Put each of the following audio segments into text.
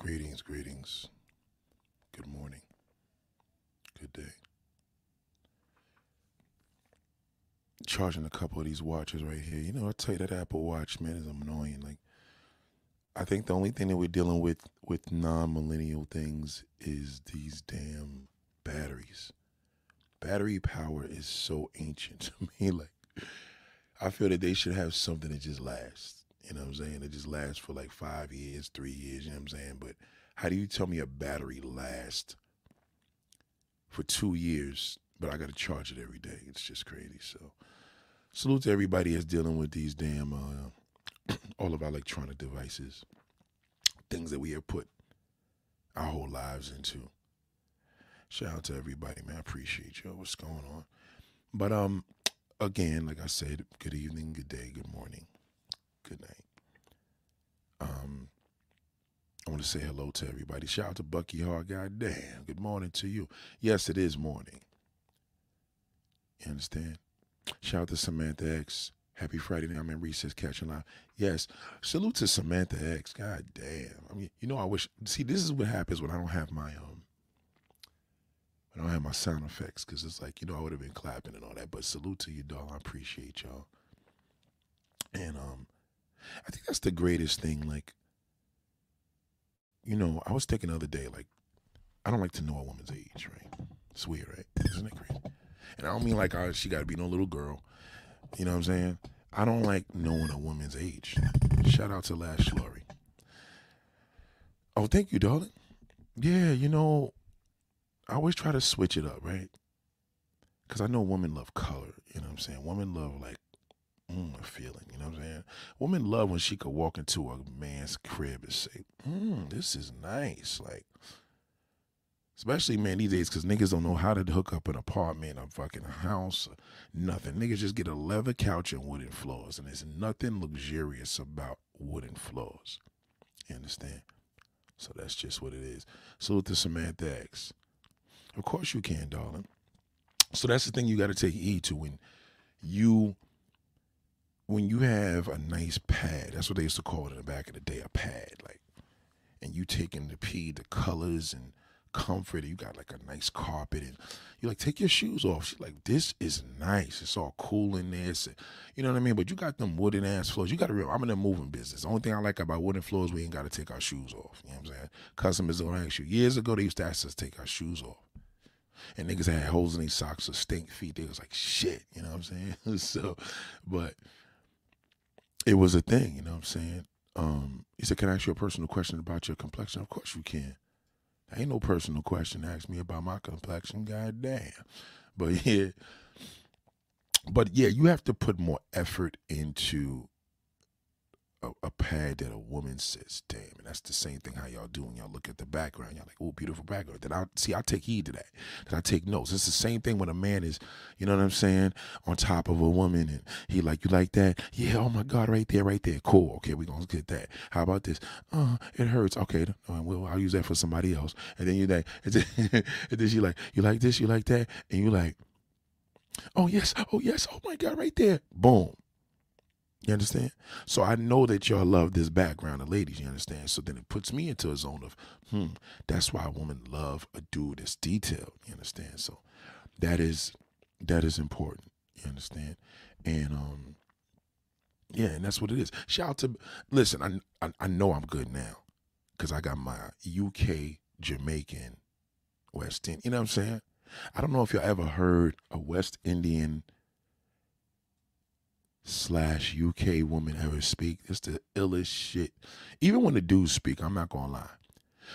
Greetings, greetings. Good morning. Good day. Charging a couple of these watches right here. You know, I tell you that Apple Watch, man, is annoying. Like, I think the only thing that we're dealing with with non-millennial things is these damn batteries. Battery power is so ancient to me. Like, I feel that they should have something that just lasts. You know what I'm saying? It just lasts for like five years, three years. You know what I'm saying? But how do you tell me a battery lasts for two years, but I got to charge it every day? It's just crazy. So, salute to everybody that's dealing with these damn uh, all of our electronic devices, things that we have put our whole lives into. Shout out to everybody, man. I appreciate you. What's going on? But um, again, like I said, good evening, good day, good morning, good night. Um, I want to say hello to everybody. Shout out to Bucky Hard. God damn, good morning to you. Yes, it is morning. You understand? Shout out to Samantha X. Happy Friday night. I'm in recess catching live. Yes. Salute to Samantha X. God damn. I mean, you know, I wish. See, this is what happens when I don't have my um. I don't have my sound effects because it's like you know I would have been clapping and all that. But salute to you, doll. I appreciate y'all. And um, I think that's the greatest thing. Like, you know, I was thinking the other day, like, I don't like to know a woman's age, right? It's weird, right? Isn't it crazy? And I don't mean like oh, she got to be no little girl. You know what I'm saying? I don't like knowing a woman's age. Shout out to Lash Lori. Oh, thank you, darling. Yeah, you know, I always try to switch it up, right? Because I know women love color. You know what I'm saying? Women love like mm, feeling. You know what I'm saying? Women love when she could walk into a man's crib and say, mm, "This is nice." Like, especially man these days, because niggas don't know how to hook up an apartment, a fucking house, nothing. Niggas just get a leather couch and wooden floors, and there's nothing luxurious about wooden floors. You understand? So that's just what it is. Salute to Samantha X. Of course you can, darling. So that's the thing you got to take heed to when you when you have a nice pad. That's what they used to call it in the back of the day, a pad. Like, and you take taking the pee, the colors and comfort. And you got like a nice carpet, and you like take your shoes off. She's like, this is nice. It's all cool in there. You know what I mean? But you got them wooden ass floors. You got to remember, I'm in the moving business. The only thing I like about wooden floors, we ain't got to take our shoes off. You know what I'm saying? Customers don't ask you. Years ago, they used to ask us to take our shoes off and niggas had holes in their socks or stink feet. They was like, shit, you know what I'm saying? so, but it was a thing, you know what I'm saying? Um, he said, Can I ask you a personal question about your complexion? Of course you can. Ain't no personal question to ask me about my complexion, god damn. But yeah. But yeah, you have to put more effort into a, a, pad that a woman says, damn, and that's the same thing how y'all do when y'all look at the background. Y'all like, oh, beautiful background. Then I see, I take heed to that. Then I take notes. It's the same thing when a man is, you know what I'm saying, on top of a woman and he like, you like that? Yeah, oh my God, right there, right there. Cool. Okay, we gonna get that. How about this? Uh, it hurts. Okay, well, I'll use that for somebody else. And then you're like, and then, and then she like, you like this, you like that, and you like, oh yes, oh yes, oh my God, right there. Boom. You understand? So I know that y'all love this background of ladies, you understand? So then it puts me into a zone of, hmm, that's why women love a dude that's detailed, you understand? So that is that is important, you understand? And um yeah, and that's what it is. Shout out to listen, I I, I know I'm good now because I got my UK Jamaican West Indian. You know what I'm saying? I don't know if y'all ever heard a West Indian slash UK woman ever speak. It's the illest shit. Even when the dudes speak, I'm not gonna lie.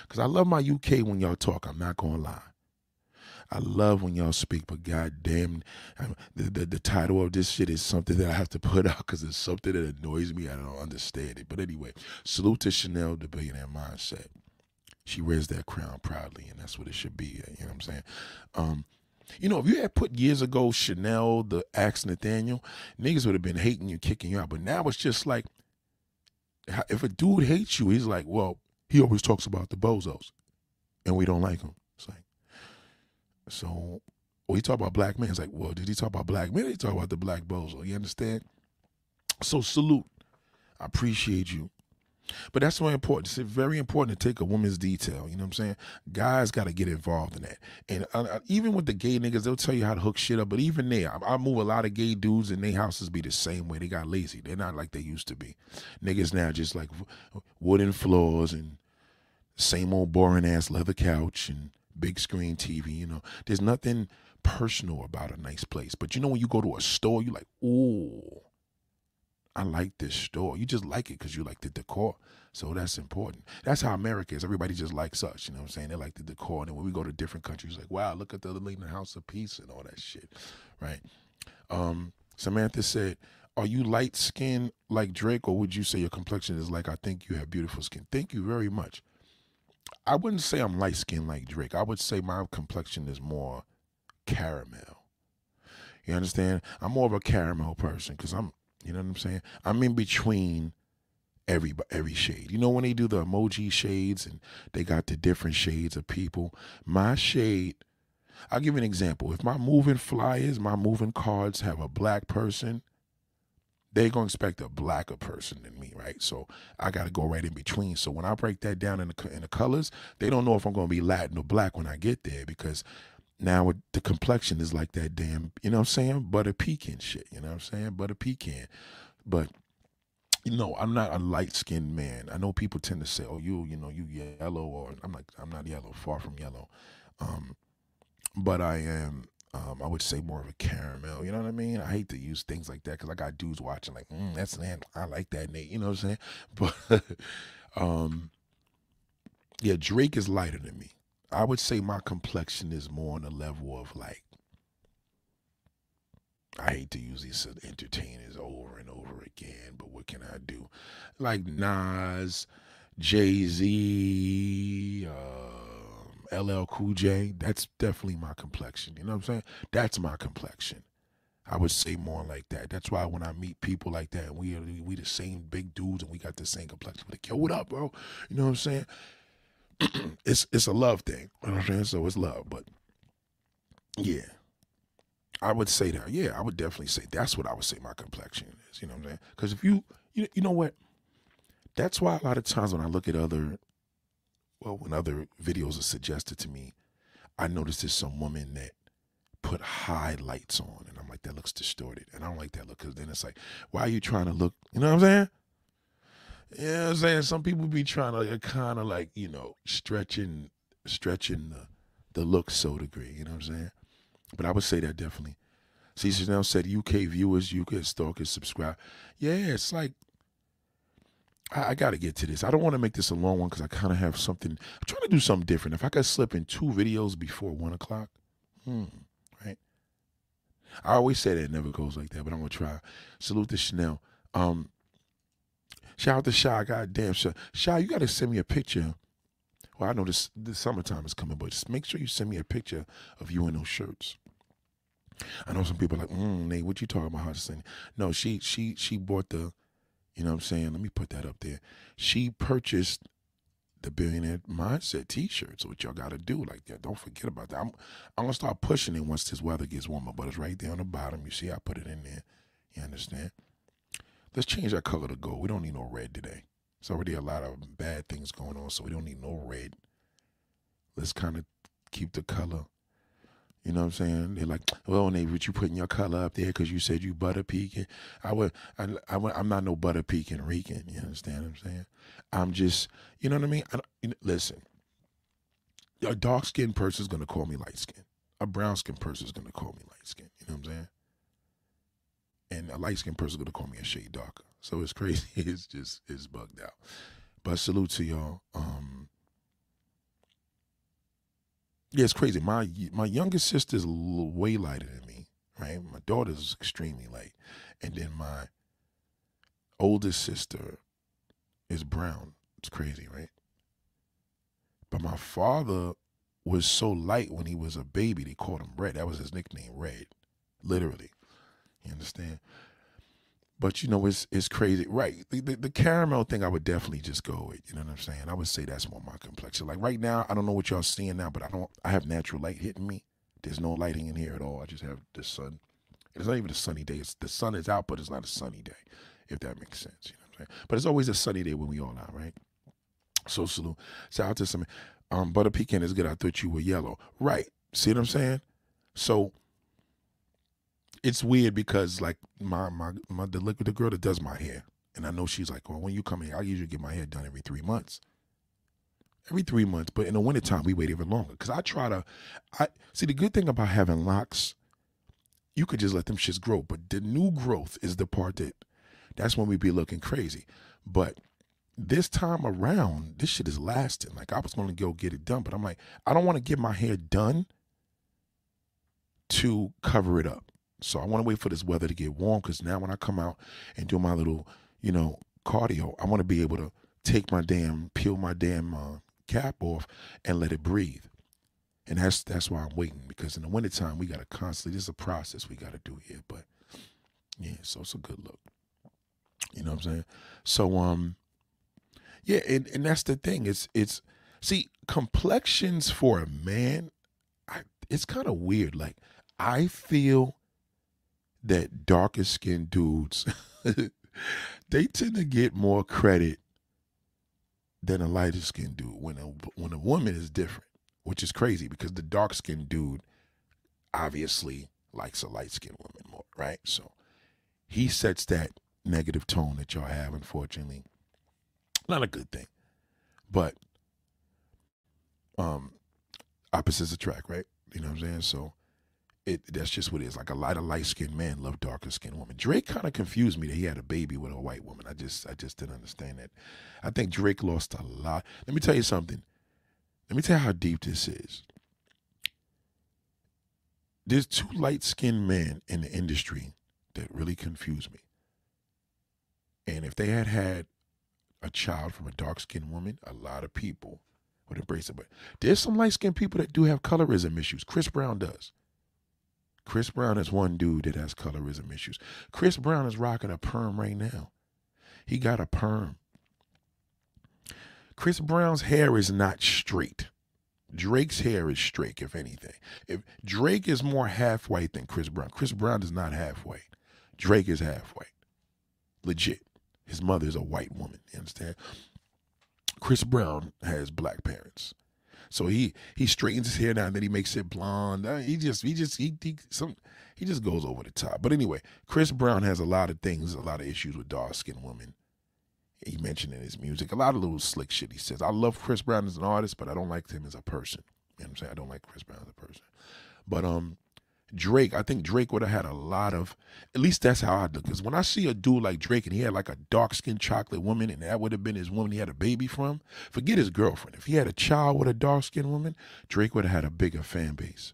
Cause I love my UK when y'all talk. I'm not gonna lie. I love when y'all speak, but goddamn, the, the the title of this shit is something that I have to put out because it's something that annoys me. I don't understand it. But anyway, salute to Chanel, the billionaire mindset. She wears that crown proudly, and that's what it should be. You know what I'm saying? Um, you know, if you had put years ago Chanel, the Axe Nathaniel, niggas would have been hating you, kicking you out. But now it's just like, if a dude hates you, he's like, well, he always talks about the bozos, and we don't like him. It's like, so, well, he talk about black men. It's like, well, did he talk about black men? He talk about the black bozo. You understand? So salute. I appreciate you. But that's very important. It's very important to take a woman's detail. You know what I'm saying? Guys got to get involved in that. And uh, uh, even with the gay niggas, they'll tell you how to hook shit up. But even there, I, I move a lot of gay dudes, and their houses be the same way. They got lazy. They're not like they used to be. Niggas now just like wooden floors and same old boring ass leather couch and big screen TV. You know, there's nothing personal about a nice place. But you know, when you go to a store, you're like, ooh I like this store. You just like it because you like the decor. So that's important. That's how America is. Everybody just likes us. You know what I'm saying? They like the decor. And when we go to different countries, like, wow, look at the Leaning House of Peace and all that shit. Right. Um, Samantha said, Are you light skinned like Drake, or would you say your complexion is like I think you have beautiful skin? Thank you very much. I wouldn't say I'm light skinned like Drake. I would say my complexion is more caramel. You understand? I'm more of a caramel person because I'm you know what I'm saying? I'm in between every every shade. You know when they do the emoji shades and they got the different shades of people. My shade, I'll give you an example. If my moving flyers, my moving cards have a black person, they're gonna expect a blacker person than me, right? So I got to go right in between. So when I break that down in the in the colors, they don't know if I'm gonna be Latin or black when I get there because now the complexion is like that damn, you know what I'm saying? Butter pecan shit, you know what I'm saying? Butter pecan. But you know, I'm not a light skinned man. I know people tend to say, "Oh, you, you know, you yellow," or I'm like, I'm not yellow, far from yellow. Um, but I am. Um, I would say more of a caramel. You know what I mean? I hate to use things like that because I got dudes watching like, mm, that's man, I like that Nate. You know what I'm saying? But um, yeah, Drake is lighter than me. I would say my complexion is more on the level of like I hate to use these entertainers over and over again, but what can I do? Like Nas, Jay Z, uh, um, LL Cool J. That's definitely my complexion. You know what I'm saying? That's my complexion. I would say more like that. That's why when I meet people like that, we are, we the same big dudes and we got the same complexion. Like, yo, what up, bro? You know what I'm saying? it's it's a love thing. You know what I'm saying? So it's love. But yeah. I would say that. Yeah, I would definitely say that's what I would say my complexion is. You know what I'm saying? Because if you, you, you know what? That's why a lot of times when I look at other, well, when other videos are suggested to me, I notice there's some woman that put highlights on, and I'm like, that looks distorted, and I don't like that look because then it's like, why are you trying to look? You know what I'm saying? You know I'm saying? Some people be trying to like, kind of like, you know, stretching stretching the, the look so degree, you know what I'm saying? But I would say that definitely. C. Chanel said UK viewers, UK stalkers, subscribe. Yeah, it's like I, I got to get to this. I don't want to make this a long one because I kind of have something. I'm trying to do something different. If I could slip in two videos before one o'clock, hmm, right? I always say that it never goes like that, but I'm gonna try. Salute to Chanel. Um, Shout out to Shy, goddamn Shy. Shy, you gotta send me a picture. Well, I know this the summertime is coming, but just make sure you send me a picture of you in those shirts. I know some people are like, mm, Nate, what you talking about? To No, she she she bought the, you know what I'm saying? Let me put that up there. She purchased the billionaire mindset t-shirts, which y'all gotta do. Like that. Don't forget about that. I'm I'm gonna start pushing it once this weather gets warmer, but it's right there on the bottom. You see I put it in there. You understand? Let's change that color to gold. We don't need no red today. It's already a lot of bad things going on, so we don't need no red. Let's kind of keep the color. You know what I'm saying? They're like, well, Nate, would you putting your color up there because you said you butter pecan? I would, I, I would, I'm not no butter pecan Rican. You understand what I'm saying? I'm just, you know what I mean? I know, listen, a dark skinned person is gonna call me light skin. A brown skinned person is gonna call me light skin. You know what I'm saying? And a light skinned person gonna call me a shade darker. So it's crazy. It's just it's bugged out. But salute to y'all. Um, yeah, it's crazy. My my youngest sister's way lighter than me, right? My daughter's extremely light, and then my oldest sister is brown. It's crazy, right? But my father was so light when he was a baby, they called him Red. That was his nickname, Red, literally. You understand? But you know, it's it's crazy, right? The, the, the, caramel thing, I would definitely just go with. You know what I'm saying? I would say that's more my complexion. Like right now, I don't know what y'all seeing now, but I don't. I have natural light hitting me. There's no lighting in here at all. I just have the sun. It's not even a sunny day. It's, the sun is out, but it's not a sunny day. If that makes sense, you know what I'm saying? But it's always a sunny day when we all out, right? So salute. Shout out to some um butter pecan is good. I thought you were yellow. Right. See what I'm saying? So it's weird because like my my my the, the girl that does my hair, and I know she's like, well, when you come here, I usually get my hair done every three months. Every three months, but in the wintertime, we wait even longer. Cause I try to I see the good thing about having locks, you could just let them shits grow. But the new growth is the part that that's when we be looking crazy. But this time around, this shit is lasting. Like I was gonna go get it done, but I'm like, I don't want to get my hair done to cover it up. So I want to wait for this weather to get warm because now when I come out and do my little, you know, cardio, I want to be able to take my damn, peel my damn uh, cap off and let it breathe. And that's that's why I'm waiting because in the wintertime we gotta constantly. This is a process we gotta do here, but yeah, so it's a good look. You know what I'm saying? So um, yeah, and and that's the thing. It's it's see complexions for a man. I it's kind of weird. Like I feel that darker skinned dudes they tend to get more credit than a lighter skinned dude when a when a woman is different, which is crazy because the dark skinned dude obviously likes a light skinned woman more, right? So he sets that negative tone that y'all have, unfortunately. Not a good thing. But um opposites attract, right? You know what I'm saying? So it that's just what it is. Like a lot of light skinned men love darker skinned women. Drake kind of confused me that he had a baby with a white woman. I just I just didn't understand that. I think Drake lost a lot. Let me tell you something. Let me tell you how deep this is. There's two light skinned men in the industry that really confuse me. And if they had had a child from a dark skinned woman, a lot of people would embrace it. But there's some light skinned people that do have colorism issues. Chris Brown does. Chris Brown is one dude that has colorism issues. Chris Brown is rocking a perm right now. He got a perm. Chris Brown's hair is not straight. Drake's hair is straight, if anything. If Drake is more half white than Chris Brown, Chris Brown is not half white. Drake is half white. Legit. His mother is a white woman. You understand? Chris Brown has black parents. So he he straightens his hair down, then he makes it blonde. Uh, he just he just he, he some he just goes over the top. But anyway, Chris Brown has a lot of things, a lot of issues with dark skinned women. He mentioned in his music a lot of little slick shit. He says, "I love Chris Brown as an artist, but I don't like him as a person." You know what I'm saying? I don't like Chris Brown as a person. But um, Drake, I think Drake would have had a lot of, at least that's how I look. Because when I see a dude like Drake and he had like a dark skinned chocolate woman and that would have been his woman he had a baby from, forget his girlfriend. If he had a child with a dark skinned woman, Drake would have had a bigger fan base.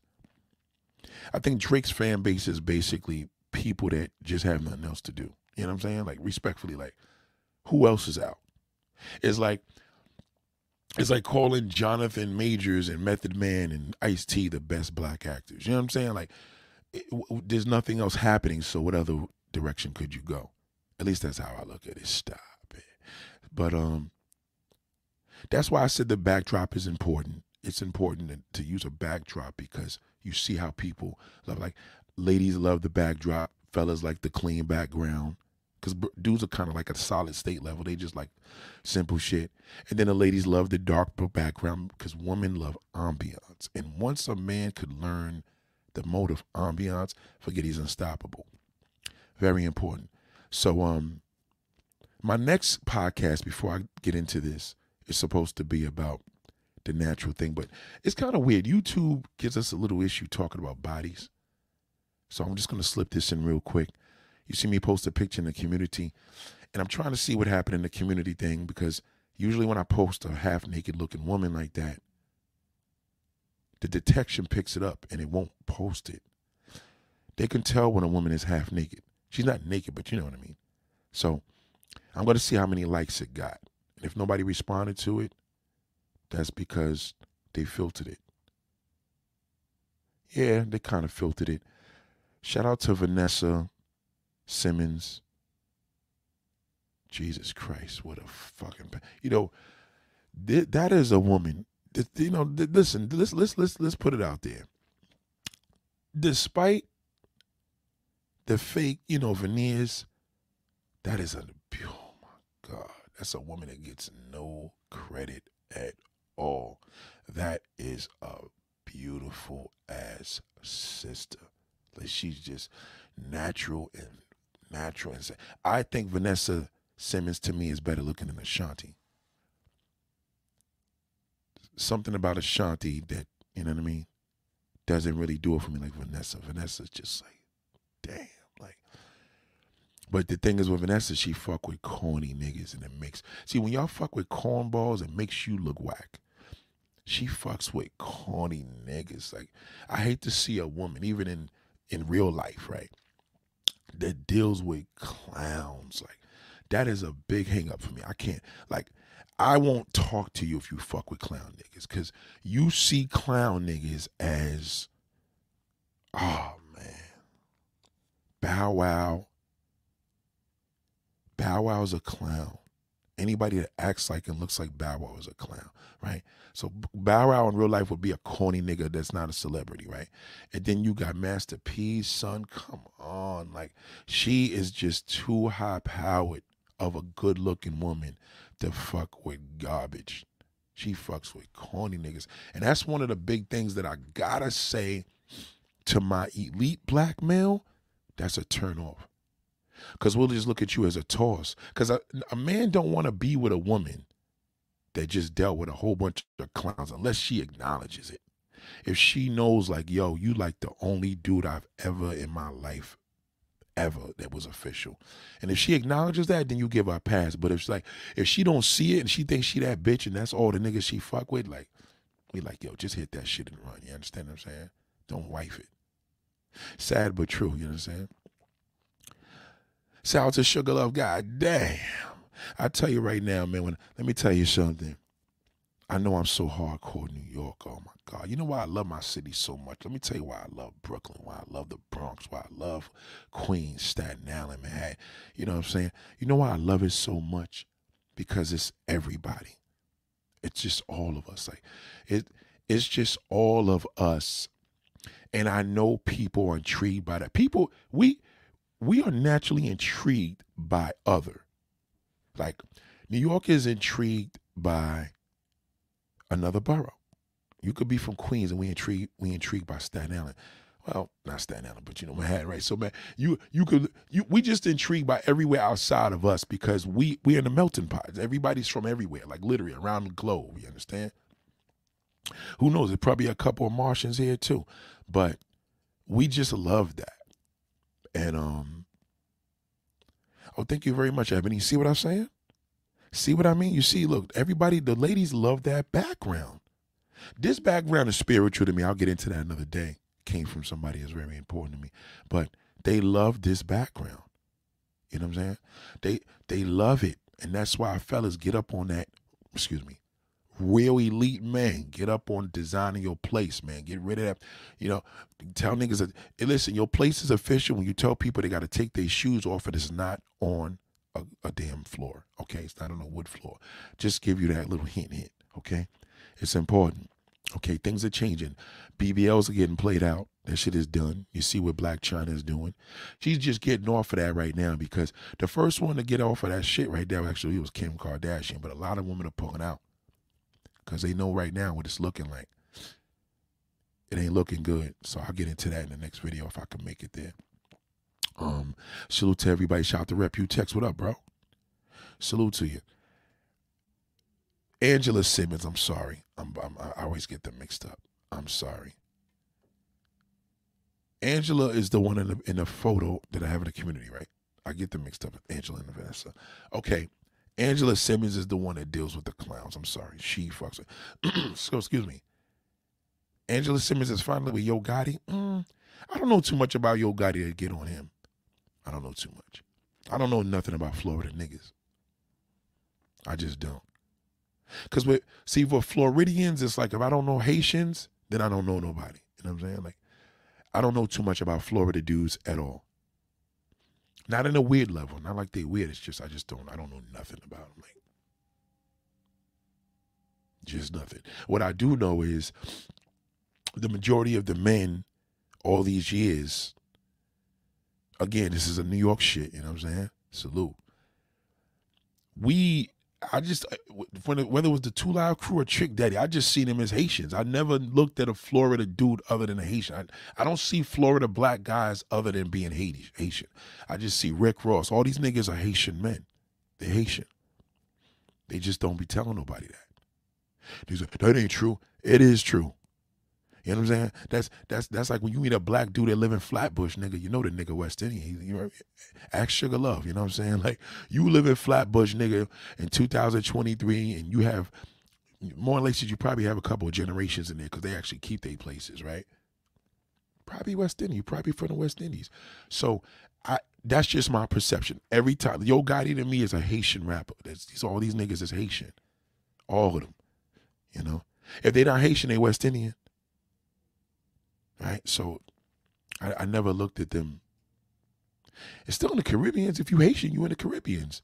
I think Drake's fan base is basically people that just have nothing else to do. You know what I'm saying? Like, respectfully, like, who else is out? It's like, it's like calling Jonathan Majors and Method Man and Ice T the best black actors. You know what I'm saying? Like, it, w- there's nothing else happening. So what other direction could you go? At least that's how I look at it. Stop it. But um, that's why I said the backdrop is important. It's important to, to use a backdrop because you see how people love. Like, ladies love the backdrop. Fellas like the clean background because dudes are kind of like a solid state level. They just like simple shit. And then the ladies love the dark background because women love ambiance. And once a man could learn the mode of ambiance, forget he's unstoppable. Very important. So, um, my next podcast before I get into this is supposed to be about the natural thing, but it's kind of weird. YouTube gives us a little issue talking about bodies. So I'm just going to slip this in real quick. You see me post a picture in the community, and I'm trying to see what happened in the community thing because usually when I post a half naked looking woman like that, the detection picks it up and it won't post it. They can tell when a woman is half naked. She's not naked, but you know what I mean. So I'm going to see how many likes it got. And if nobody responded to it, that's because they filtered it. Yeah, they kind of filtered it. Shout out to Vanessa Simmons. Jesus Christ, what a fucking you know th- that is a woman. Th- you know, th- listen, let's let's let's let's put it out there. Despite the fake, you know, veneers, that is a oh my God. That's a woman that gets no credit at all. That is a beautiful ass sister. Like she's just natural and natural. And I think Vanessa Simmons to me is better looking than Ashanti. Something about Ashanti that, you know what I mean, doesn't really do it for me like Vanessa. Vanessa's just like, damn. Like, but the thing is with Vanessa, she fuck with corny niggas and it makes see when y'all fuck with cornballs, it makes you look whack. She fucks with corny niggas. Like, I hate to see a woman, even in in real life, right? That deals with clowns. Like, that is a big hang up for me. I can't like I won't talk to you if you fuck with clown niggas. Cause you see clown niggas as oh man. Bow Wow. Bow Wow's a clown. Anybody that acts like and looks like Bow Wow is a clown, right? So Bow Wow in real life would be a corny nigga that's not a celebrity, right? And then you got Master P's son. Come on, like she is just too high powered of a good looking woman to fuck with garbage. She fucks with corny niggas, and that's one of the big things that I gotta say to my elite black male. That's a turn off because we'll just look at you as a toss. Because a, a man don't want to be with a woman that just dealt with a whole bunch of clowns unless she acknowledges it. If she knows, like, yo, you like the only dude I've ever in my life ever that was official. And if she acknowledges that, then you give her a pass. But if she's like if she don't see it and she thinks she that bitch and that's all the niggas she fuck with, like we like, yo, just hit that shit and run. You understand what I'm saying? Don't wife it. Sad but true, you know what I'm saying? Shout out to Sugar Love. God damn. I tell you right now, man, when let me tell you something. I know I'm so hardcore New York. Oh my God. You know why I love my city so much? Let me tell you why I love Brooklyn, why I love the Bronx, why I love Queens, Staten Island, Manhattan. You know what I'm saying? You know why I love it so much? Because it's everybody. It's just all of us. Like it it's just all of us. And I know people are intrigued by that. People, we we are naturally intrigued by other. Like New York is intrigued by another borough. You could be from Queens and we intrigued we intrigued by Staten Island. Well, not Staten Island, but you know Manhattan, right? So man, you you could you we just intrigued by everywhere outside of us because we we're in the melting pot. Everybody's from everywhere, like literally around the globe. You understand? Who knows? There's probably a couple of Martians here too, but we just love that. And um, oh, thank you very much, Ebony. See what I'm saying? See what I mean? You see, look, everybody, the ladies love that background. This background is spiritual to me. I'll get into that another day. Came from somebody that's very important to me. But they love this background. You know what I'm saying? They they love it. And that's why fellas get up on that, excuse me, real elite man. Get up on designing your place, man. Get rid of that. You know, tell niggas that hey, listen, your place is official when you tell people they gotta take their shoes off and it's not on a, a damn floor. Okay. It's not on a wood floor. Just give you that little hint hint. Okay. It's important. Okay, things are changing. BBLs are getting played out. That shit is done. You see what Blac Chyna is doing. She's just getting off of that right now because the first one to get off of that shit right there actually was Kim Kardashian. But a lot of women are pulling out because they know right now what it's looking like. It ain't looking good. So I'll get into that in the next video if I can make it there. Um, salute to everybody. Shout out to Reputex. What up, bro? Salute to you. Angela Simmons, I'm sorry. I'm, I'm, i always get them mixed up. I'm sorry. Angela is the one in the, in the photo that I have in the community, right? I get them mixed up. Angela and Vanessa. Okay. Angela Simmons is the one that deals with the clowns. I'm sorry. She fucks it. so, excuse me. Angela Simmons is finally with Yo Gotti. Mm, I don't know too much about Yo Gotti to get on him. I don't know too much. I don't know nothing about Florida niggas. I just don't. Cause with see for Floridians, it's like if I don't know Haitians, then I don't know nobody. You know what I'm saying? Like I don't know too much about Florida dudes at all. Not in a weird level. Not like they weird. It's just I just don't I don't know nothing about them. Like just nothing. What I do know is the majority of the men all these years, again, this is a New York shit, you know what I'm saying? Salute we I just uh, when it, whether it was the Two Live Crew or Trick Daddy, I just seen them as Haitians. I never looked at a Florida dude other than a Haitian. I, I don't see Florida black guys other than being Haitian. I just see Rick Ross. All these niggas are Haitian men. They're Haitian. They just don't be telling nobody that. They like, that ain't true. It is true. You know what I'm saying? That's that's that's like when you meet a black dude that live in Flatbush, nigga. You know the nigga West Indian. You know, ask Sugar Love. You know what I'm saying? Like you live in Flatbush, nigga, in 2023, and you have more or less you probably have a couple of generations in there because they actually keep their places, right? Probably West Indian. You probably from the West Indies. So I that's just my perception. Every time Yo Gotti to me is a Haitian rapper. That's these all these niggas is Haitian, all of them. You know, if they not Haitian, they West Indian right? So I, I never looked at them. It's still in the Caribbeans. If you Haitian, you in the Caribbeans.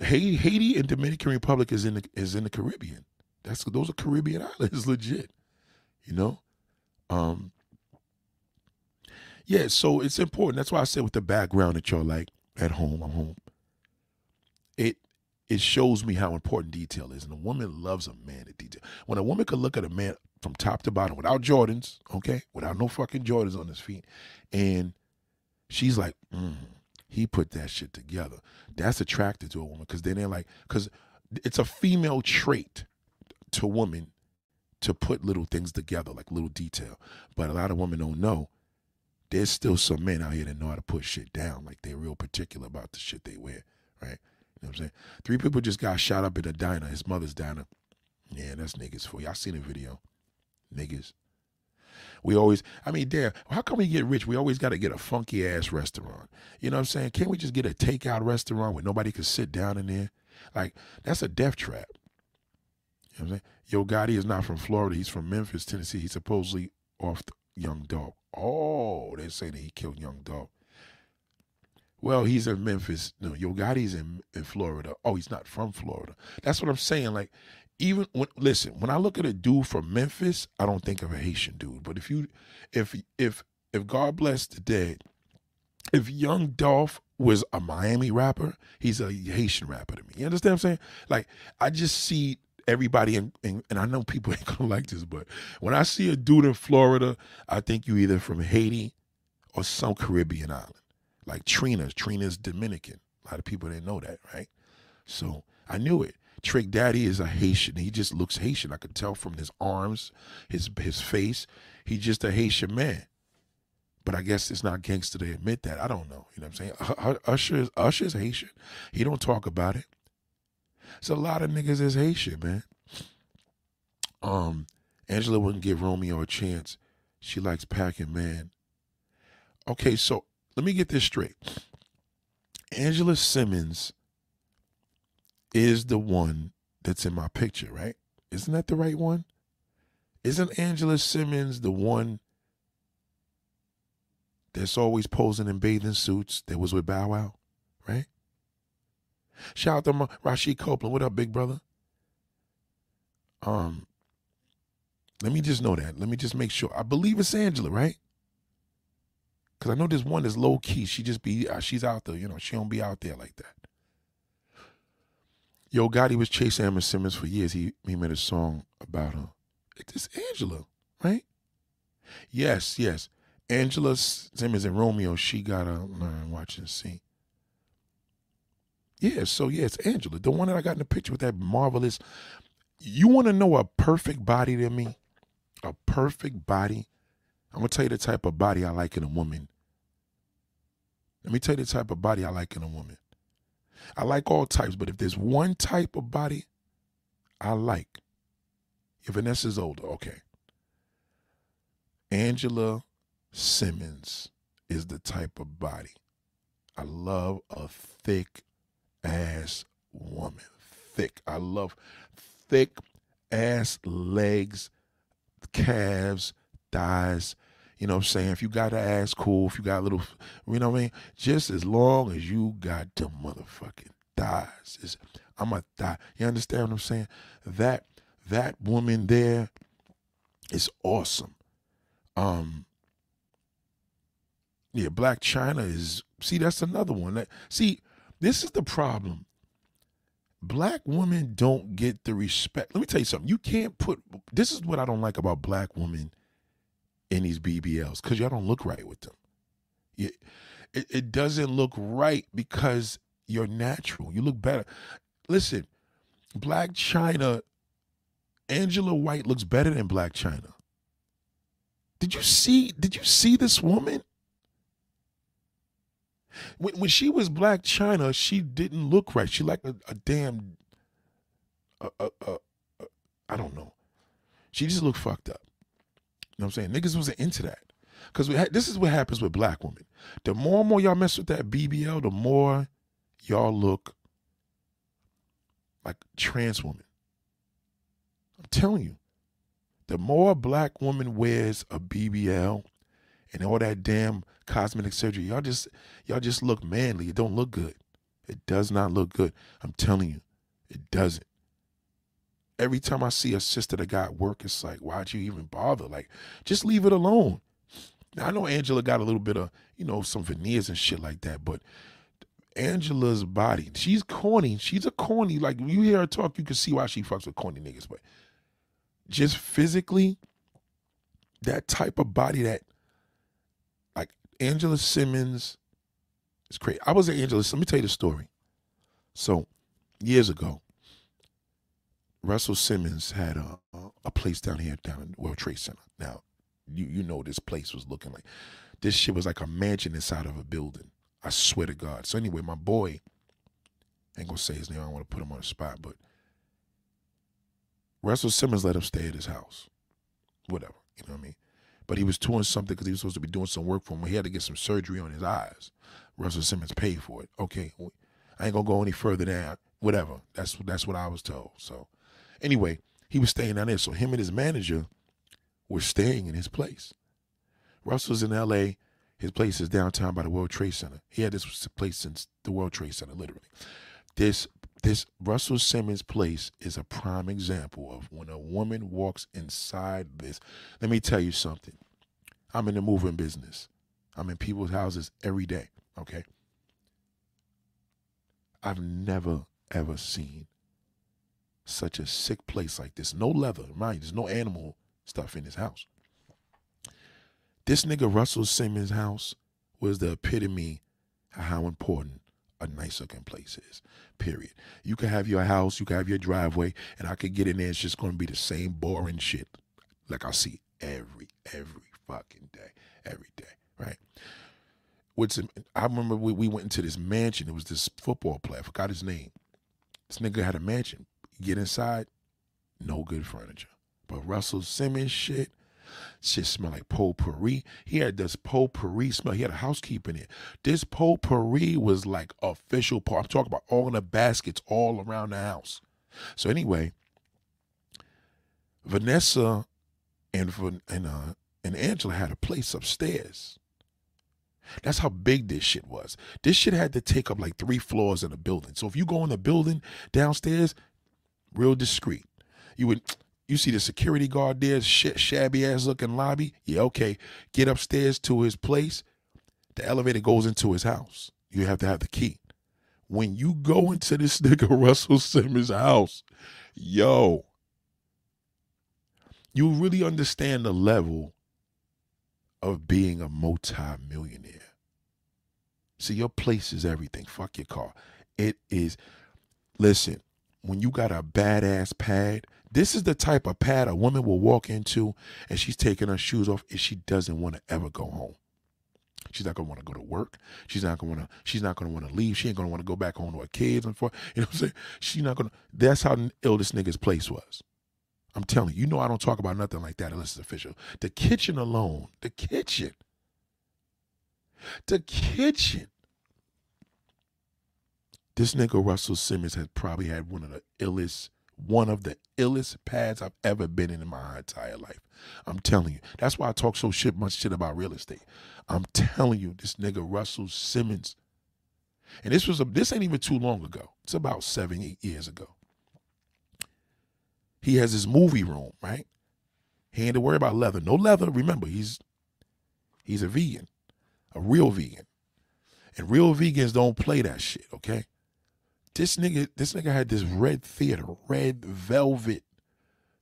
Haiti and Dominican Republic is in the is in the Caribbean. That's those are Caribbean islands, legit. You know, um, yeah. So it's important. That's why I said with the background that y'all like at home. I'm home. It shows me how important detail is, and a woman loves a man at detail. When a woman could look at a man from top to bottom without Jordans, okay, without no fucking Jordans on his feet. And she's like, mm, he put that shit together. That's attractive to a woman because then they're like, because it's a female trait to women to put little things together, like little detail. But a lot of women don't know. There's still some men out here that know how to put shit down. Like they're real particular about the shit they wear, right? You know what I'm saying? Three people just got shot up in a diner, his mother's diner. Yeah, that's niggas for you. I seen a video niggas. We always, I mean, damn, how come we get rich? We always got to get a funky ass restaurant. You know what I'm saying? Can't we just get a takeout restaurant where nobody can sit down in there? Like, that's a death trap. You know what I'm saying? Yo Gotti is not from Florida. He's from Memphis, Tennessee. He's supposedly off Young Dolph. Oh, they're saying that he killed Young Dolph. Well, he's in Memphis. No, Yo Gotti's in, in Florida. Oh, he's not from Florida. That's what I'm saying. Like, even when listen, when I look at a dude from Memphis, I don't think of a Haitian dude. But if you if if if God bless the dead, if Young Dolph was a Miami rapper, he's a Haitian rapper to me. You understand what I'm saying? Like I just see everybody in, in, and I know people ain't gonna like this, but when I see a dude in Florida, I think you either from Haiti or some Caribbean island. Like Trina. Trina's Dominican. A lot of people didn't know that, right? So I knew it. Trick Daddy is a Haitian. He just looks Haitian. I could tell from his arms, his his face. He's just a Haitian man. But I guess it's not gangster to admit that. I don't know. You know what I'm saying? Usher is Usher's Haitian. He don't talk about it. It's a lot of niggas is Haitian, man. Um, Angela wouldn't give Romeo a chance. She likes packing man. Okay, so let me get this straight. Angela Simmons is the one that's in my picture, right? Isn't that the right one? Isn't Angela Simmons the one that's always posing in bathing suits that was with Bow Wow, right? Shout out to my, Rashid Copeland. What up, big brother? Um, let me just know that. Let me just make sure. I believe it's Angela, right? Because I know this one is low key. She just be, uh, she's out there. You know, she don't be out there like that. Yo Gotti was chasing Emma Simmons for years. He he made a song about her. It's Angela, right? Yes, yes. Angela Simmons and Romeo, she got to learn, watch and see. Yeah, so yeah, it's Angela. The one that I got in the picture with that marvelous. You want to know a perfect body to me? A perfect body? I'm to tell you the type of body I like in a woman. Let me tell you the type of body I like in a woman. I like all types, but if there's one type of body I like, if Vanessa's older, okay. Angela Simmons is the type of body. I love a thick ass woman. Thick. I love thick ass legs, calves, thighs, you know what I'm saying? If you got an ass cool, if you got a little, you know what I mean? Just as long as you got the motherfucking thighs. It's, I'm a thigh. You understand what I'm saying? That that woman there is awesome. Um yeah, Blac Chyna is see, that's another one. That see, this is the problem black women don't get the respect. Let me tell you something. You can't put this is what I don't like about black women in these BBLs because y'all don't look right with them. It, it doesn't look right because you're natural. You look better. Listen, Blac Chyna, Angela White looks better than Blac Chyna. Did you see? Did you see this woman? When when she was Blac Chyna, she didn't look right. She like a, a damn, I don't know. She just looked fucked up. Know what I'm saying? Niggas wasn't into that. Because we this is what happens with black women. The more and more y'all mess with that BBL, the more y'all look like trans women. I'm telling you, the more black woman wears a BBL and all that damn cosmetic surgery, y'all just y'all just look manly. It don't look good. It does not look good. I'm telling you, it doesn't. Every time I see a sister that got work, it's like, why'd you even bother? Like, just leave it alone. Now, I know Angela got a little bit of, you know, some veneers and shit like that, but Angela's body, she's corny. She's a corny. Like you hear her talk, you can see why she fucks with corny niggas. But just physically, that type of body that, like Angela Simmons, is crazy. I was at Angela. Let me tell you the story. So years ago, Russell Simmons had a, a place down here down in World Trade Center. Now, you you know this place was looking like this shit was like a mansion inside of a building. I swear to God. So anyway, my boy, I ain't gonna say his name. I don't want to put him on the spot, but Russell Simmons let him stay at his house. Whatever, you know what I mean. But he was doing something because he was supposed to be doing some work for him. He had to get some surgery on his eyes. Russell Simmons paid for it. Okay, I ain't gonna go any further than whatever. That's that's what I was told. So anyway, he was staying down there. So him and his manager were staying in his place. Russell's in L.A. His place is downtown by the World Trade Center. He had this place since the World Trade Center, literally. This this Russell Simmons place is a prime example of when a woman walks inside this. Let me tell you something. I'm in the moving business. I'm in people's houses every day. Okay. I've never ever seen such a sick place like this. No leather, mind. There's no animal stuff in his house. This nigga Russell Simmons' house was the epitome of how important a nice looking place is. Period. You can have your house, you can have your driveway, and I could get in there. It's just gonna be the same boring shit, like I see every every fucking day, every day, right? Some, I remember we, we went into this mansion. It was this football player. I forgot his name. This nigga had a mansion. Get inside, no good furniture. But Russell Simmons shit, Shit smell like potpourri. He had this potpourri smell. He had a housekeeper in it. This potpourri was like official. I'm talking about all in the baskets all around the house. So anyway, Vanessa and and uh, and Angela had a place upstairs. That's how big this shit was. This shit had to take up like three floors in a building. So if you go in the building downstairs, real discreet. You would you see the security guard there, sh- shabby ass looking lobby. Yeah, okay. Get upstairs to his place. The elevator goes into his house. You have to have the key. When you go into this nigga Russell Simmons' house, yo, you really understand the level of being a multi-millionaire. See, your place is everything. Fuck your car. It is. Listen, when you got a badass pad this is the type of pad a woman will walk into and she's taking her shoes off if she doesn't want to ever go home. She's not gonna want to go to work. She's not gonna want to. She's not gonna want to leave. She ain't gonna want to go back home to her kids and for you know what I'm saying. She's not gonna. That's how ill this nigga's place was. I'm telling you. You know I don't talk about nothing like that unless it's official. The kitchen alone. The kitchen. The kitchen. This nigga Russell Simmons has probably had one of the illest one of the illest pads I've ever been in in my entire life. I'm telling you. That's why I talk so shit much shit about real estate. I'm telling you, this nigga Russell Simmons. And this was a this ain't even too long ago. It's about seven, eight years ago. He has his movie room, right? He ain't to worry about leather. No leather. Remember, he's he's a vegan, a real vegan. And real vegans don't play that shit, okay? This nigga, this nigga had this red theater, red velvet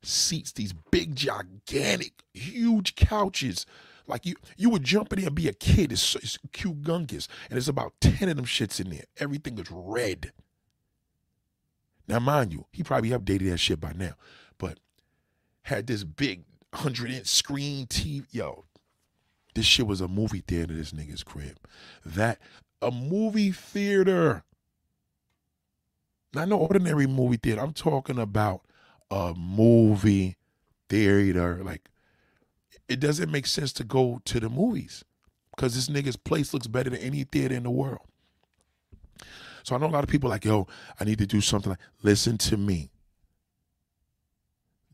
seats, these big, gigantic, huge couches. Like you, you would jump in there and be a kid. It's, it's cute gunkus, and there's about ten of them shits in there. Everything is red. Now, mind you, he probably updated that shit by now, but had this big hundred inch screen TV. Yo, this shit was a movie theater. This nigga's crib. That a movie theater. Not no ordinary movie theater. I'm talking about a movie theater. Like, it doesn't make sense to go to the movies because this nigga's place looks better than any theater in the world. So I know a lot of people like, yo, I need to do something like, listen to me.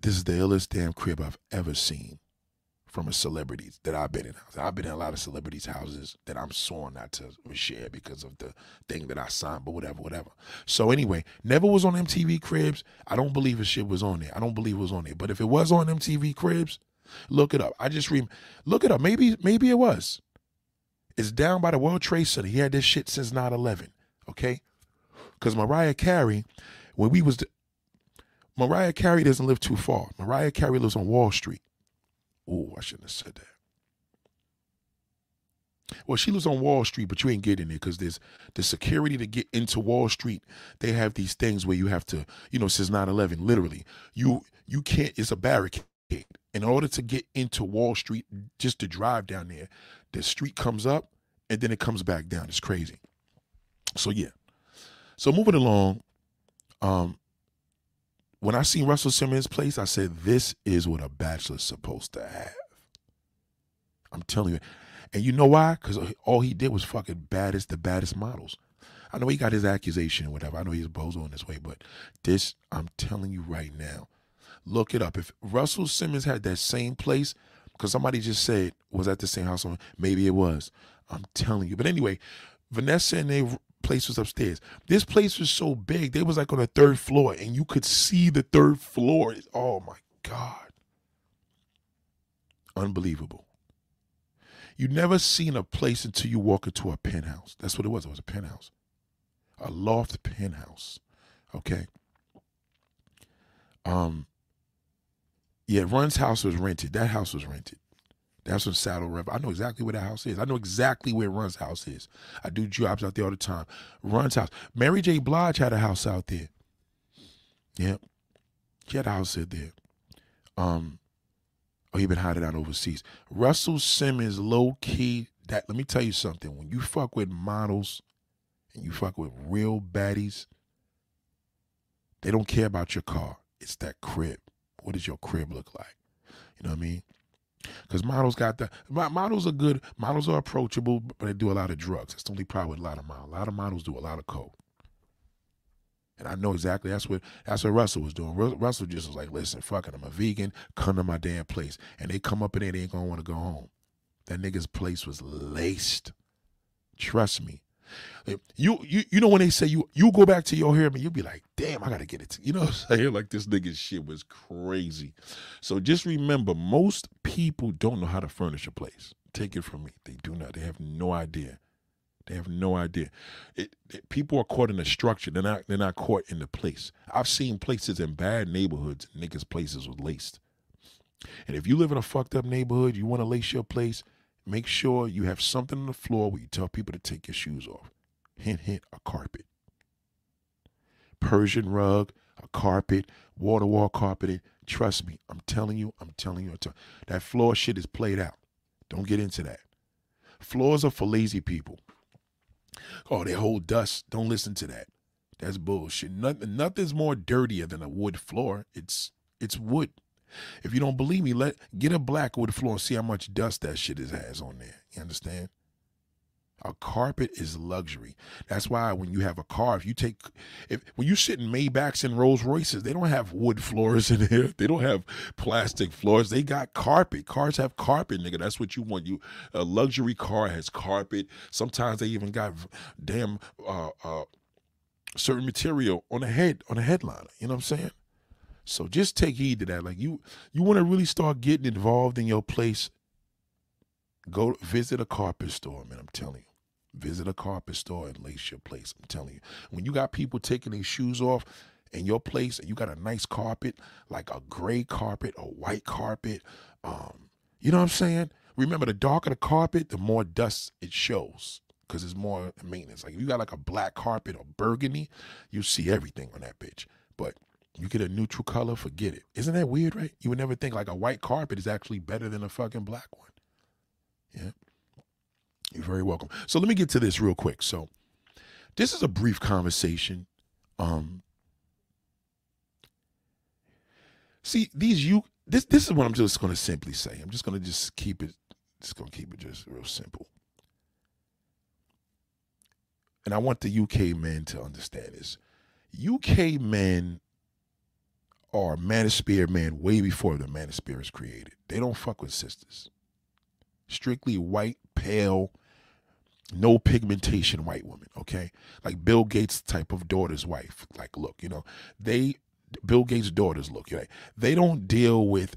This is the illest damn crib I've ever seen from a celebrity that I've been in. I've been in a lot of celebrities' houses that I'm sworn not to share because of the thing that I signed, but whatever, whatever. So anyway, never was on MTV Cribs. I don't believe his shit was on there. I don't believe it was on there. But if it was on MTV Cribs, look it up. I just read, look it up. Maybe, maybe it was. It's down by the World Trade Center. He had this shit since 9-11. Okay? Because Mariah Carey, when we was, Mariah Carey doesn't live too far. Mariah Carey lives on Wall Street. Oh, I shouldn't have said that. Well, she lives on Wall Street, but you ain't getting there because there's the security to get into Wall Street. They have these things where you have to, you know, since 9-11, literally, you you can't. It's a barricade. In order to get into Wall Street, just to drive down there, the street comes up and then it comes back down. It's crazy. So yeah. So moving along, um, when I seen Russell Simmons' place, I said, this is what a bachelor's supposed to have. I'm telling you. And you know why? Because all he did was fucking baddest, the baddest models. I know he got his accusation or whatever. I know he's bozo in this way, but this, I'm telling you right now, look it up. If Russell Simmons had that same place, because somebody just said was at the same house, maybe it was. I'm telling you. But anyway, Vanessa and they place was upstairs. This place was so big, they was like on the third floor, and you could see the third floor. Oh my God. Unbelievable. You never seen a place until you walk into a penthouse. That's what it was. It was a penthouse. A loft penthouse. Okay. Um yeah, Run's house was rented. That house was rented. That's on Saddle River. I know exactly where that house is. I know exactly where Run's house is. I do jobs out there all the time. Run's house. Mary J. Blige had a house out there. Yep. She had a house out there. Um, oh, he been hiding out overseas. Russell Simmons, low key. That let me tell you something. When you fuck with models and you fuck with real baddies, they don't care about your car. It's that crib. What does your crib look like? You know what I mean? Because models got that. Models are good. Models are approachable, but they do a lot of drugs. That's the only problem with a lot of models. A lot of models do a lot of coke. And I know exactly that's what that's what Russell was doing. Russell just was like, listen, fuck it, I'm a vegan, come to my damn place. And they come up in there, they ain't gonna want to go home. That nigga's place was laced. Trust me. You you you know when they say you you go back to your hair, man, you'll be like, damn, I gotta get it. You know what I'm saying? Like this nigga shit was crazy. So just remember, most people don't know how to furnish a place. Take it from me. They do not. They have no idea. They have no idea. It, it, people are caught in the structure. They're not. They're not caught in the place. I've seen places in bad neighborhoods. Niggas' places with laced. And if you live in a fucked up neighborhood, you want to lace your place. Make sure you have something on the floor where you tell people to take your shoes off. Hint, hint, a carpet. Persian rug, a carpet, water wall carpeting. Trust me, I'm telling you, I'm telling you, I'm. That floor shit is played out. Don't get into that. Floors are for lazy people. Oh, they hold dust. Don't listen to that. That's bullshit. Nothing, nothing's more dirtier than a wood floor. It's it's wood. If you don't believe me, let get a black wood floor and see how much dust that shit is, has on there. You understand? A carpet is luxury. That's why when you have a car, if you take, if when you sit in Maybachs and Rolls Royces, they don't have wood floors in there. They don't have plastic floors. They got carpet. Cars have carpet, nigga. That's what you want. You a luxury car has carpet. Sometimes they even got damn uh, uh, certain material on the head on the headliner. You know what I'm saying? So just take heed to that. Like you, you want to really start getting involved in your place. Go visit a carpet store, man. I'm telling you. Visit a carpet store and lace your place. I'm telling you. When you got people taking their shoes off in your place and you got a nice carpet, like a gray carpet, a white carpet, um, you know what I'm saying? Remember, the darker the carpet, the more dust it shows because it's more maintenance. Like if you got like a black carpet or burgundy, you see everything on that bitch. But you get a neutral color, forget it. Isn't that weird, right? You would never think like a white carpet is actually better than a fucking black one. Yeah. You're very welcome. So let me get to this real quick. So this is a brief conversation. Um See, these you this this is what I'm just gonna simply say. I'm just gonna just keep it just gonna keep it just real simple. And I want the UK men to understand this. UK men are manosphere men way before the manosphere is created. They don't fuck with sisters. Strictly white, pale, no pigmentation white woman, okay? Like Bill Gates type of daughter's wife. Like, look, you know, they Bill Gates' daughters look, right? They don't deal with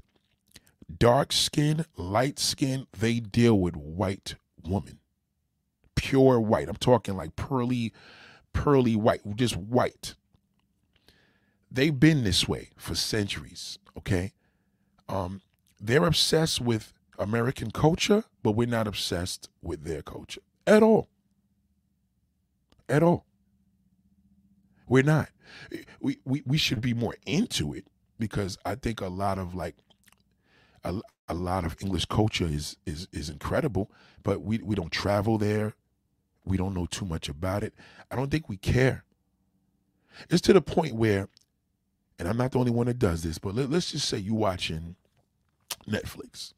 dark skin, light skin. They deal with white woman. Pure white. I'm talking like pearly, pearly white, just white. They've been this way for centuries, okay? Um, they're obsessed with American culture, but we're not obsessed with their culture at all. At all. We're not. We, we, we should be more into it because I think a lot of like a, a lot of English culture is is is incredible, but we, we don't travel there. We don't know too much about it. I don't think we care. It's to the point where, and I'm not the only one that does this, but let, let's just say you're watching Netflix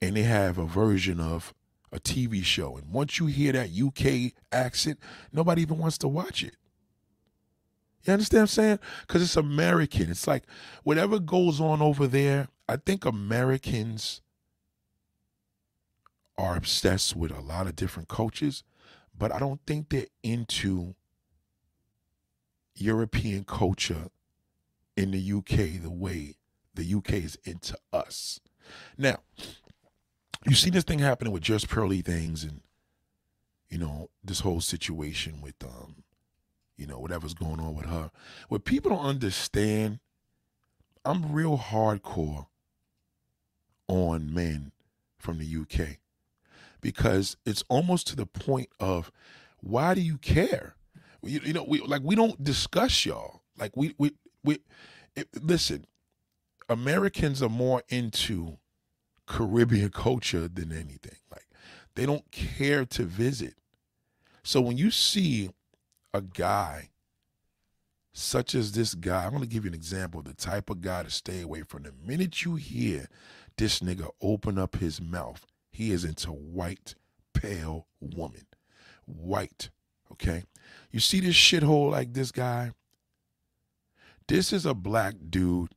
and they have a version of a TV show. And once you hear that UK accent, nobody even wants to watch it. You understand what I'm saying? Because it's American. It's like whatever goes on over there, I think Americans are obsessed with a lot of different cultures, but I don't think they're into European culture in the UK the way the UK is into us. Now, you see this thing happening with just pearly things and you know this whole situation with um you know whatever's going on with her. What people don't understand i'm real hardcore on men from the uk because it's almost to the point of why do you care? You, you know we like we don't discuss y'all. Like we we we it, listen americans are more into Caribbean culture than anything. Like they don't care to visit. So when you see a guy such as this guy, I'm going to give you an example of the type of guy to stay away from. The minute you hear this nigga open up his mouth, he is into white, pale woman. White. Okay? You see this shithole like this guy? This is a black dude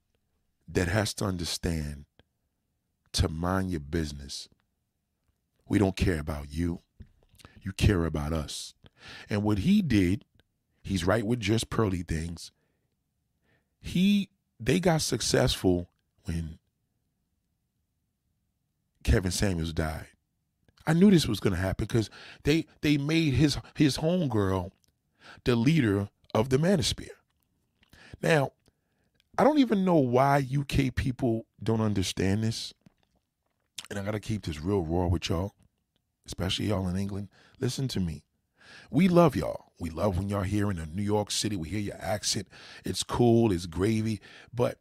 that has to understand to mind your business. We don't care about you. You care about us. And what he did, he's right with just pearly things. He they got successful when Kevin Samuels died. I knew this was gonna happen because they they made his his homegirl the leader of the manosphere. Now, I don't even know why UK people don't understand this and I got to keep this real raw with y'all, especially y'all in England. Listen to me. We love y'all. We love when y'all here in New York City. We hear your accent. It's cool, it's gravy. But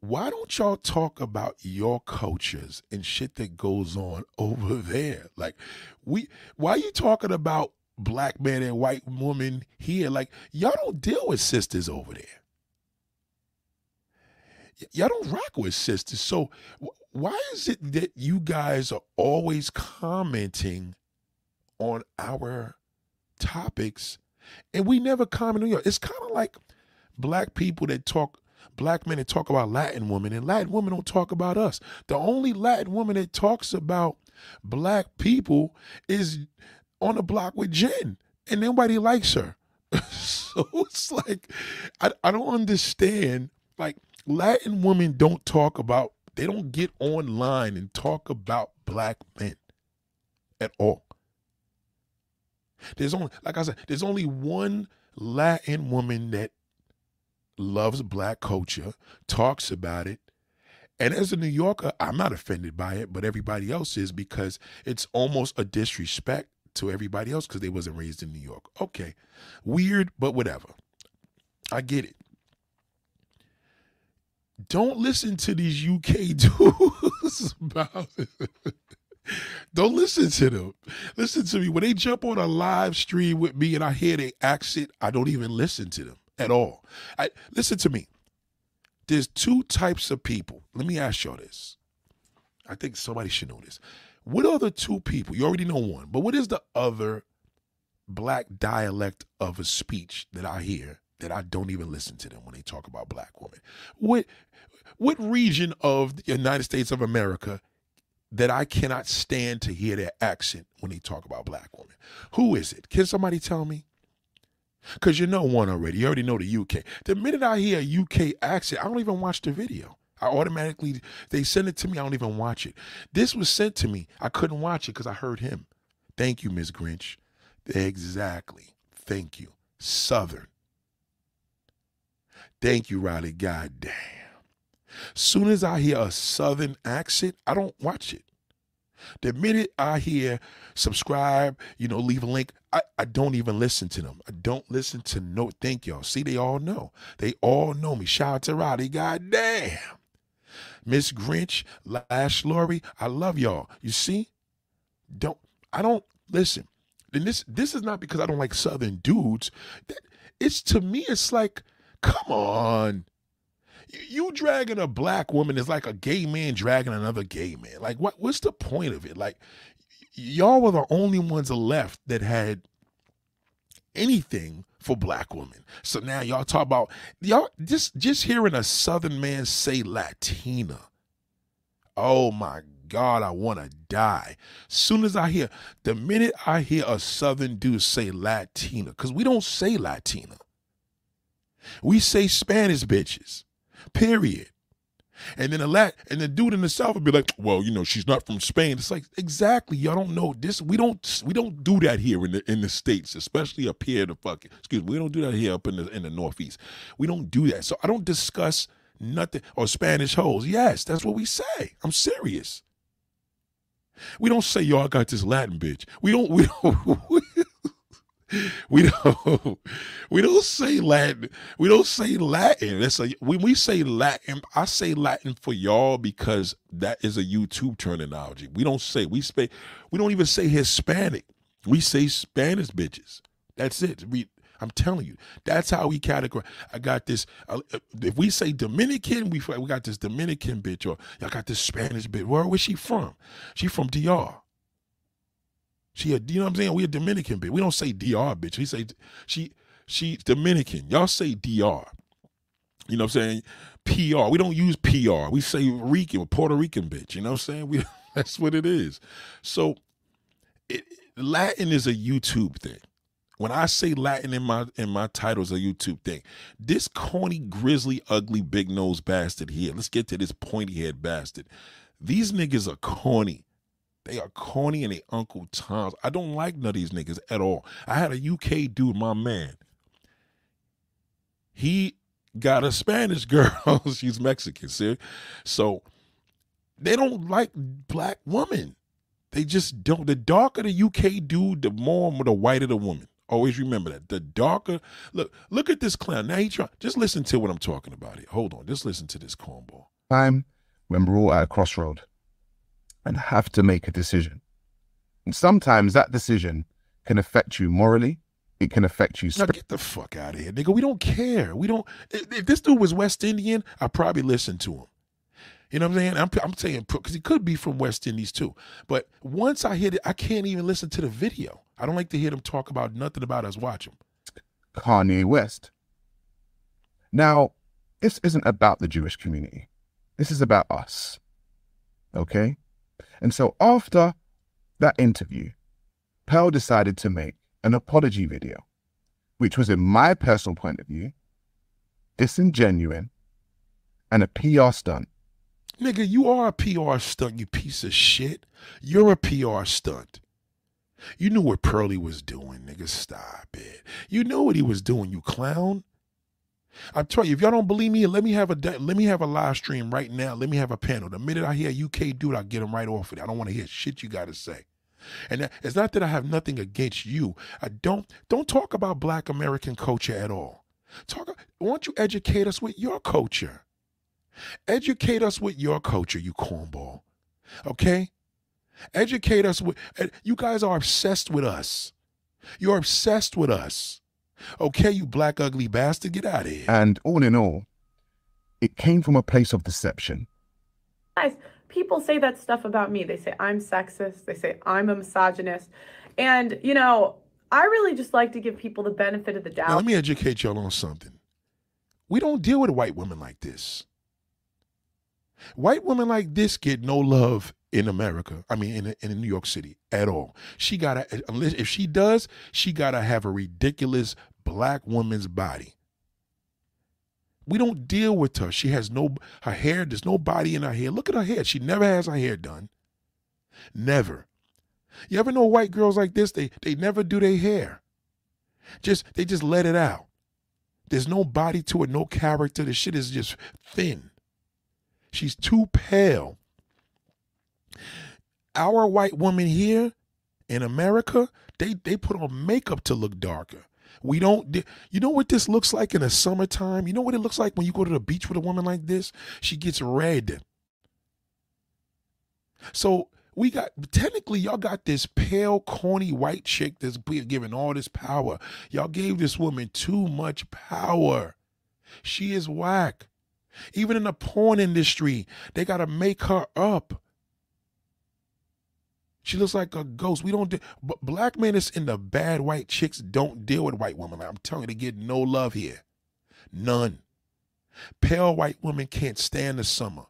why don't y'all talk about your cultures and shit that goes on over there? Like, we why are you talking about black man and white woman here? Like, y'all don't deal with sisters over there. Y- y'all don't rock with sisters. So why is it that you guys are always commenting on our topics and we never comment on yours? It's kind of like black people that talk, black men that talk about Latin women, and Latin women don't talk about us. The only Latin woman that talks about black people is on the block with Jen, and nobody likes her. so it's like, I, I don't understand. Like, Latin women don't talk about they don't get online and talk about black men at all. There's only, like I said, there's only one Latin woman that loves black culture, talks about it. And as a New Yorker, I'm not offended by it, but everybody else is because it's almost a disrespect to everybody else because they wasn't raised in New York. Okay. Weird, but whatever. I get it. Don't listen to these UK dudes about Don't listen to them. Listen to me. When they jump on a live stream with me and I hear they accent, I don't even listen to them at all. I listen to me. There's two types of people. Let me ask y'all this. I think somebody should know this. What are the two people? You already know one, but what is the other black dialect of a speech that I hear that I don't even listen to them when they talk about black women? What what region of the United States of America that I cannot stand to hear their accent when they talk about black women? Who is it? Can somebody tell me? Because you know one already. You already know the UK. The minute I hear a UK accent, I don't even watch the video. I automatically, they send it to me. I don't even watch it. This was sent to me. I couldn't watch it because I heard him. Thank you, Ms. Grinch. Exactly. Thank you. Southern. Thank you, Riley. God damn. Soon as I hear a Southern accent, I don't watch it. The minute I hear subscribe, you know, leave a link, I, I don't even listen to them. I don't listen to no thank y'all. See, they all know. They all know me. Shout out to Roddy. God damn. Miss Grinch, Lash Lori, I love y'all. You see? Don't I don't listen. And this this is not because I don't like Southern dudes. That, It's to me, it's like, come on. You dragging a black woman is like a gay man dragging another gay man. Like what what's the point of it? Like y'all were the only ones left that had anything for black women. So now y'all talk about y'all just just hearing a southern man say Latina. Oh my God, I want to die. Soon as I hear the minute I hear a southern dude say Latina, because we don't say Latina. We say Spanish bitches. Period. And then a lat and the dude in the south would be like, "Well, you know, she's not from Spain." It's like exactly, y'all don't know this. We don't we don't do that here in the in the states, especially up here. In The fucking excuse me, we don't do that here up in the in the northeast. We don't do that. So I don't discuss nothing or Spanish hoes. Yes, that's what we say. I'm serious. We don't say y'all got this Latin bitch. We don't. We don't. we don't we don't say Latin. We don't say Latin. That's a when we say Latin, I say Latin for y'all because that is a YouTube terminology. We don't say we say we don't even say Hispanic. We say Spanish bitches. That's it. We I'm telling you, that's how we categorize. I got this. Uh, if we say Dominican, we we got this Dominican bitch, or I got this Spanish bitch. Where was she from? She from DR. She a, you know what I'm saying? We a Dominican bitch. We don't say DR bitch. We say she she Dominican. Y'all say DR. You know what I'm saying? PR. We don't use PR. We say Rican, Puerto Rican bitch. You know what I'm saying? We that's what it is. So it, Latin is a YouTube thing. When I say Latin in my in my titles, a YouTube thing. This corny, grizzly, ugly, big nose bastard here. Let's get to this pointy head bastard. These niggas are corny. They are corny and they Uncle Toms. I don't like none of these niggas at all. I had a UK dude, my man. He got a Spanish girl. She's Mexican, see? So they don't like black women. They just don't. The darker the UK dude, the more the whiter the woman. Always remember that. The darker look, look at this clown. Now he try just listen to what I'm talking about here. Hold on, just listen to this cornball. Time when we're all at a crossroad and have to make a decision. And sometimes that decision can affect you morally. It can affect you. Now get the fuck out of here, nigga. We don't care. We don't. If, this dude was West Indian, I'd probably listen to him. You know what I'm saying? I'm, I'm saying because he could be from West Indies too. But once I hit it, I can't even listen to the video. I don't like to hear them talk about nothing about us watching. Kanye West. Now, this isn't about the Jewish community. This is about us. Okay? And so after that interview, Pearl decided to make an apology video, which was, in my personal point of view, disingenuous and a PR stunt. Nigga, you are a PR stunt, you piece of shit. You're a PR stunt. You knew what Pearly was doing, nigga. Stop it. You knew what he was doing, you clown. I'm telling you, if y'all don't believe me, let me have a let me have a live stream right now. Let me have a panel. The minute I hear UK dude, I get him right off of it. I don't want to hear shit you got to say. And it's not that I have nothing against you. I don't don't talk about Black American culture at all. Talk. Why don't you educate us with your culture? Educate us with your culture, you cornball. Okay? Educate us with. Eh, you guys are obsessed with us. You're obsessed with us. Okay, you black ugly bastard, get out of here. And all in all, it came from a place of deception. Guys, people say that stuff about me. They say I'm sexist. They say I'm a misogynist. And, you know, I really just like to give people the benefit of the doubt. Now, let me educate y'all on something. We don't deal with white women like this. White women like this get no love in America. I mean, in in New York City at all. She gotta unless if she does, she gotta have a ridiculous black woman's body. We don't deal with her. She has no her hair. There's no body in her hair. Look at her hair. She never has her hair done. Never. You ever know white girls like this? They they never do their hair. Just they just let it out. There's no body to it, no character. The shit is just thin. She's too pale. Our white woman here in America, they they put on makeup to look darker. We don't, you know what this looks like in the summertime? You know what it looks like when you go to the beach with a woman like this? She gets red. So we got, technically, y'all got this pale, corny white chick that's giving all this power. Y'all gave this woman too much power. She is whack. Even in the porn industry, they got to make her up. She looks like a ghost. We don't, but black men is in the bad white chicks don't deal with white women. I'm telling you, they get no love here. None. Pale white women can't stand the summer.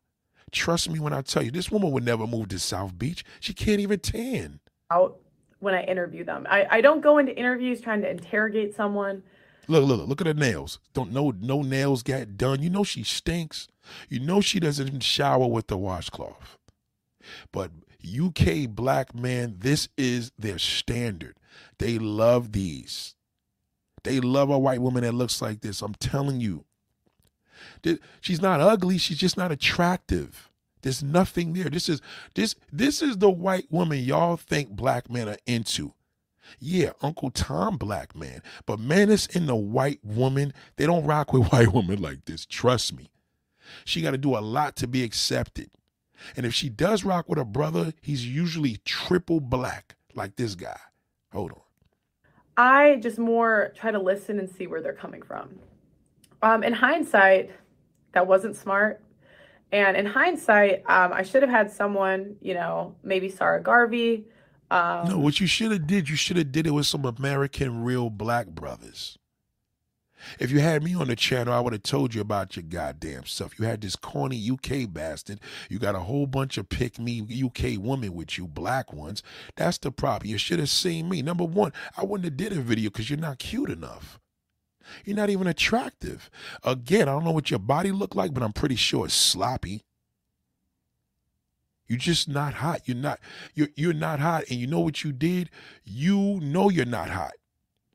Trust me when I tell you, this woman would never move to South Beach. She can't even tan. Out when I interview them. I, I don't go into interviews trying to interrogate someone. Look, look, look at her nails. Don't know no nails got done. You know she stinks. You know she doesn't shower with the washcloth. But UK black men, this is their standard. They love these. They love a white woman that looks like this. I'm telling you. She's not ugly, she's just not attractive. There's nothing there. This is this this is the white woman y'all think black men are into. Yeah, Uncle Tom black man. But man it's in the white woman, they don't rock with white women like this. Trust me. She got to do a lot to be accepted. And if she does rock with a brother, he's usually triple black, like this guy. Hold on. I just more try to listen and see where they're coming from. Um, in hindsight, that wasn't smart. And in hindsight, um, I should have had someone, you know, maybe Sarah Garvey. Um, no, what you should have did, you should have did it with some American real black brothers. If you had me on the channel, I would have told you about your goddamn stuff. You had this corny UK bastard. You got a whole bunch of pick me UK women with you, black ones. That's the problem. You should have seen me. Number one, I wouldn't have did a video because you're not cute enough. You're not even attractive. Again, I don't know what your body looked like, but I'm pretty sure it's sloppy. You're just not hot. You're not you're you're not hot. And you know what you did? You know you're not hot.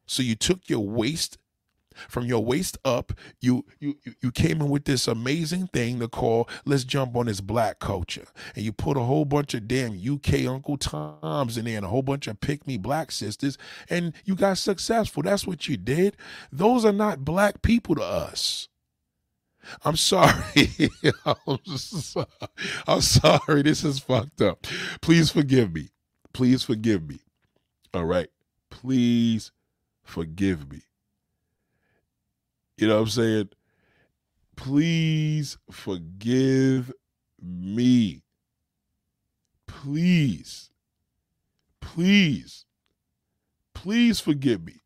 So you took your waist from your waist up, you you you came in with this amazing thing to call let's jump on this black culture. And you put a whole bunch of damn UK Uncle Toms in there and a whole bunch of pick me black sisters, and you got successful. That's what you did. Those are not black people to us. I'm sorry. I'm sorry. This is fucked up. Please forgive me. Please forgive me. All right. Please forgive me. You know what I'm saying? Please forgive me. Please. Please. Please forgive me.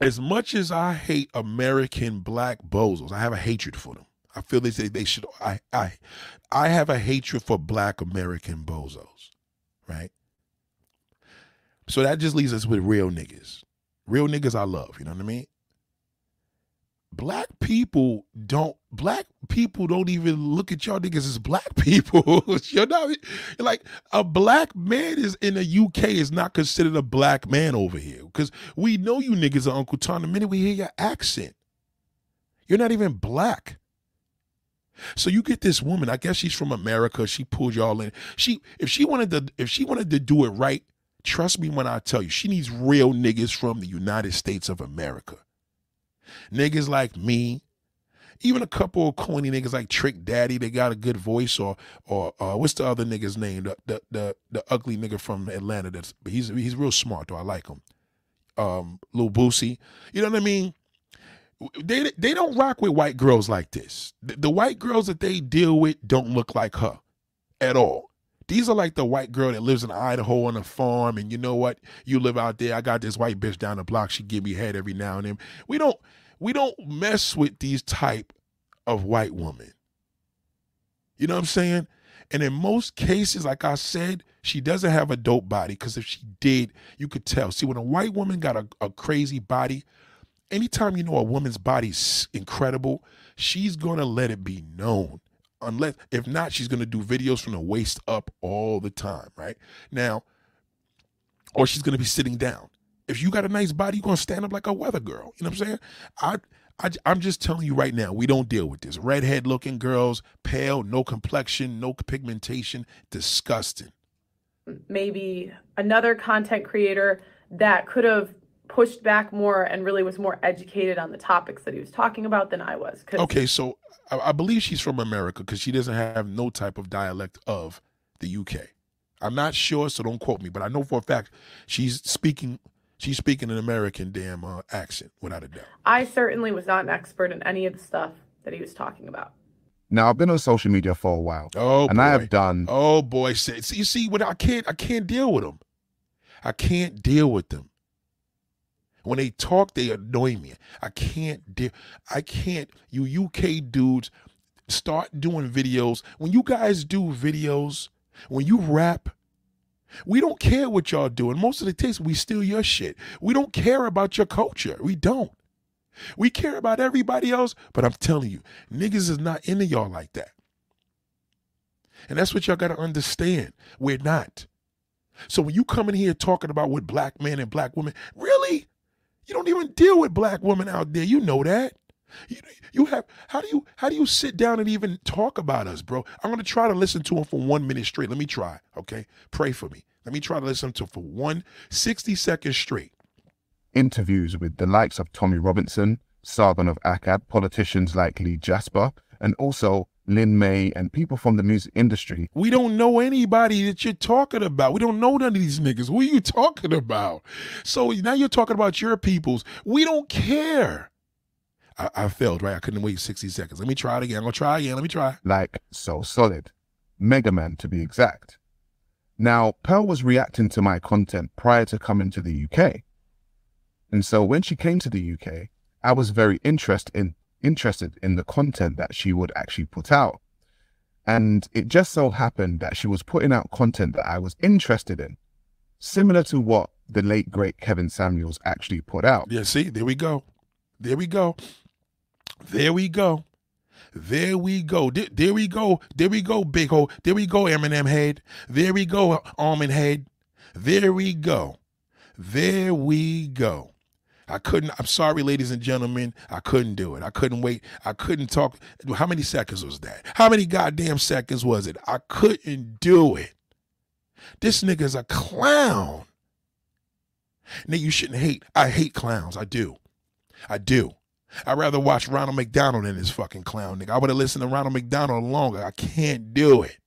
As much as I hate American black bozos, I have a hatred for them. I feel they say they should I I I have a hatred for black American bozos, right? So that just leaves us with real niggas. Real niggas I love, you know what I mean? Black people don't black people don't even look at y'all niggas as black people. you know, like a black man is in the UK is not considered a black man over here because we know you niggas are Uncle Tom the minute we hear your accent. You're not even black. So you get this woman, I guess she's from America. She pulled y'all in. She if she wanted to if she wanted to do it right, trust me when I tell you, she needs real niggas from the United States of America. Niggas like me, even a couple of corny niggas like Trick Daddy, they got a good voice, or or uh, what's the other nigga's name? The, the the the ugly nigga from Atlanta. That's he's he's real smart though. I like him. Um, Lil Boosie. You know what I mean? They they don't rock with white girls like this. The, the white girls that they deal with don't look like her at all. These are like the white girl that lives in Idaho on a farm, and you know what? You live out there. I got this white bitch down the block. She give me head every now and then. We don't we don't mess with these type of white women. You know what I'm saying? And in most cases, like I said, she doesn't have a dope body because if she did, you could tell. See, when a white woman got a, a crazy body, anytime you know a woman's body's incredible, she's gonna let it be known. Unless, if not, she's gonna do videos from the waist up all the time, right? Now, or she's gonna be sitting down. If you got a nice body, you're gonna stand up like a weather girl. You know what I'm saying? I, I I'm just telling you right now, we don't deal with this. Redhead looking girls, pale, no complexion, no pigmentation, disgusting. Maybe another content creator that could have pushed back more and really was more educated on the topics that he was talking about than I was. Okay, so I, I believe she's from America because she doesn't have no type of dialect of the UK. I'm not sure, so don't quote me, but I know for a fact she's speaking she's speaking an American damn uh, accent, without a doubt. I certainly was not an expert in any of the stuff that he was talking about. Now I've been on social media for a while. Oh, and boy. I have done. Oh boy, see, you see what I can't, I can't deal with them. I can't deal with them. When they talk, they annoy me. I can't deal. I can't. You UK dudes, start doing videos. When you guys do videos, when you rap, we don't care what y'all doing. Most of the times, we steal your shit. We don't care about your culture. We don't. We care about everybody else, but I'm telling you, niggas is not into y'all like that. And that's what y'all got to understand. We're not. So when you come in here talking about what black men and black women, really? You don't even deal with black women out there. You know that. You, you have how do you how do you sit down and even talk about us, bro? I'm gonna try to listen to him for one minute straight. Let me try, okay? Pray for me. Let me try to listen to for one 60 seconds straight. Interviews with the likes of Tommy Robinson, Sargon of Akkad, politicians like Lee Jasper, and also Lin May and people from the music industry. We don't know anybody that you're talking about. We don't know none of these niggas. Who are you talking about? So now you're talking about your peoples. We don't care. I, I failed, right? I couldn't wait 60 seconds. Let me try it again. I'm going to try again. Let me try. Like So Solid, Megaman to be exact. Now, Pearl was reacting to my content prior to coming to the UK. And so when she came to the UK, I was very interested in interested in the content that she would actually put out. And it just so happened that she was putting out content that I was interested in, similar to what the late great Kevin Samuels actually put out. Yeah, see, there we go. There we go. There we go. There we go. There, there we go. There we go, big hole. There we go, Eminem head. There we go, almond head. There we go. There we go. I couldn't, I'm sorry, ladies and gentlemen, I couldn't do it. I couldn't wait. I couldn't talk. How many seconds was that? How many goddamn seconds was it? I couldn't do it. This nigga's a clown. Now, you shouldn't hate. I hate clowns. I do. I do. I'd rather watch Ronald McDonald than this fucking clown nigga. I would have listened to Ronald McDonald longer. I can't do it.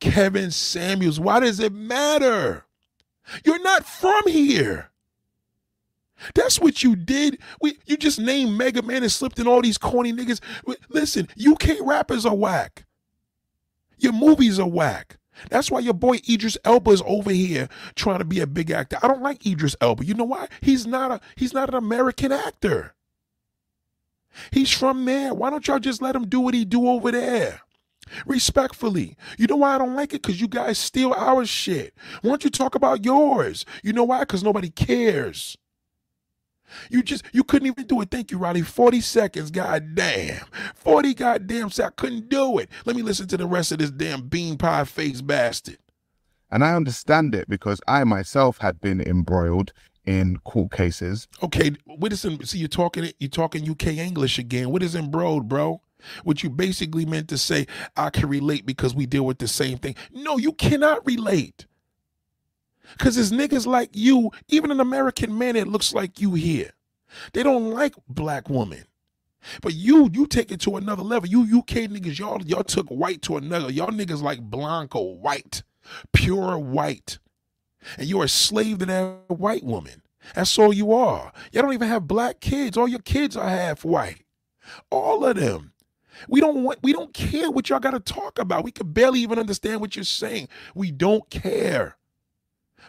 Kevin Samuels, why does it matter? You're not from here. That's what you did. We you just named Megaman and slipped in all these corny niggas. Listen, UK rappers are whack. Your movies are whack. That's why your boy Idris Elba is over here trying to be a big actor. I don't like Idris Elba. You know why? He's not a he's not an American actor. He's from there. Why don't y'all just let him do what he do over there? Respectfully. You know why I don't like it? Because you guys steal our shit. Why don't you talk about yours? You know why? Because nobody cares. You just you couldn't even do it. Thank you, Roddy. 40 seconds, god damn. 40 goddamn seconds. I couldn't do it. Let me listen to the rest of this damn bean pie face bastard. And I understand it because I myself had been embroiled in court cases. Okay, what is in, see you're talking you're talking UK English again. What is embroiled, bro? What you basically meant to say, I can relate because we deal with the same thing. No, you cannot relate. Because it's niggas like you, even an American man that looks like you here. They don't like black women. But you, you take it to another level. You UK niggas, y'all, y'all took white to another. Y'all niggas like Blanco, white, pure white. And you're a slave to that white woman. That's all you are. Y'all don't even have black kids. All your kids are half white. All of them. We don't want, we don't care what y'all got to talk about. We can barely even understand what you're saying. We don't care.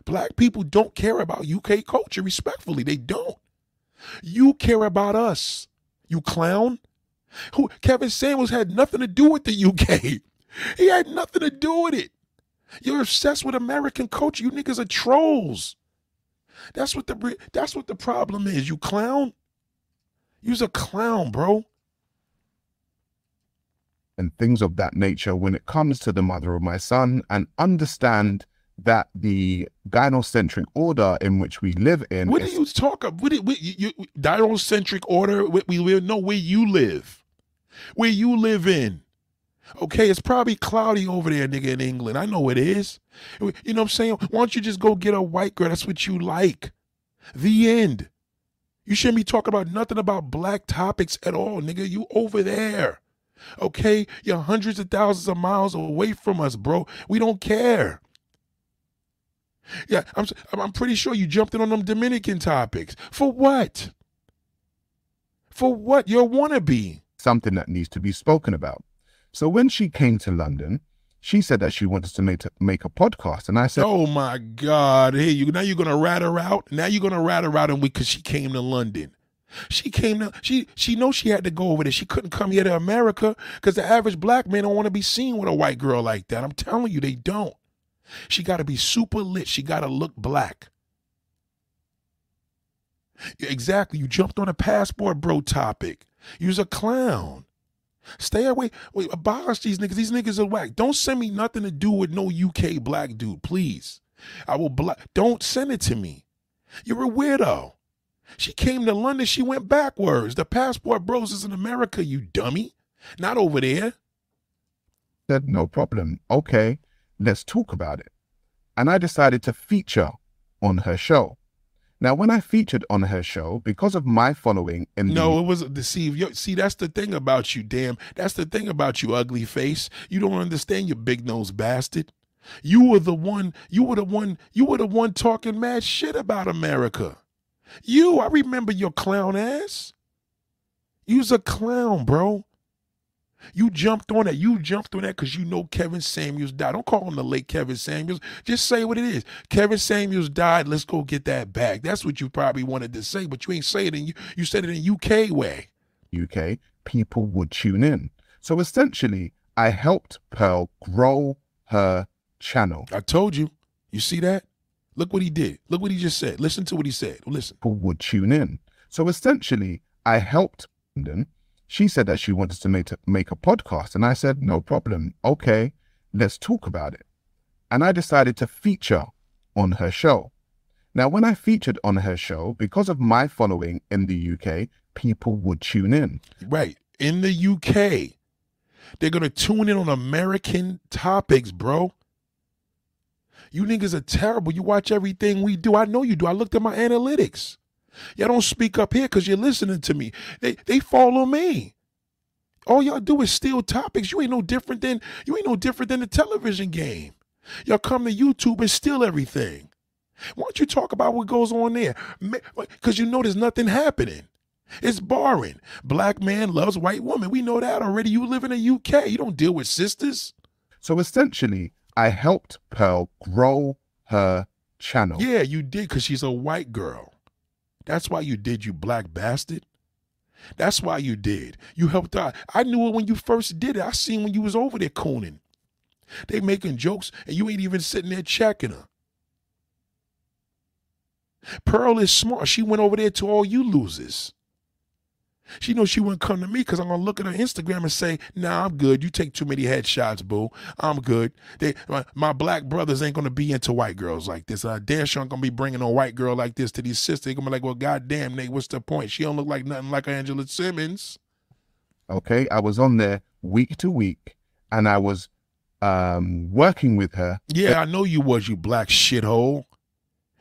Black people don't care about UK culture, respectfully. They don't. You care about us, you clown. Who Kevin Samuels had nothing to do with the UK. He had nothing to do with it. You're obsessed with American culture. You niggas are trolls. That's what the that's what the problem is, you clown. You's a clown, bro. And things of that nature when it comes to the mother of my son and understand that the gynocentric order in which we live in. What do you talk about? What, what, you, you, gynocentric order? We, we know where you live, where you live in. Okay, it's probably cloudy over there, nigga, in England. I know it is. You know what I'm saying? Why don't you just go get a white girl? That's what you like. The end. You shouldn't be talking about nothing about black topics at all, nigga. You over there. Okay? You're hundreds of thousands of miles away from us, bro. We don't care. Yeah, I'm I'm pretty sure you jumped in on them Dominican topics. For what? For what? You're a wannabe. Something that needs to be spoken about. So when she came to London, she said that she wanted to make to make a podcast, and I said, "Oh my God, hey, you now you're gonna rat her out. Now you're gonna rat her out, and because she came to London." She came to she she knows she had to go over there. She couldn't come here to America because the average black man don't want to be seen with a white girl like that. I'm telling you, they don't. She got to be super lit. She got to look black. Exactly. You jumped on a passport bro topic. You's a clown. Stay away. Wait, abolish these niggas. These niggas are whack. Don't send me nothing to do with no UK black dude, please. I will block. Don't send it to me. You're a weirdo. She came to London. She went backwards. The passport bros is in America, you dummy. Not over there. Said no problem. Okay let's talk about it. And I decided to feature on her show. Now, when I featured on her show, because of my following in No, it was deceive. See, that's the thing about you, damn. That's the thing about you, ugly face. You don't understand, you big nose bastard. You were the one, you were the one, you were the one talking mad shit about America. You, I remember your clown ass. You's a clown, bro. You jumped on that. You jumped on that because you know Kevin Samuels died. Don't call him the late Kevin Samuels. Just say what it is. Kevin Samuels died. Let's go get that back. That's what you probably wanted to say, but you ain't say it in you. You said it in UK way. UK people would tune in. So essentially, I helped Pearl grow her channel. I told you. You see that? Look what he did. Look what he just said. Listen to what he said. Listen. People would tune in. So essentially, I helped London she said that she wanted to make, to make a podcast. And I said, no problem. Okay, let's talk about it. And I decided to feature on her show. Now, when I featured on her show, because of my following in the UK, people would tune in. Right. In the UK, they're going to tune in on American topics, bro. You niggas are terrible. You watch everything we do. I know you do. I looked at my analytics. Y'all don't speak up here because you're listening to me. They they follow me. All y'all do is steal topics. You ain't no different than you ain't no different than the television game. Y'all come to YouTube and steal everything. Why don't you talk about what goes on there? Because you know there's nothing happening. It's boring. Black man loves white woman. We know that already. You live in the UK. You don't deal with sisters. So essentially, I helped Pearl grow her channel. Yeah, you did because she's a white girl. That's why you did, you black bastard. That's why you did. You helped out. I knew it when you first did it. I seen when you was over there cooning. They making jokes and you ain't even sitting there checking her. Pearl is smart. She went over there to all you losers. She knows she wouldn't come to me because I'm gonna look at her Instagram and say, "Nah, I'm good. You take too many headshots, boo. I'm good." They, my, my black brothers ain't gonna be into white girls like this. Uh, damn sure ain't gonna be bringing a white girl like this to these sisters. They gonna be like, "Well, goddamn, Nate, what's the point? She don't look like nothing like Angela Simmons." Okay, I was on there week to week, and I was um, working with her. Yeah, I know you was, you black shithole.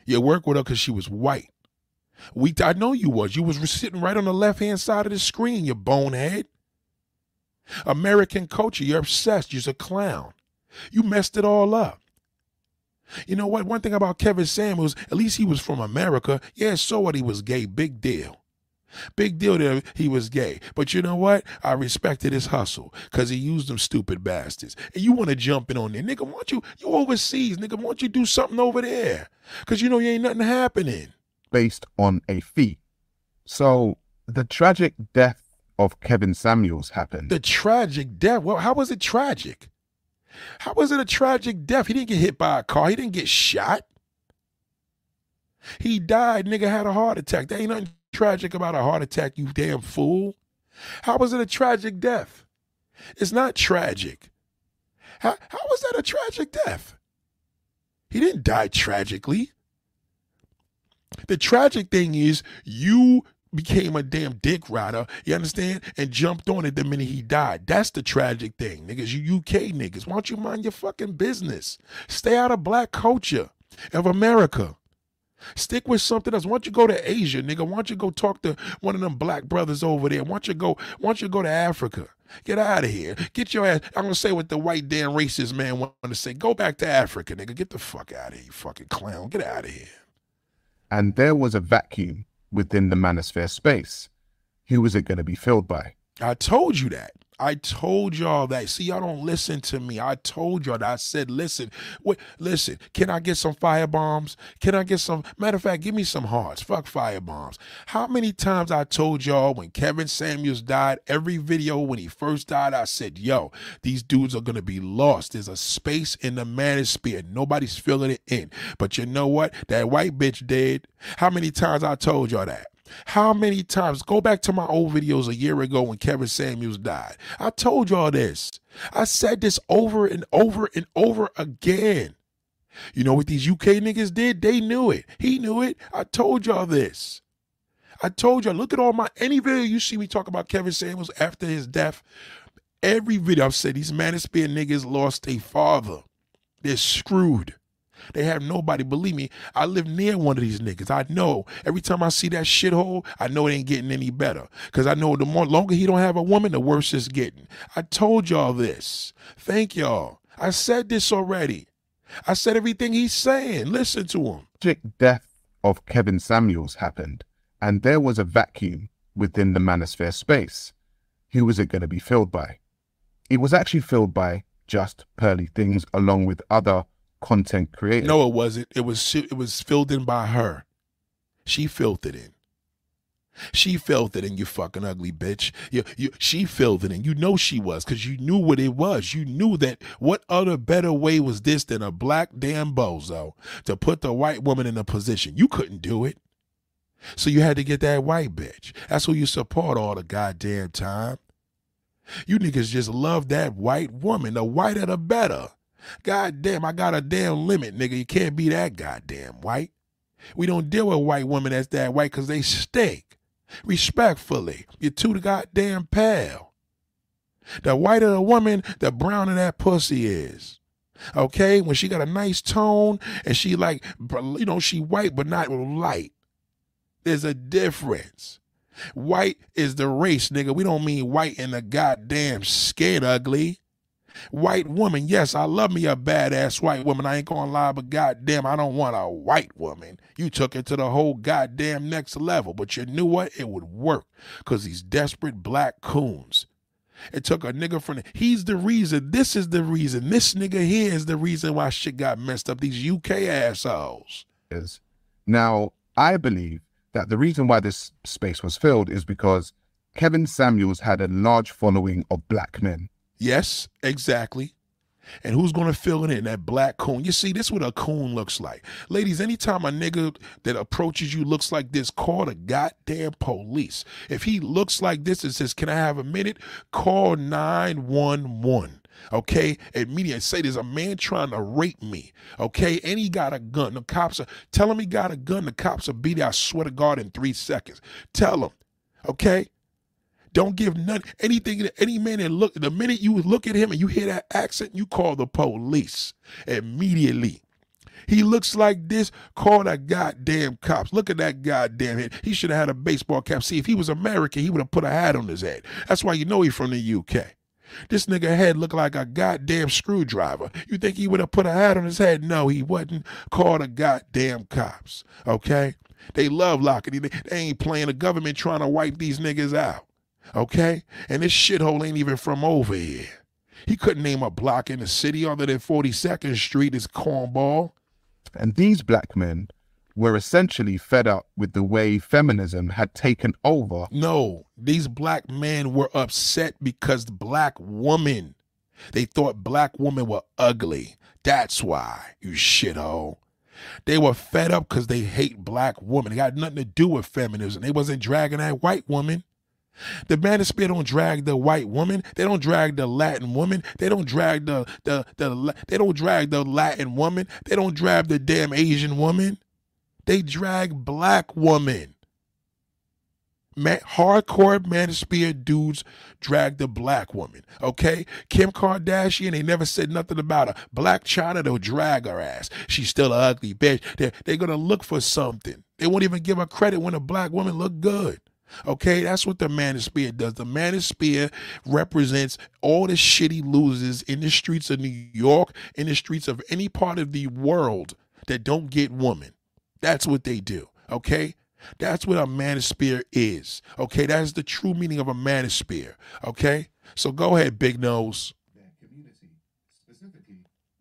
You work with her because she was white. We, I know you was. You was sitting right on the left hand side of the screen, you bonehead. American culture, you're obsessed. You're a clown. You messed it all up. You know what? One thing about Kevin Samuels, at least he was from America. Yeah, so what? He was gay. Big deal. Big deal that he was gay. But you know what? I respected his hustle because he used them stupid bastards. And you want to jump in on there. Nigga, why don't you, you overseas, nigga, why don't you do something over there? Because you know you ain't nothing happening. Based on a fee. So the tragic death of Kevin Samuels happened. The tragic death. Well, how was it tragic? How was it a tragic death? He didn't get hit by a car. He didn't get shot. He died. Nigga had a heart attack. There ain't nothing tragic about a heart attack, you damn fool. How was it a tragic death? It's not tragic. How, how was that a tragic death? He didn't die tragically. The tragic thing is you became a damn dick rider, you understand? And jumped on it the minute he died. That's the tragic thing, niggas. You UK niggas. Why don't you mind your fucking business? Stay out of black culture of America. Stick with something else. Why don't you go to Asia, nigga? Why don't you go talk to one of them black brothers over there? Why don't you go, why don't you go to Africa? Get out of here. Get your ass. I'm gonna say what the white damn racist man wanted to say. Go back to Africa, nigga. Get the fuck out of here, you fucking clown. Get out of here. And there was a vacuum within the manosphere space. Who was it going to be filled by? I told you that. I told y'all that. See, y'all don't listen to me. I told y'all that. I said, listen, wait, listen, can I get some fire bombs? Can I get some matter of fact, give me some hearts. Fuck fire bombs. How many times I told y'all when Kevin Samuels died, every video when he first died, I said, yo, these dudes are gonna be lost. There's a space in the manosphere. Nobody's filling it in. But you know what? That white bitch dead. How many times I told y'all that? How many times? Go back to my old videos a year ago when Kevin Samuels died. I told y'all this. I said this over and over and over again. You know what these UK niggas did? They knew it. He knew it. I told y'all this. I told y'all, look at all my any video you see me talk about Kevin Samuels after his death. Every video I've said these manosphere niggas lost a father. They're screwed. They have nobody. Believe me, I live near one of these niggas. I know. Every time I see that shithole, I know it ain't getting any better. Cause I know the more longer he don't have a woman, the worse it's getting. I told y'all this. Thank y'all. I said this already. I said everything he's saying. Listen to him. Tragic death of Kevin Samuels happened, and there was a vacuum within the manosphere space. Who was it going to be filled by? It was actually filled by Just Pearly Things along with other content creator. No, it wasn't. It was it was filled in by her. She filled it in. She filled it in, you fucking ugly bitch. You, you, she filled it in. You know she was, because you knew what it was. You knew that what other better way was this than a black damn bozo to put the white woman in a position? You couldn't do it. So you had to get that white bitch. That's who you support all the goddamn time. You niggas just love that white woman. The whiter the better. God damn, I got a damn limit, nigga. You can't be that goddamn white. We don't deal with white women that's that white because they stink. Respectfully, you're too goddamn pale. The whiter the woman, the browner that pussy is. Okay, when she got a nice tone and she like, you know, she white but not light. There's a difference. White is the race, nigga. We don't mean white in the goddamn skin ugly. White woman, yes, I love me a badass white woman. I ain't gonna lie, but goddamn, I don't want a white woman. You took it to the whole goddamn next level, but you knew what? It would work. Cause these desperate black coons. It took a nigga from the, he's the reason, this is the reason, this nigga here is the reason why shit got messed up. These UK assholes. is. Now, I believe that the reason why this space was filled is because Kevin Samuels had a large following of black men. Yes, exactly. And who's gonna fill it in? That black coon. You see, this is what a coon looks like. Ladies, anytime a nigga that approaches you looks like this, call the goddamn police. If he looks like this and says, Can I have a minute? Call 911. Okay, immediately say there's a man trying to rape me. Okay, and he got a gun. The cops are tell him he got a gun. The cops will beat it. I swear to God in three seconds. Tell him. Okay, don't give none anything to any man that look. The minute you look at him and you hear that accent, you call the police immediately. He looks like this. Call the goddamn cops. Look at that goddamn head. He should have had a baseball cap. See, if he was American, he would have put a hat on his head. That's why you know he's from the UK. This nigga head looked like a goddamn screwdriver. You think he would have put a hat on his head? No, he wasn't. Call the goddamn cops. Okay? They love locking. They, they ain't playing the government trying to wipe these niggas out. Okay? And this shithole ain't even from over here. He couldn't name a block in the city other than 42nd Street, his cornball. And these black men were essentially fed up with the way feminism had taken over. No, these black men were upset because black women, they thought black women were ugly. That's why, you shithole. They were fed up because they hate black women. It got nothing to do with feminism. They wasn't dragging that white woman. The manosphere don't drag the white woman. They don't drag the Latin woman. They don't drag the the the. They don't drag the Latin woman. They don't drag the damn Asian woman. They drag black woman. Man, hardcore manosphere dudes drag the black woman. Okay, Kim Kardashian, they never said nothing about her. Blac Chyna, they'll drag her ass. She's still an ugly bitch. They're, they're gonna look for something. They won't even give her credit when a black woman look good. Okay, that's what the manosphere does. The manosphere represents all the shit he loses in the streets of New York, in the streets of any part of the world that don't get women. That's what they do. Okay, that's what a manosphere is. Okay, that's the true meaning of a manosphere. Okay, so go ahead, big nose. Their community, specifically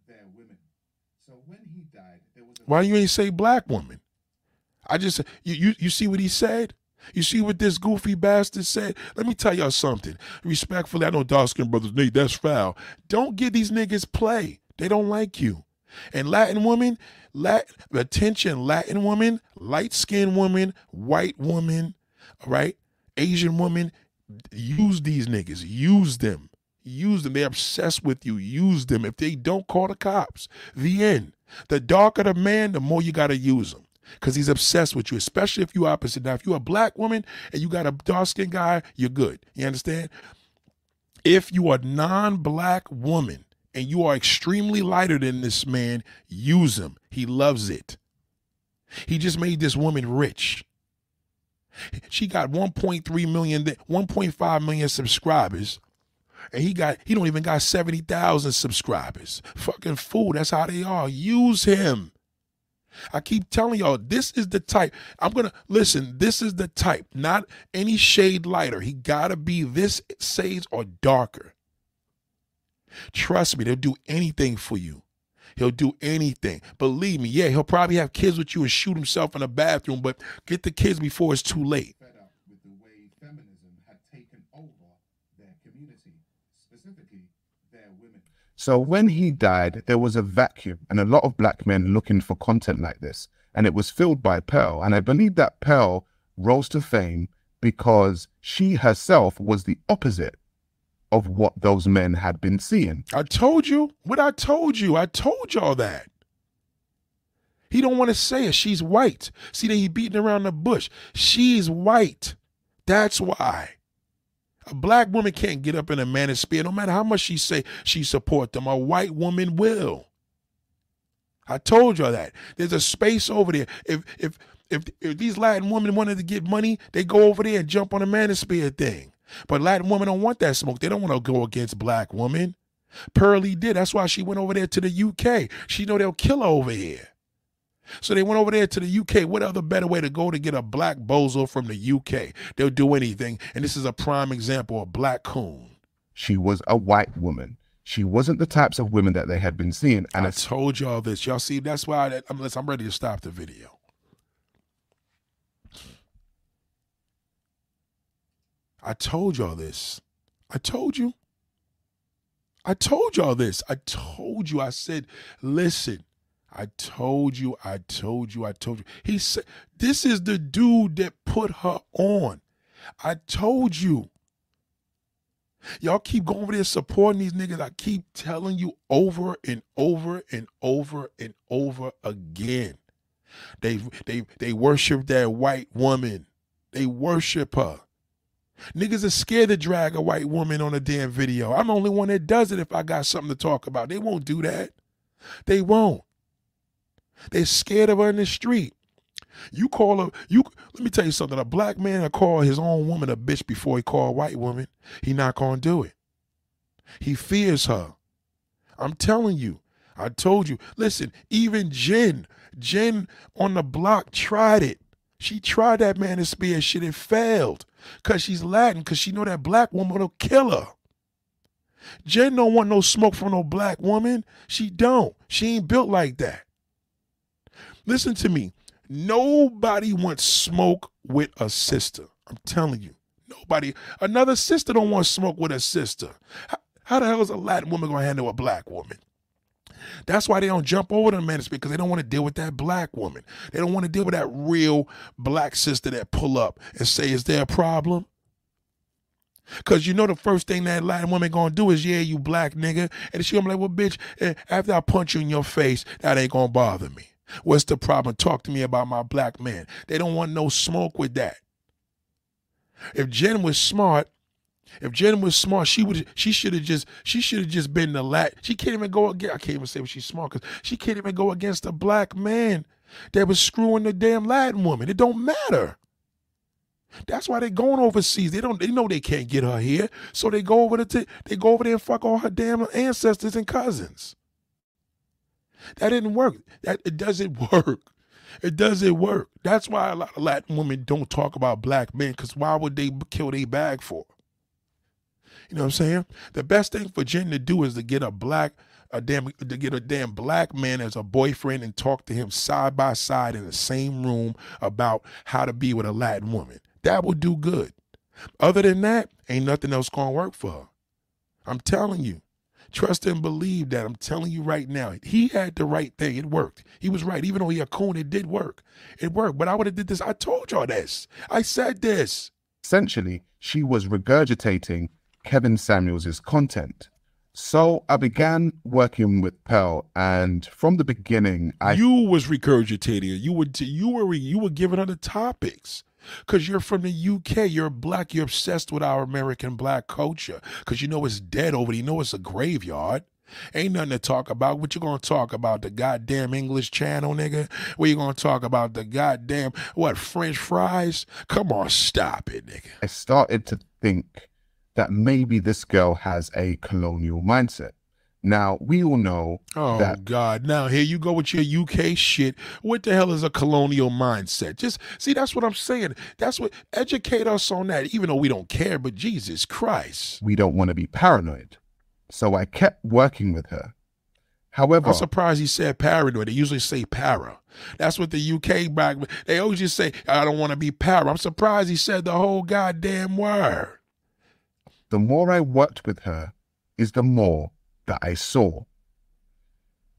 their women. So when he died, there was a Why you ain't say black woman? I just you you you see what he said. You see what this goofy bastard said? Let me tell y'all something. Respectfully, I know dark skin brothers, Nate, that's foul. Don't give these niggas play. They don't like you. And Latin women, Latin, attention, Latin woman, light skinned woman, white woman, all right, Asian woman, use these niggas. Use them. Use them. They're obsessed with you. Use them. If they don't, call the cops. The end. The darker the man, the more you got to use them because he's obsessed with you, especially if you opposite. Now, if you're a black woman and you got a dark skinned guy, you're good. You understand? If you are non-black woman and you are extremely lighter than this man, use him. He loves it. He just made this woman rich. She got 1.3 million, 1.5 million subscribers. And he got he don't even got 70,000 subscribers. Fucking fool, that's how they are. Use him. I keep telling y'all, this is the type. I'm gonna listen. This is the type, not any shade lighter. He gotta be this shades or darker. Trust me, they'll do anything for you. He'll do anything. Believe me, yeah, he'll probably have kids with you and shoot himself in the bathroom, but get the kids before it's too late. fed up with the way feminism had taken over their community, specifically their women. So when he died, there was a vacuum and a lot of black men looking for content like this. And it was filled by Pearl. And I believe that Pearl rose to fame because she herself was the opposite of what those men had been seeing. I told you what I told you. I told y'all that. He don't want to say it. She's white. See that he beating around the bush. She's white. That's why. A black woman can't get up in a manosphere, no matter how much she say she support them. A white woman will. I told y'all that. There's a space over there. If if if if these Latin women wanted to get money, they go over there and jump on a manosphere thing. But Latin women don't want that smoke. They don't want to go against black women. Pearlie did. That's why she went over there to the UK. She know they'll kill her over here. So they went over there to the UK. What other better way to go to get a black bozo from the UK? They'll do anything. And this is a prime example of black coon. She was a white woman. She wasn't the types of women that they had been seeing. And I told y'all this. Y'all see, that's why I, I'm, I'm ready to stop the video. I told y'all this. I told you. I told y'all this. I told you. I said, listen, I told you, I told you, I told you. He said, this is the dude that put her on. I told you. Y'all keep going over there supporting these niggas. I keep telling you over and over and over and over again. They they they worship that white woman. They worship her. Niggas are scared to drag a white woman on a damn video. I'm the only one that does it if I got something to talk about. They won't do that. They won't. They're scared of her in the street. You call her, you let me tell you something. A black man will call his own woman a bitch before he call a white woman. He not gonna do it. He fears her. I'm telling you. I told you. Listen, even Jen, Jen on the block tried it. She tried that manosphere shit. It failed. Cause she's Latin, cause she know that black woman will kill her. Jen don't want no smoke from no black woman. She don't. She ain't built like that. Listen to me. Nobody wants smoke with a sister. I'm telling you. Nobody. Another sister don't want smoke with a sister. How, how the hell is a Latin woman gonna handle a black woman? That's why they don't jump over the man because they don't want to deal with that black woman. They don't want to deal with that real black sister that pull up and say, "Is there a problem?" Cause you know the first thing that Latin woman gonna do is, yeah, you black nigga, and she gonna be like, well, bitch, eh, after I punch you in your face, that ain't gonna bother me. What's the problem? Talk to me about my black man. They don't want no smoke with that. If Jen was smart, if Jen was smart, she would she should have just she should have just been the lat. She can't even go against. I can't even say what she's smart because she can't even go against a black man that was screwing the damn Latin woman. It don't matter. That's why they're going overseas. They don't. They know they can't get her here, so they go over to they go over there and fuck all her damn ancestors and cousins. That didn't work. That it doesn't work. It doesn't work. That's why a lot of Latin women don't talk about black men, because why would they kill their bag for? You know what I'm saying? The best thing for Jen to do is to get a black, a damn, to get a damn black man as a boyfriend and talk to him side by side in the same room about how to be with a Latin woman. That would do good. Other than that, ain't nothing else gonna work for her. I'm telling you. Trust and believe that. I'm telling you right now. He had the right thing. It worked. He was right. Even though he a coon, it did work. It worked. But I would have did this. I told y'all this. I said this. Essentially, she was regurgitating Kevin Samuels' content. So I began working with Pearl, and from the beginning, I you was regurgitating. You would you were you were giving her the topics. Because you're from the UK, you're black, you're obsessed with our American black culture. Because you know it's dead over there, you know it's a graveyard. Ain't nothing to talk about. What you gonna talk about? The goddamn English channel, nigga? What you gonna talk about? The goddamn what French fries? Come on, stop it, nigga. I started to think that maybe this girl has a colonial mindset. Now we all know. Oh that- God! Now here you go with your UK shit. What the hell is a colonial mindset? Just see, that's what I'm saying. That's what educate us on that. Even though we don't care, but Jesus Christ, we don't want to be paranoid. So I kept working with her. However, I'm surprised he said paranoid. They usually say para. That's what the UK back. They always just say, "I don't want to be para." I'm surprised he said the whole goddamn word. the more I worked with her, is the more that I saw.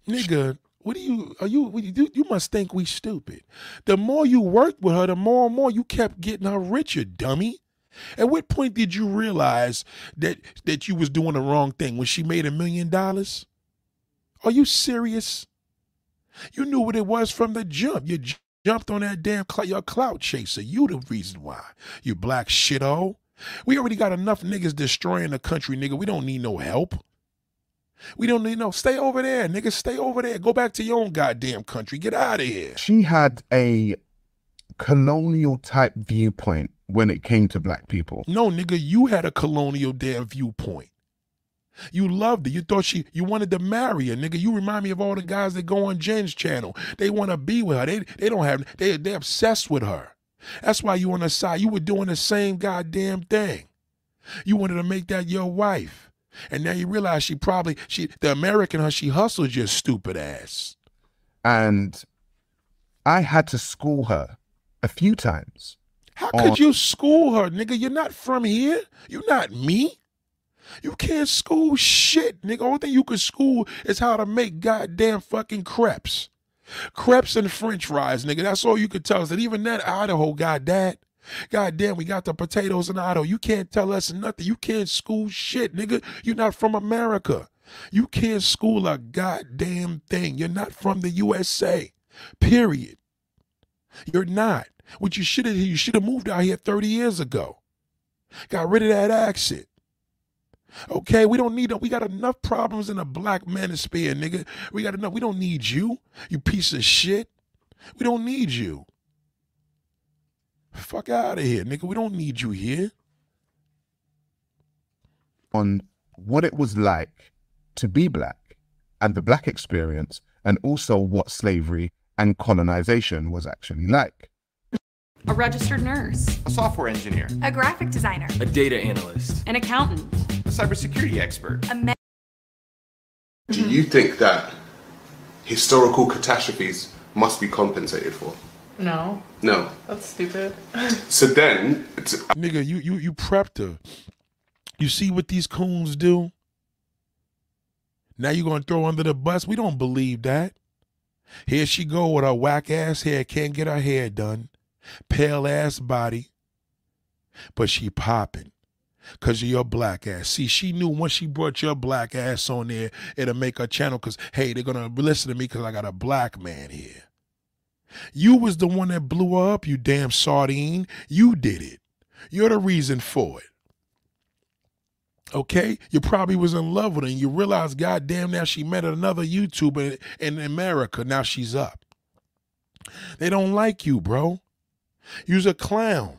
Nigga, what do you are you you you must think we stupid. The more you worked with her, the more and more you kept getting her richer, dummy. At what point did you realize that that you was doing the wrong thing when she made a million dollars? Are you serious? You knew what it was from the jump. You jumped on that damn cl- your clout chaser. You the reason why. You black shithole. We already got enough niggas destroying the country, nigga. We don't need no help. We don't need no. Stay over there, nigga. Stay over there. Go back to your own goddamn country. Get out of here. She had a colonial type viewpoint when it came to black people. No, nigga, you had a colonial damn viewpoint. You loved it. You thought she, you wanted to marry her, nigga. You remind me of all the guys that go on Jen's channel. They want to be with her. They, they don't have, they, they're obsessed with her. That's why you on the side. You were doing the same goddamn thing. You wanted to make that your wife. And now you realize she probably, she, the American her, she hustled your stupid ass. And I had to school her a few times. How On- could you school her, nigga? You're not from here. You're not me. You can't school shit, nigga. Only thing you can school is how to make goddamn fucking crepes. Crepes and french fries, nigga. That's all you can tell us. And even that Idaho got that. God damn, we got the potatoes in Idaho. You can't tell us nothing. You can't school shit, nigga. You're not from America. You can't school a goddamn thing. You're not from the USA. Period. You're not. What you should have you should have moved out here 30 years ago. Got rid of that accent. Okay, we don't need We got enough problems in the black manosphere, nigga. We got enough. We don't need you, you piece of shit. We don't need you. Fuck out of here, nigga. We don't need you here. On what it was like to be black and the black experience, and also what slavery and colonization was actually like. A registered nurse, a software engineer, a graphic designer, a data analyst, an accountant, a cybersecurity expert. A me- Do you think that historical catastrophes must be compensated for? No, No. that's stupid. So then, it's, Nigga, you you you prepped her. You see what these coons do? Now you gonna throw under the bus? We don't believe that. Here she go with her whack ass hair, can't get her hair done, pale ass body, but she popping. Cause of your black ass. See, she knew once she brought your black ass on there, it'll make her channel. Cause hey, they're gonna listen to me because I got a black man here. You was the one that blew her up, you damn sardine. You did it. You're the reason for it. Okay? You probably was in love with her and you realize, goddamn, now she met another YouTuber in America. Now she's up. They don't like you, bro. You's a clown.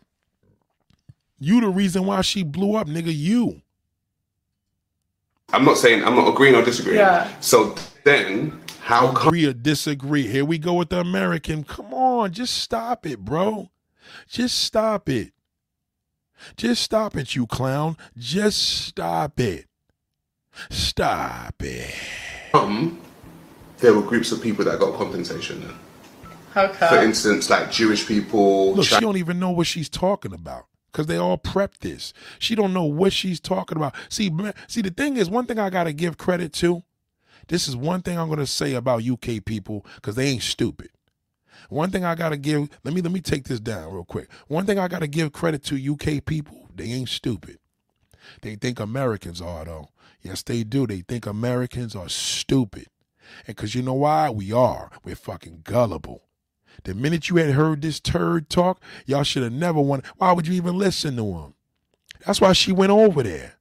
You the reason why she blew up, nigga. You. I'm not saying I'm not agreeing or disagreeing. Yeah. So then, how come? Agree or disagree. Here we go with the American. Come on, just stop it, bro. Just stop it. Just stop it, you clown. Just stop it. Stop it. Um, there were groups of people that got compensation. Then. How come? For instance, like Jewish people. Look, Chi- she don't even know what she's talking about because they all prepped this. She don't know what she's talking about. See, see, the thing is, one thing I gotta give credit to. This is one thing I'm gonna say about UK people because they ain't stupid. One thing I gotta give. Let me let me take this down real quick. One thing I gotta give credit to UK people. They ain't stupid. They think Americans are though. Yes, they do. They think Americans are stupid. And because you know why? We are. We're fucking gullible. The minute you had heard this turd talk, y'all should have never won. Why would you even listen to him? That's why she went over there.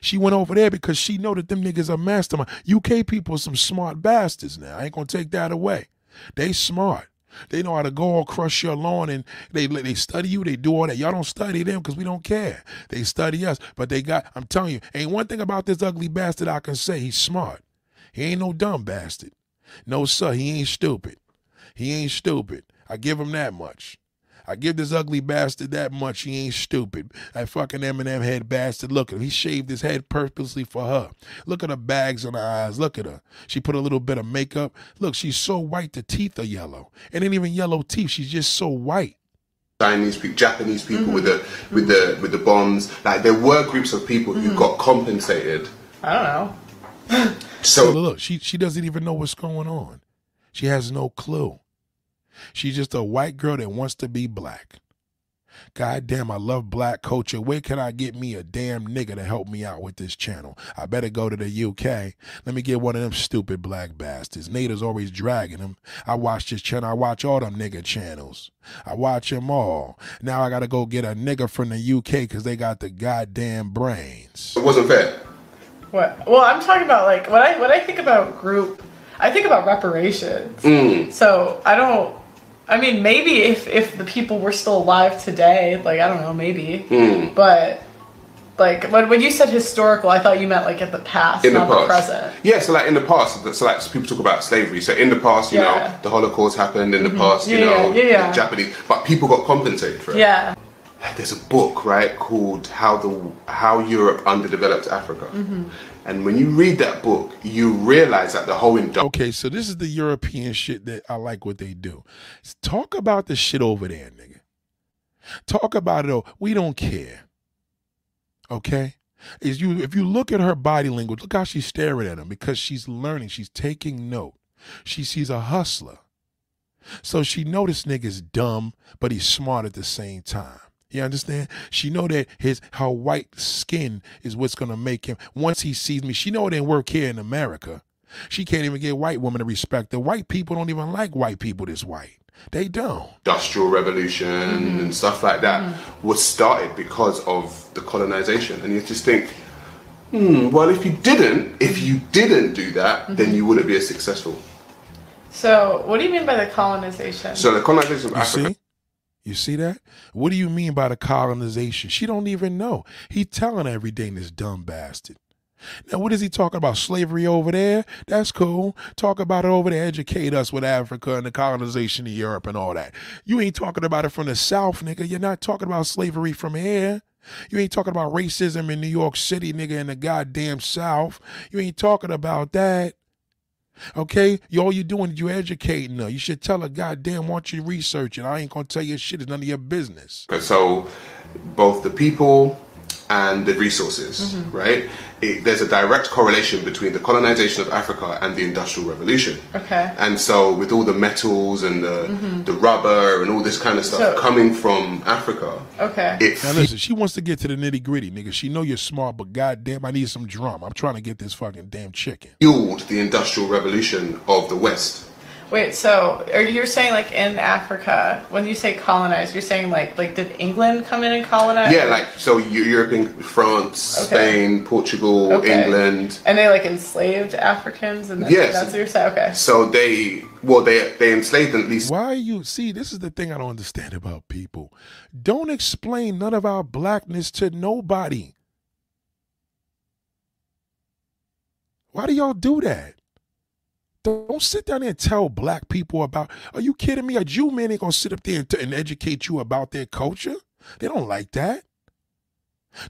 She went over there because she know that them niggas are mastermind. UK people are some smart bastards now. I ain't gonna take that away. They smart. They know how to go all across your lawn and they they study you. They do all that. Y'all don't study them because we don't care. They study us. But they got. I'm telling you, ain't one thing about this ugly bastard I can say. He's smart. He ain't no dumb bastard. No sir, he ain't stupid. He ain't stupid. I give him that much. I give this ugly bastard that much. He ain't stupid. That fucking Eminem head bastard. Look at him. He shaved his head purposely for her. Look at her bags on her eyes. Look at her. She put a little bit of makeup. Look, she's so white. The teeth are yellow. It ain't even yellow teeth. She's just so white. Chinese people, Japanese people mm-hmm. with the with the with the bombs. Like there were groups of people who mm-hmm. got compensated. I don't know. Look, So look, she she doesn't even know what's going on. She has no clue. She's just a white girl that wants to be black. God damn, I love black culture. Where can I get me a damn nigga to help me out with this channel? I better go to the UK. Let me get one of them stupid black bastards. Natives always dragging them. I watch this channel. I watch all them nigga channels. I watch them all. Now I gotta go get a nigga from the UK because they got the goddamn brains. it wasn't fair. What? Well, I'm talking about like when I when I think about group, I think about reparations. Mm. So I don't. I mean, maybe if if the people were still alive today, like I don't know, maybe. Mm. But like when when you said historical, I thought you meant like at the past, In the not the, present. Yeah, so like in the past, so like people talk about slavery. So in the past, you Yeah. know, the Holocaust happened. In the past, you Yeah, know, yeah, Japanese, but people got compensated for it. Yeah. There's a book, right, called "How the How Europe Underdeveloped Africa," Mm-hmm. And when you read that book, you realize that the whole industry Okay, so this is the European shit that I like what they do. Talk about the shit over there, nigga. Talk about it. We don't care. Okay, is you if you look at her body language, look how she's staring at him because she's learning, she's taking note. She sees a hustler. So she know this nigga's dumb, but he's smart at the same time. You understand? She know that his her white skin is what's gonna make him. Once he sees me, she know it ain't work here in America. She can't even get white women to respect her. White people don't even like white people this white. They don't. industrial revolution mm-hmm. and stuff like that mm-hmm. was started because of the colonization and you just think hmm well if you didn't if you didn't do that mm-hmm. then you wouldn't be as successful So, what do you mean by the colonization? so the colonization of You africa see? You see that? What do you mean by the colonization? She don't even know. He telling her everything, this dumb bastard. Now, what is he talking about? Slavery over there? That's cool. Talk about it over there. Educate us with Africa and the colonization of Europe and all that. You ain't talking about it from the South, nigga. You're not talking about slavery from here. You ain't talking about racism in New York City, nigga, in the goddamn South. You ain't talking about that. Okay? You, all you doing you educating her. You should tell her, goddamn, want you to research it. I ain't gonna tell you shit. It's none of your business. so both the people and the resources mm-hmm. right it, there's a direct correlation between the colonization of africa and the industrial revolution Okay. and so with all the metals and the, mm-hmm. the rubber and all this kind of stuff So- coming from africa Okay. it Now listen, she wants to get to the nitty gritty, nigga. She know you're smart, but goddamn, I need some drum. I'm trying to get this fucking damn chicken. fueled the industrial revolution of the West. Wait, so are you saying like in Africa, when you say colonize, you're saying like like did England come in and colonize? Yeah, like so Eu- European France, Okay. Spain, Portugal, Okay. England. and they like enslaved Africans and that's, Yes. that's what you're saying. Okay. So they well they they enslaved at least Why are you see? This is the thing I don't understand about people. Don't explain none of our blackness to nobody. Why do y'all do that? Don't sit down there and tell black people about. Are you kidding me? A Jew man ain't gonna sit up there and, and educate you about their culture. They don't like that.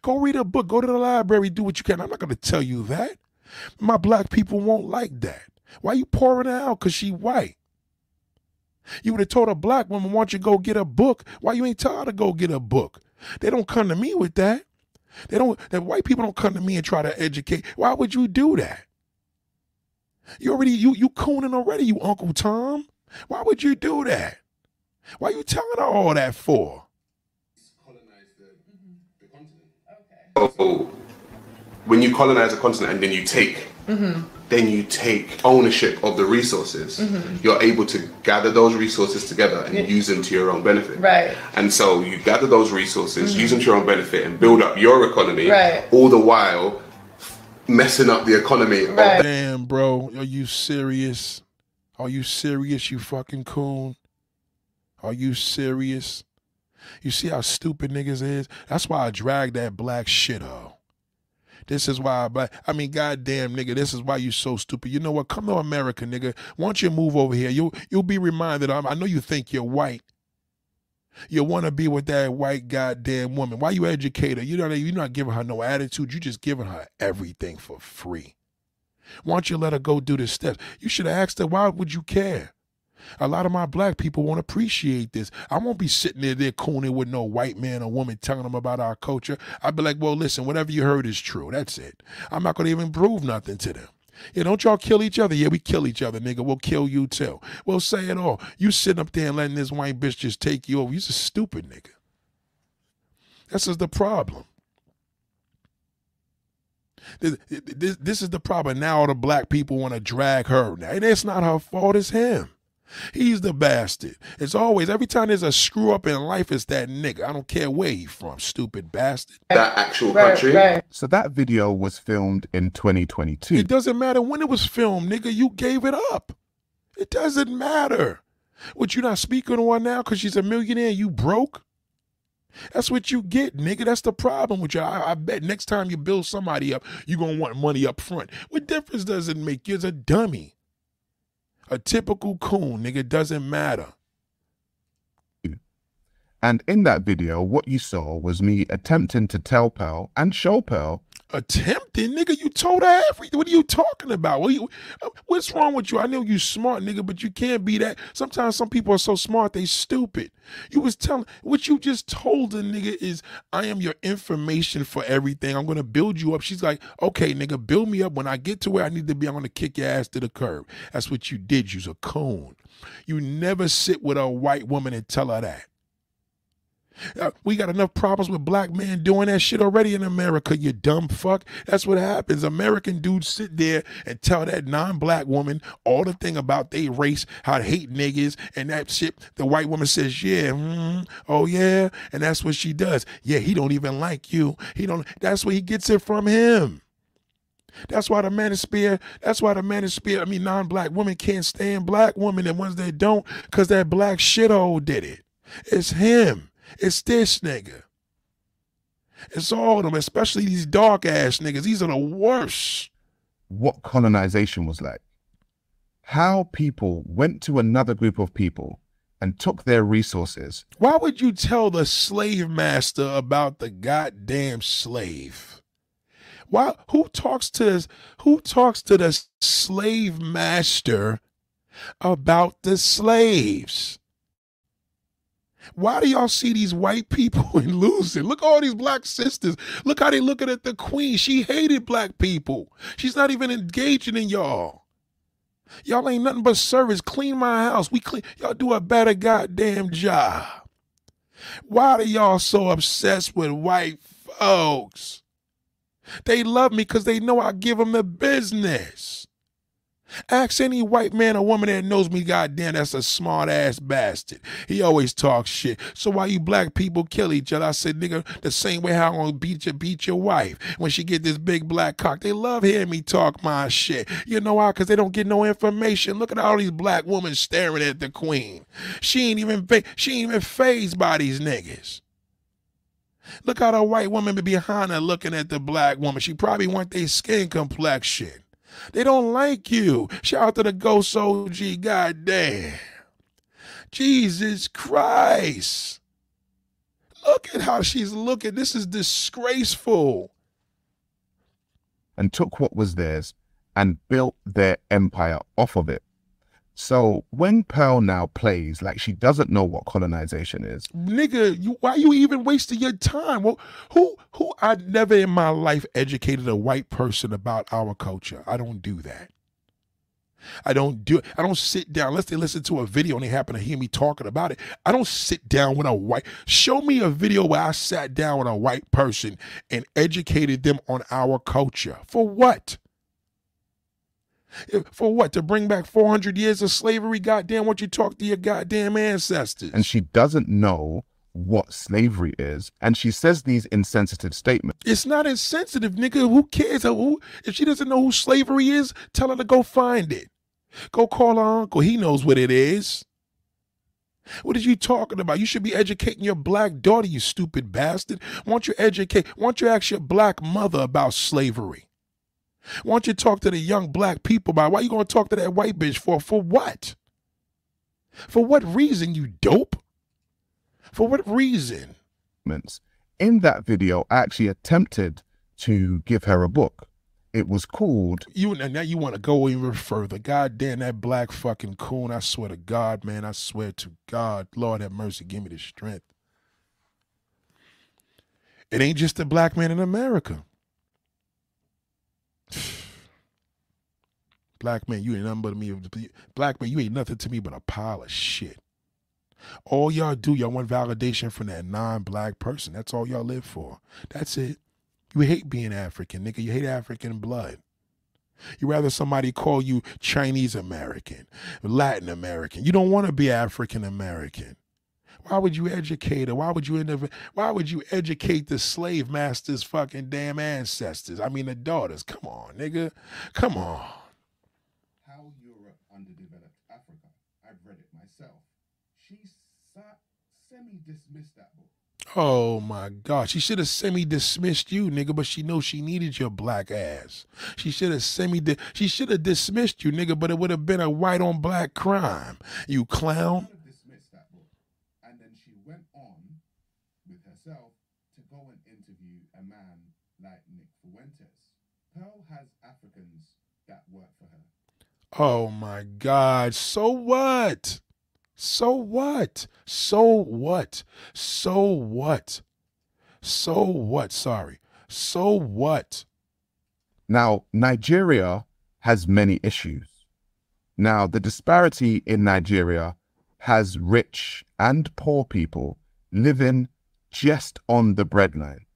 Go read a book. Go to the library. Do what you can. I'm not gonna tell you that. My black people won't like that. Why you pouring her out? Cause she white. You would have told a black woman, "Why don't you go get a book?" Why you ain't tell her to go get a book? They don't come to me with that. They don't. That white people don't come to me and try to educate. Why would you do that? You already you you cooning already, you Uncle Tom. Why would you do that? Why are you telling her all that for? so when you colonize a continent and then you take Mm-hmm. then you take ownership of the resources. You're able to gather those resources together and use them to your own benefit. Right. And so you gather those resources, use them to your own benefit, and build up your economy. Right. All the while messing up the economy. of- Right. Damn, bro, are you serious? Are you serious, you fucking coon? Are you serious? You see how stupid niggas is? That's why I drag that black shit up. This is why I black. I mean, goddamn, nigga, this is why you so stupid. You know what? Come to America, nigga. Once you move over here, you'll you'll be reminded. Of, I know you think you're white. You want to be with that white goddamn woman. Why you educate her? You know you're not giving her no attitude. You just giving her everything for free. Why don't you let her go do the steps? You should have asked her, why would you care? A lot of my black people won't appreciate this. I won't be sitting there, there cooning with no white man or woman telling them about our culture. I'd be like, well, listen, whatever you heard is true. That's it. I'm not going to even prove nothing to them. Yeah, don't y'all kill each other? Yeah, we kill each other, nigga. We'll kill you too. We'll say it all. You sitting up there and letting this white bitch just take you over. You's a stupid nigga. This is the problem. This, this, this is the problem. Now all the black people want to drag her. Now, and it's not her fault, it's him. He's the bastard. It's always, every time there's a screw up in life, it's that nigga. I don't care where he from, stupid bastard. That actual Right. country. Right. So that video was filmed in 2022. It doesn't matter when it was filmed, nigga. You gave it up. It doesn't matter. What you not speaking on her now because she's a millionaire? You broke. That's what you get, nigga. That's the problem with you. I, I bet next time you build somebody up, you're gonna want money up front. What difference does it make? You're a dummy. A typical coon, nigga. Doesn't matter. And in that video, what you saw was me attempting to tell Pearl and show Pearl Attempting, nigga. You told her everything. What are you talking about? What you, what's wrong with you? I know you smart, nigga, but you can't be that. Sometimes some people are so smart they stupid. You was telling what you just told the nigga is I am your information for everything. I'm gonna build you up. She's like, okay, nigga, build me up. When I get to where I need to be, I'm gonna kick your ass to the curb. That's what you did. You's a coon. You never sit with a white woman and tell her that. Uh, we got enough problems with black men doing that shit already in America, you dumb fuck. That's what happens. American dudes sit there and tell that non-black woman all the thing about they race, how to hate niggas, and that shit. The white woman says, yeah, mm, oh yeah, and that's what she does. Yeah, he don't even like you. He don't. That's where he gets it from him. That's why the man is manosphere, that's why the man is manosphere, I mean, non-black women can't stand black women, and once they don't, because that black shithole did it. It's him. It's this nigga. It's all of them, especially these dark ass niggas. These are the worst. What colonization was like. How people went to another group of people and took their resources. Why would you tell the slave master about the goddamn slave? Why who talks to who talks to the slave master about the slaves? Why do y'all see these white people and lose it? Look all these black sisters. Look how they looking at the queen. She hated black people. She's not even engaging in y'all. Y'all ain't nothing but service. Clean my house. We clean. Y'all do a better goddamn job. Why are y'all so obsessed with white folks? They love me because they know I give them the business. Ask any white man or woman that knows me, goddamn, that's a smart ass bastard. He always talks shit. So why you black people kill each other? I said, nigga, the same way how I'm gonna beat your beat your wife when she get this big black cock. They love hearing me talk my shit. You know why? Cause they don't get no information. Look at all these black women staring at the queen. She ain't even she ain't even phased by these niggas. Look how the white woman be behind her looking at the black woman. She probably want their skin complexion. They don't like you. Shout out to the Ghost OG. God damn. Jesus Christ. Look at how she's looking. This is disgraceful. And took what was theirs and built their empire off of it. So when Pearl now plays like she doesn't know what colonization is, nigga, you, why you even wasting your time? Well, who who I never in my life educated a white person about our culture. I don't do that. I don't do it. I don't sit down unless they listen to a video and they happen to hear me talking about it. I don't sit down with a white. Show me a video where I sat down with a white person and educated them on our culture. For what? For what? To bring back 400 years of slavery? Goddamn, what you talk to your goddamn ancestors. And she doesn't know what slavery is. And she says these insensitive statements. It's not insensitive, nigga. Who cares? Who, if she doesn't know who slavery is, tell her to go find it. Go call her uncle. He knows what it is. What are you talking about? You should be educating your black daughter, you stupid bastard. Why don't you educate? Why don't you ask your black mother about slavery? Why don't you talk to the young black people about why are you gonna talk to that white bitch for? For what? For what reason, you dope? For what reason? In that video, I actually attempted to give her a book. It was called. You now you want to go even further. God damn that black fucking coon. I swear to God, man. I swear to God. Lord have mercy. Give me the strength. It ain't just a black man in America. Black man, you ain't nothing but me. Black man, you ain't nothing to me but a pile of shit. All y'all do, y'all want validation from that non-black person. That's all y'all live for. That's it. You hate being African, nigga. You hate African blood. You rather somebody call you Chinese American, Latin American. You don't want to be African American. Why would you educate her? Why would you why would you educate the slave masters' fucking damn ancestors? I mean the daughters. Come on, nigga. Come on. How Europe underdeveloped Africa. I've read it myself. She semi-dismissed that book. Oh my God. She should have semi dismissed you, nigga, but she knows she needed your black ass. She should have semi she should have dismissed you, nigga, but it would have been a white on black crime. You clown. went on with herself to go and interview a man like Nick Fuentes. Pearl has Africans that work for her. Oh my God. So what? So what? So what? So what? So what? Sorry. So what? Now, Nigeria has many issues. Now, the disparity in Nigeria has rich and poor people living just on the breadline.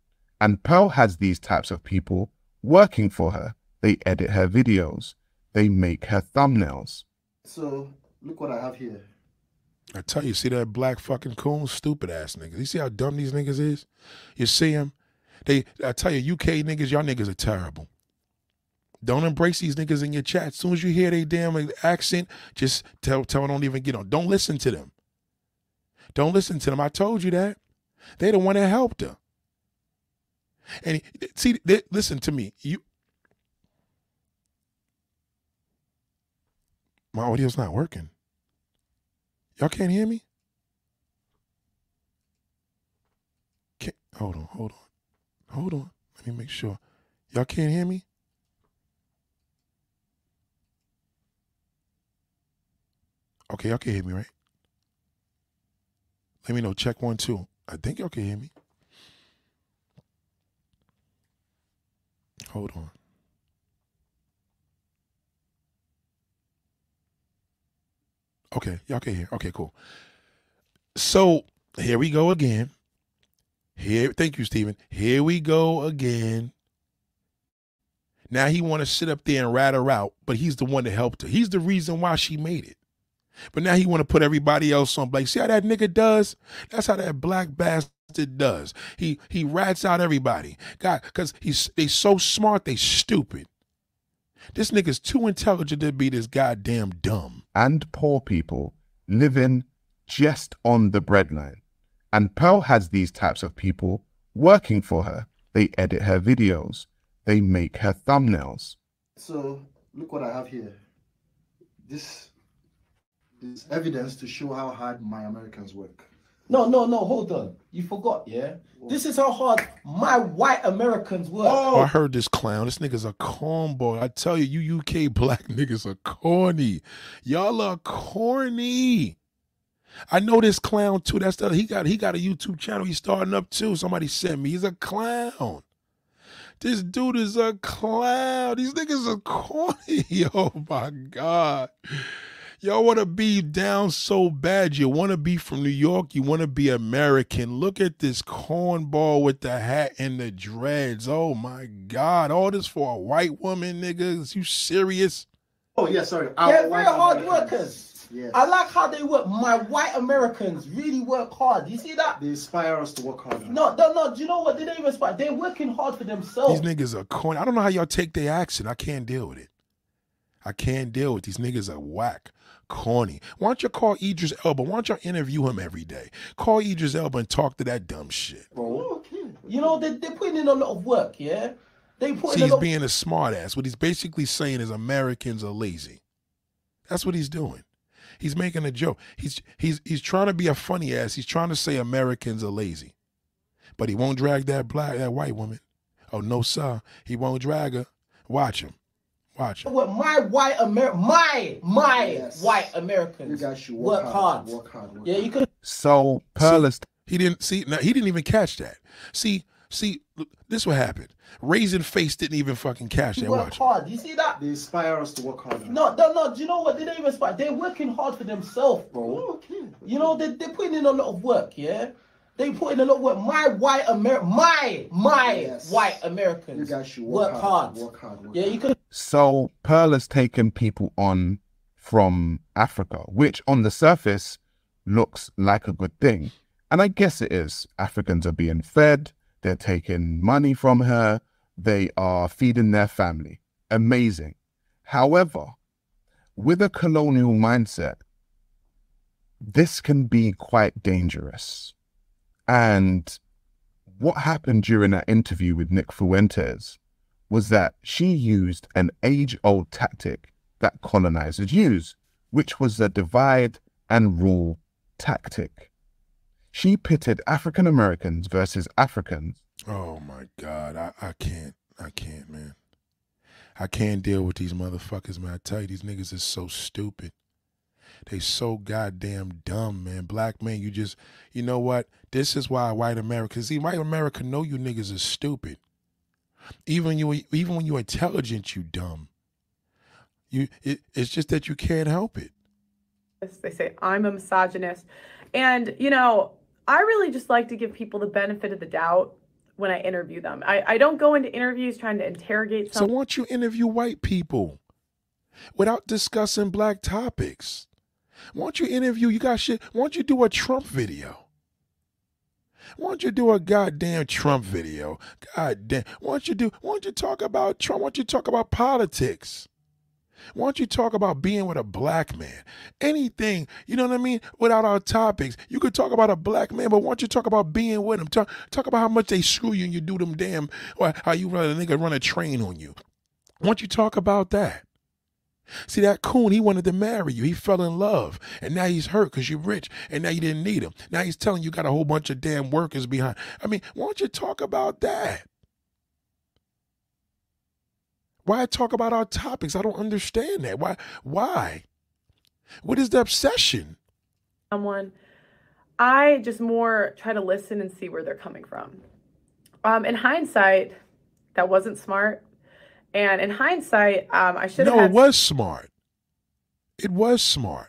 And Pearl has these types of people working for her. They edit her videos, they make her thumbnails. So look what I have here. I tell you, see that black fucking coon, stupid ass niggas. You see how dumb these niggas is? You see them? They, I tell you, UK niggas, y'all niggas are terrible. Don't embrace these niggas in your chat. As soon as you hear they damn accent, just tell tell them don't even get on. Don't listen to them. Don't listen to them. I told you that. They the one that helped her. And see, they, listen to me. You, my audio's not working. Y'all can't hear me? Can't, hold on, hold on, hold on. Let me make sure. Y'all can't hear me? Okay, y'all can hear me, right? Let me know. Check one, two. I think y'all can hear me. Hold on. Okay, y'all can hear. Okay, cool. So here we go again. Here, thank you, Stephen. Here we go again. Now he want to sit up there and rat her out, but he's the one that helped her. He's the reason why she made it. But now he want to put everybody else on blame. See how that nigga does? That's how that black bastard does. He he rats out everybody. God, because he's they so smart, they stupid. This nigga's too intelligent to be this goddamn dumb. And poor people living just on the breadline. And Pearl has these types of people working for her. They edit her videos. They make her thumbnails. So look what I have here. This is evidence to show how hard my Americans work. No, no, no, hold on. You forgot, yeah? This is how hard my white Americans work. Oh, I heard this clown. This nigga's a cornball. I tell you, you UK black niggas are corny. Y'all are corny. I know this clown too. That's the he got he got a YouTube channel he's starting up too. Somebody sent me. He's a clown. This dude is a clown. These niggas are corny. Oh my God. Y'all want to be down so bad. You want to be from New York. You want to be American. Look at this cornball with the hat and the dreads. Oh my God. All this for a white woman, niggas. You serious? Oh, yeah, sorry. They're Our very hard Americans. workers. Yes. I like how they work. My white Americans really work hard. You see that? They inspire us to work harder. No, no, no. Do you know what? They don't even spot. They're working hard for themselves. These niggas are corny. I don't know how y'all take their accent. I can't deal with it. I can't deal with these niggas are whack, corny. Why don't you call Idris Elba? Why don't y'all interview him every day? Call Idris Elba and talk to that dumb shit. Okay. You know, they, they're putting in a lot of work, yeah? They put See, he's being a smartass. What he's basically saying is Americans are lazy. That's what he's doing. He's making a joke. He's he's he's trying to be a funny ass. He's trying to say Americans are lazy. But he won't drag that black that white woman. Oh no, sir. He won't drag her. Watch him. Watch him. What my white Amer my my Yes. white You Americans guys should work, work, hard. Work hard. Work Yeah, you could So Pearl is He didn't see. No, he didn't even catch that. See, see, look, this what happened. Raising face didn't even fucking catch that. work Watch. hard. You see that? They inspire us to work harder. No, no, no. Do you know what? They don't even spot. They're working hard for themselves, bro. Okay. You know, they, they're putting in a lot of work, yeah? They put in a lot of work. My white Amer my my Yes. white You Americans guys should work, work, hard. Work hard. Work Yeah, you could So Pearl has taken people on from Africa, which on the surface looks like a good thing. And I guess it is. Africans are being fed, they're taking money from her, they are feeding their family. Amazing. However, with a colonial mindset, this can be quite dangerous. And what happened during that interview with Nick Fuentes was that she used an age old tactic that colonizers use, which was the divide and rule tactic. She pitted African Americans versus Africans, Oh my God, I, I can't, I can't, man. I can't deal with these motherfuckers, man. I tell you, these niggas is so stupid. They so goddamn dumb, man. Black man, you just, you know what? This is why white America, see, white America know you niggas is stupid. Even you, even when you're intelligent, you dumb. You, it, it's just that you can't help it. They say I'm a misogynist. And, you know, I really just like to give people the benefit of the doubt when I interview them. I, I don't go into interviews trying to interrogate So someone. why don't you interview white people without discussing black topics? Why don't you interview? You got shit. Why don't you do a Trump video? Why don't you do a goddamn Trump video? God damn. Why don't you do? Why don't you talk about Trump? Why don't you talk about politics? Why don't you talk about being with a black man? Anything, you know what I mean? Without our topics, you could talk about a black man, but why don't you talk about being with him? Talk, talk about how much they screw you and you do them damn, or how you run a nigga run a train on you. Why don't you talk about that? See that coon, he wanted to marry you. He fell in love. And now he's hurt because you're rich. And now you didn't need him. Now he's telling you got a whole bunch of damn workers behind. I mean, why don't you talk about that? Why talk about our topics? I don't understand that. Why why? What is the obsession? someone, I just more try to listen and see where they're coming from. Um, in hindsight, that wasn't smart. And in hindsight, um, I should have No, it was smart. It was smart.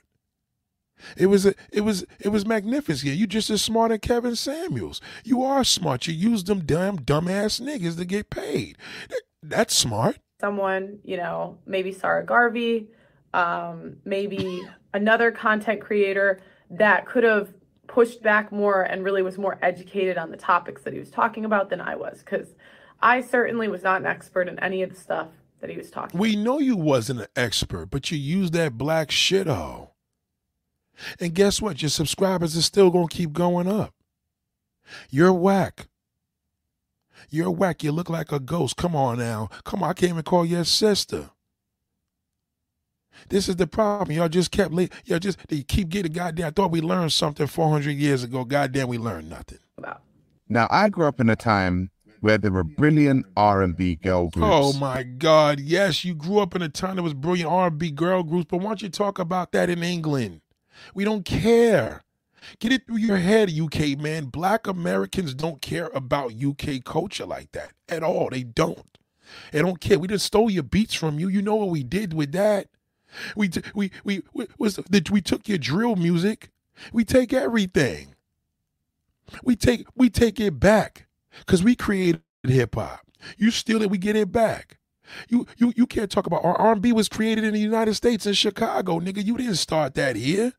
It was a, it was it was magnificent. Yeah, you just as smart as Kevin Samuels. You are smart. You use them damn dumbass niggas to get paid. That- that's smart. someone, you know, maybe Sarah Garvey, um, maybe another content creator that could have pushed back more and really was more educated on the topics that he was talking about than I was. Because I certainly was not an expert in any of the stuff that he was talking We know you wasn't an expert, but you used that black shithole. And guess what? Your subscribers are still gonna keep going up. You're whack. You're whack. You look like a ghost. Come on now. Come on. I can't even call you a sister. This is the problem. Y'all just kept late. Y'all just they keep getting goddamn. I thought we learned something 400 years ago. Goddamn, we learned nothing. about. Now, I grew up in a time where there were brilliant R&B girl oh groups. Oh my God! Yes, you grew up in a time that was brilliant R&B girl groups, but why don't you talk about that in England? We don't care. Get it through your head, UK man. Black Americans don't care about UK culture like that at all. They don't. They don't care. We just stole your beats from you. You know what we did with that? We t- we we we was the, we took your drill music. We take everything. We take we take it back because we created hip hop. You steal it, we get it back. You you you can't talk about our R&B was created in the United States in Chicago, nigga. You didn't start that here.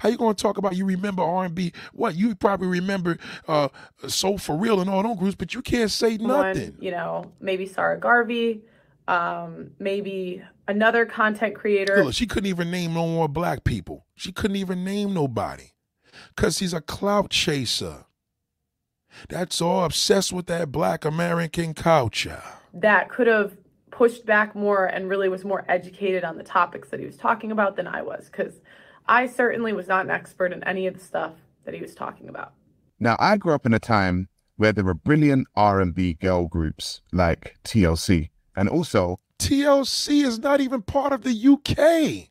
How you gonna talk about you remember R&B? What you probably remember uh Soul for Real and all those groups, but you can't say nothing. you know, maybe Sarah Garvey, um, maybe another content creator. Look, she couldn't even name no more black people. She couldn't even name nobody. Cause she's a clout chaser. That's all obsessed with that black American culture. that could have pushed back more and really was more educated on the topics that he was talking about than I was because I certainly was not an expert in any of the stuff that he was talking about. Now, I grew up in a time where there were brilliant R&B girl groups like TLC, and also TLC is not even part of the UK.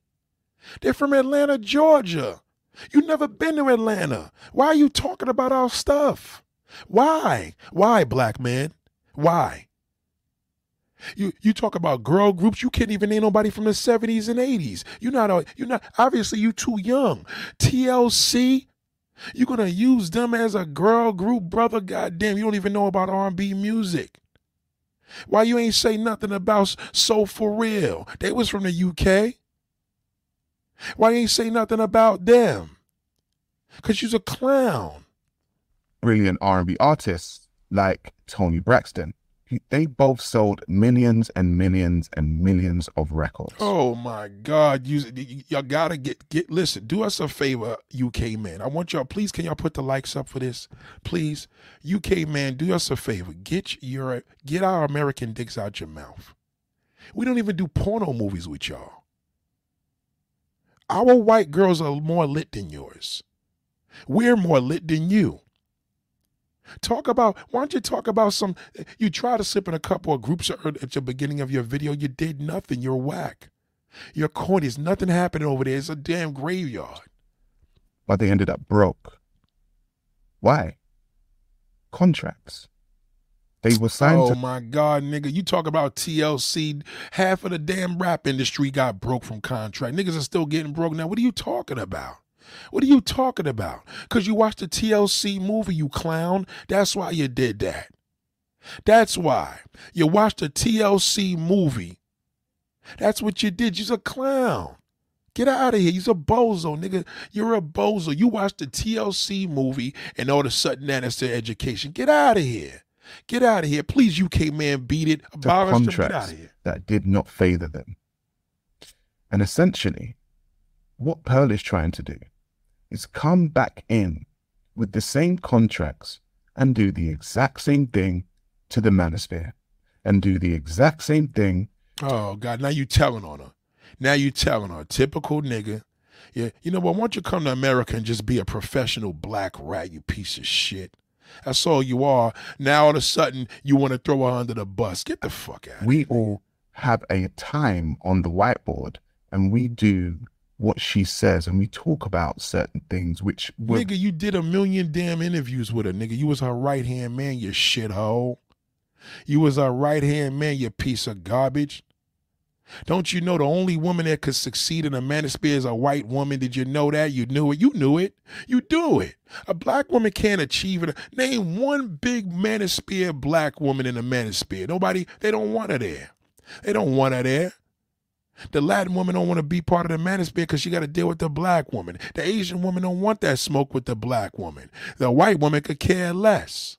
They're from Atlanta, Georgia. You never been to Atlanta. Why are you talking about our stuff? Why? Why, black man? Why? You you talk about girl groups. You can't even name nobody from the seventies and eighties. You're not. a- You're not. Obviously, you too young. TLC. You're gonna use them as a girl group, brother. Goddamn, you don't even know about R&B music. Why you ain't say nothing about Soul for Real? They was from the UK. Why you ain't say nothing about them? Cause you's a clown. Brilliant R&B artists like Toni Braxton. They both sold millions and millions and millions of records. Oh my God! You y'all gotta get get. Listen, do us a favor, UK man. I want y'all. Please, can y'all put the likes up for this, please? UK man, do us a favor. Get your get our American dicks out your mouth. We don't even do porno movies with y'all. Our white girls are more lit than yours. We're more lit than you. Talk about, why don't you talk about some, you try to slip in a couple of groups at the beginning of your video. You did nothing. You're whack. You're corny. There's nothing happening over there. It's a damn graveyard. But they ended up broke. Why? Contracts. They were signed Oh to my God, nigga. You talk about TLC. Half of the damn rap industry got broke from contract. Niggas are still getting broke now. What are you talking about? What are you talking about? Because you watched the TLC movie, you clown. That's why you did that. That's why. You watched a TLC movie. That's what you did. You's a clown. Get out of here. You's a bozo, nigga. You're a bozo. You watched the TLC movie and all of a sudden that is their education. Get out of here. Get out of here. Please, UK man, beat it. Abolish them. Get out contracts of here. that did not favor them. And essentially, what Pearl is trying to do is come back in with the same contracts and do the exact same thing to the manosphere and do the exact same thing Oh God, now you telling on her. Now you telling her. Typical nigga. Yeah, you know what? Why don't you come to America and just be a professional black rat, you piece of shit? That's all you are. Now all of a sudden you want to throw her under the bus. Get the fuck out. we all have a time on the whiteboard and we do what she says and we talk about certain things which were Nigga, you did a million damn interviews with her, nigga. You was her right hand man, you shithole. You was her right hand man, you piece of garbage. Don't you know the only woman that could succeed in a manosphere is a white woman? Did you know that? You knew it. You knew it. You do it. A black woman can't achieve it. Name one big manosphere black woman in a manosphere. Nobody, they don't want her there. They don't want her there. The Latin woman don't want to be part of the manosphere because she got to deal with the black woman. The Asian woman don't want that smoke with the black woman. The white woman could care less.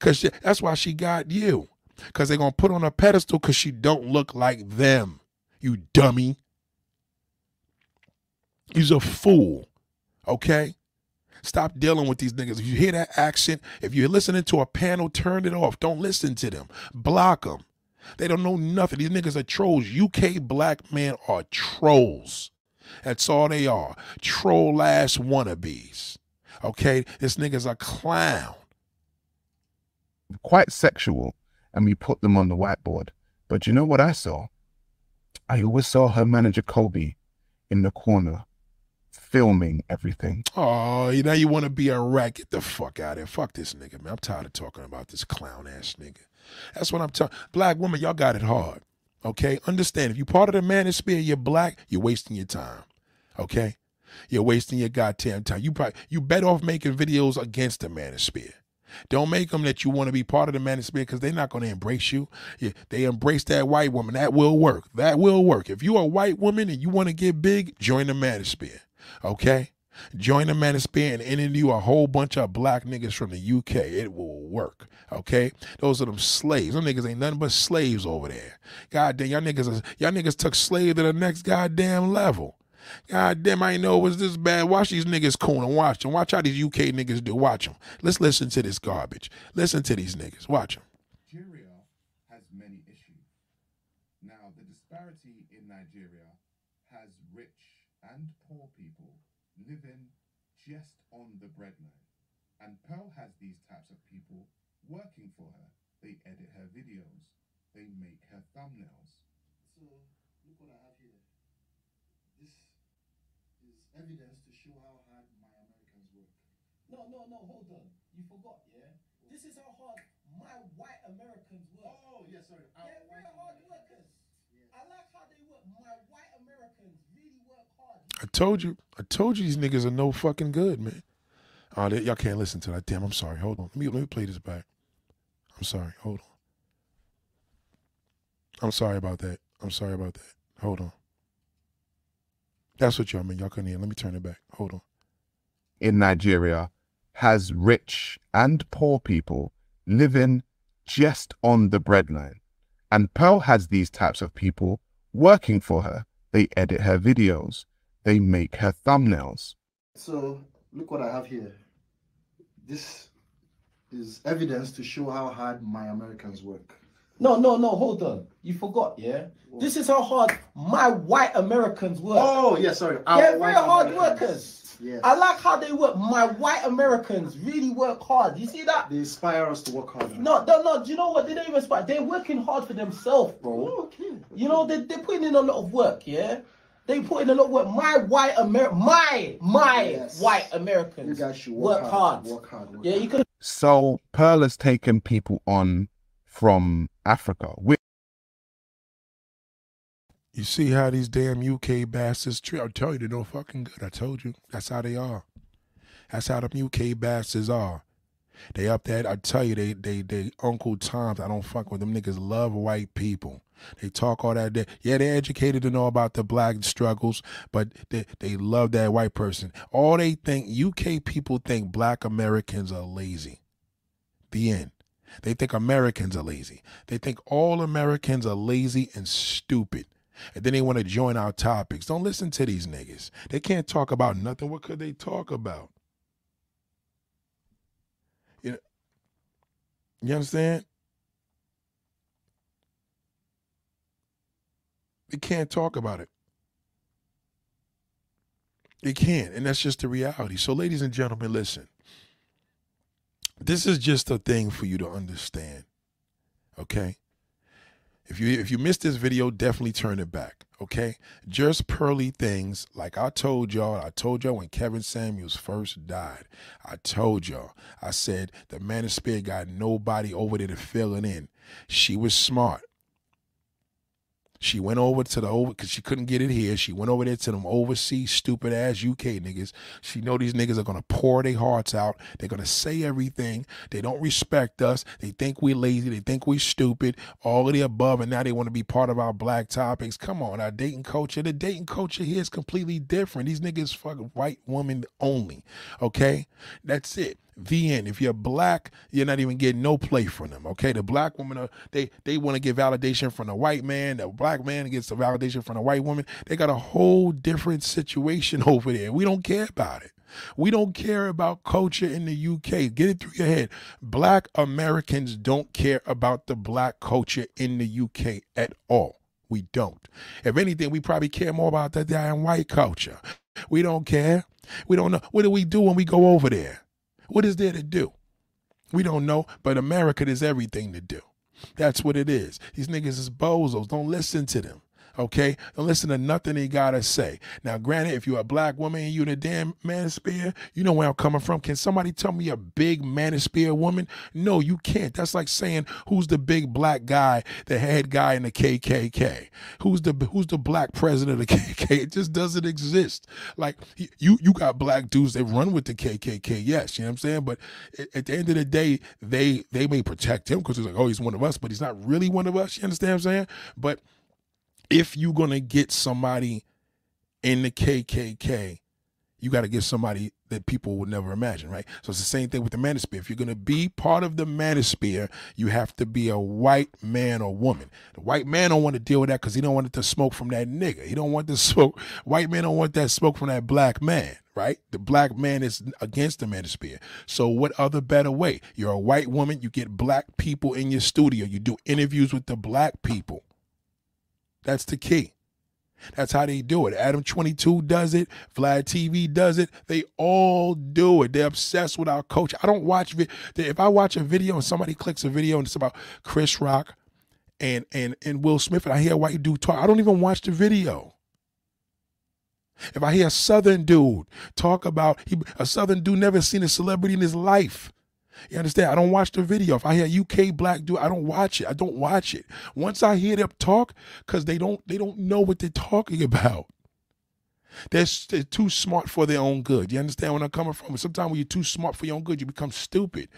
Cause she, that's why she got you. Cause they're gonna put on a pedestal because she don't look like them. You dummy. You's a fool. Okay? Stop dealing with these niggas. If you hear that accent, if you're listening to a panel, turn it off. Don't listen to them. Block them. They don't know nothing. These niggas are trolls. UK black men are trolls. That's all they are. Troll ass wannabes. Okay? This nigga's a clown. quite sexual and we put them on the whiteboard. But you know what I saw? I always saw her manager Kobe in the corner filming everything. Oh, now you want to be a rat? Get the fuck out of here. Fuck this nigga, man. I'm tired of talking about this clown ass nigga. That's what I'm talking. Black woman, y'all got it hard. Okay? Understand, if you part of the manosphere, you're black, you're wasting your time. Okay? You're wasting your goddamn time. You probably you better off making videos against the manosphere. Don't make them that you want to be part of the manosphere because they're not going to embrace you. Yeah, they embrace that white woman. That will work. That will work. If you're a white woman and you want to get big, join the manosphere. Okay? Join the manosphere and interview a whole bunch of black niggas from the UK. It will work. Okay? Those are them slaves. Them niggas ain't nothing but slaves over there. God damn, y'all niggas, y'all niggas took slave to the next goddamn level. God damn, I know it was this bad. Watch these niggas coon and watch them. Watch how these UK niggas do. Watch them. Let's listen to this garbage. Listen to these niggas. Watch them. Nigeria has many issues. Now, the disparity in Nigeria has rich and poor people living just on the breadline. And Pearl has these types of people working for her. They edit her videos, they make her thumbnails. So look what I have here. This is evidence to show how hard my Americans work. No, no, no, hold on. You forgot, yeah? This is how hard my white Americans work. Oh, yeah, sorry. They're very hard workers. I like how they work. My white Americans really work hard. I told you. I told you these niggas are no fucking good, man. Oh, they, y'all can't listen to that. Damn, I'm sorry. Hold on. Let me let me play this back. I'm sorry. Hold on. I'm sorry about that. I'm sorry about that. Hold on. That's what y'all mean. Y'all couldn't hear. Let me turn it back. Hold on. in Nigeria has rich and poor people living just on the breadline. And Pearl has these types of people working for her. They edit her videos, they make her thumbnails. So look what I have here. This is evidence to show how hard my Americans work. No, no, no, hold on. You forgot, yeah? This is how hard my white Americans work. Oh, yeah, sorry. They're very hard workers. Yes. I like how they work. My white Americans really work hard. You see that? They inspire us to work hard. No, no, no. Do you know what? They don't even inspire. They're working hard for themselves, bro. Oh, okay. You know, they, they're putting in a lot of work, yeah? They put in a lot of work. My white Amer my, my Yes. white You Americans guys should work, work, hard. Work hard. Work Yeah, you can So Pearl has taken people on from Africa. We- You see how these damn UK bastards treat? I tell you, they're no fucking good. I told you. That's how they are. That's how them UK bastards are. They up there. I tell you, they they they Uncle Toms. I don't fuck with them niggas. Love white people. They talk all that. They, yeah, they're educated to know about the black struggles, but they they love that white person. All they think UK people think black Americans are lazy. The end. They think Americans are lazy. They think all Americans are lazy and stupid. And then they want to join our topics. Don't listen to these niggas. They can't talk about nothing. What could they talk about? You know, you understand? They can't talk about it. They can't. And that's just the reality. So, ladies and gentlemen, listen. This is just a thing for you to understand. Okay? If you if you missed this video, definitely turn it back. Okay? Just Pearly Things like I told y'all, I told y'all when Kevin Samuels first died. I told y'all. I said the manosphere got nobody over there to fill it in. She was smart. She went over to the over because she couldn't get it here. She went over there to them overseas stupid ass UK niggas. She know these niggas are gonna pour their hearts out. They're gonna say everything. They don't respect us. They think we lazy. They think we stupid. All of the above, and now they want to be part of our black topics. Come on, our dating culture. The dating culture here is completely different. These niggas fucking white woman only. Okay, that's it. End. If you're black, you're not even getting no play from them. Okay, the black woman, they they want to get validation from the white man. The black man gets the validation from the white woman. They got a whole different situation over there. We don't care about it. We don't care about culture in the UK. Get it through your head. Black Americans don't care about the black culture in the UK at all. We don't. If anything, we probably care more about the damn white culture. We don't care. We don't know. What do we do when we go over there? What is there to do? We don't know, but America, there's everything to do. That's what it is. These niggas is bozos. Don't listen to them. Okay? Don't listen to nothing he gotta say. Now, granted, if you're a black woman and you in a damn manosphere, you know where I'm coming from. Can somebody tell me a big manosphere woman? No, you can't. That's like saying who's the big black guy, the head guy in the KKK? Who's the who's the black president of the KKK? It just doesn't exist. Like you you got black dudes that run with the KKK, yes, you know what I'm saying? But at the end of the day, they they may protect him because he's like, oh, he's one of us, but he's not really one of us. You understand what I'm saying? But if you're gonna get somebody in the KKK, you got to get somebody that people would never imagine, right? So it's the same thing with the manosphere. If you're gonna be part of the manosphere, you have to be a white man or woman. The white man don't want to deal with that because he don't want the smoke from that nigga. He don't want the smoke. White man don't want that smoke from that black man, right? The black man is against the manosphere. So what other better way? You're a white woman. You get black people in your studio. You do interviews with the black people. That's the key. That's how they do it. Adam 22 does it. Vlad TV does it. They all do it. They're obsessed with our coach. I don't watch vi- if I watch a video and somebody clicks a video and it's about Chris Rock and and and Will Smith and I hear a white dude talk, I don't even watch the video. If I hear a southern dude talk about he, a southern dude never seen a celebrity in his life. You understand? I don't watch the video. If I hear UK black dude, I don't watch it. I don't watch it. Once I hear them talk, because they don't they don't know what they're talking about. They're, they're too smart for their own good. You understand where I'm coming from? Sometimes when you're too smart for your own good, you become stupid.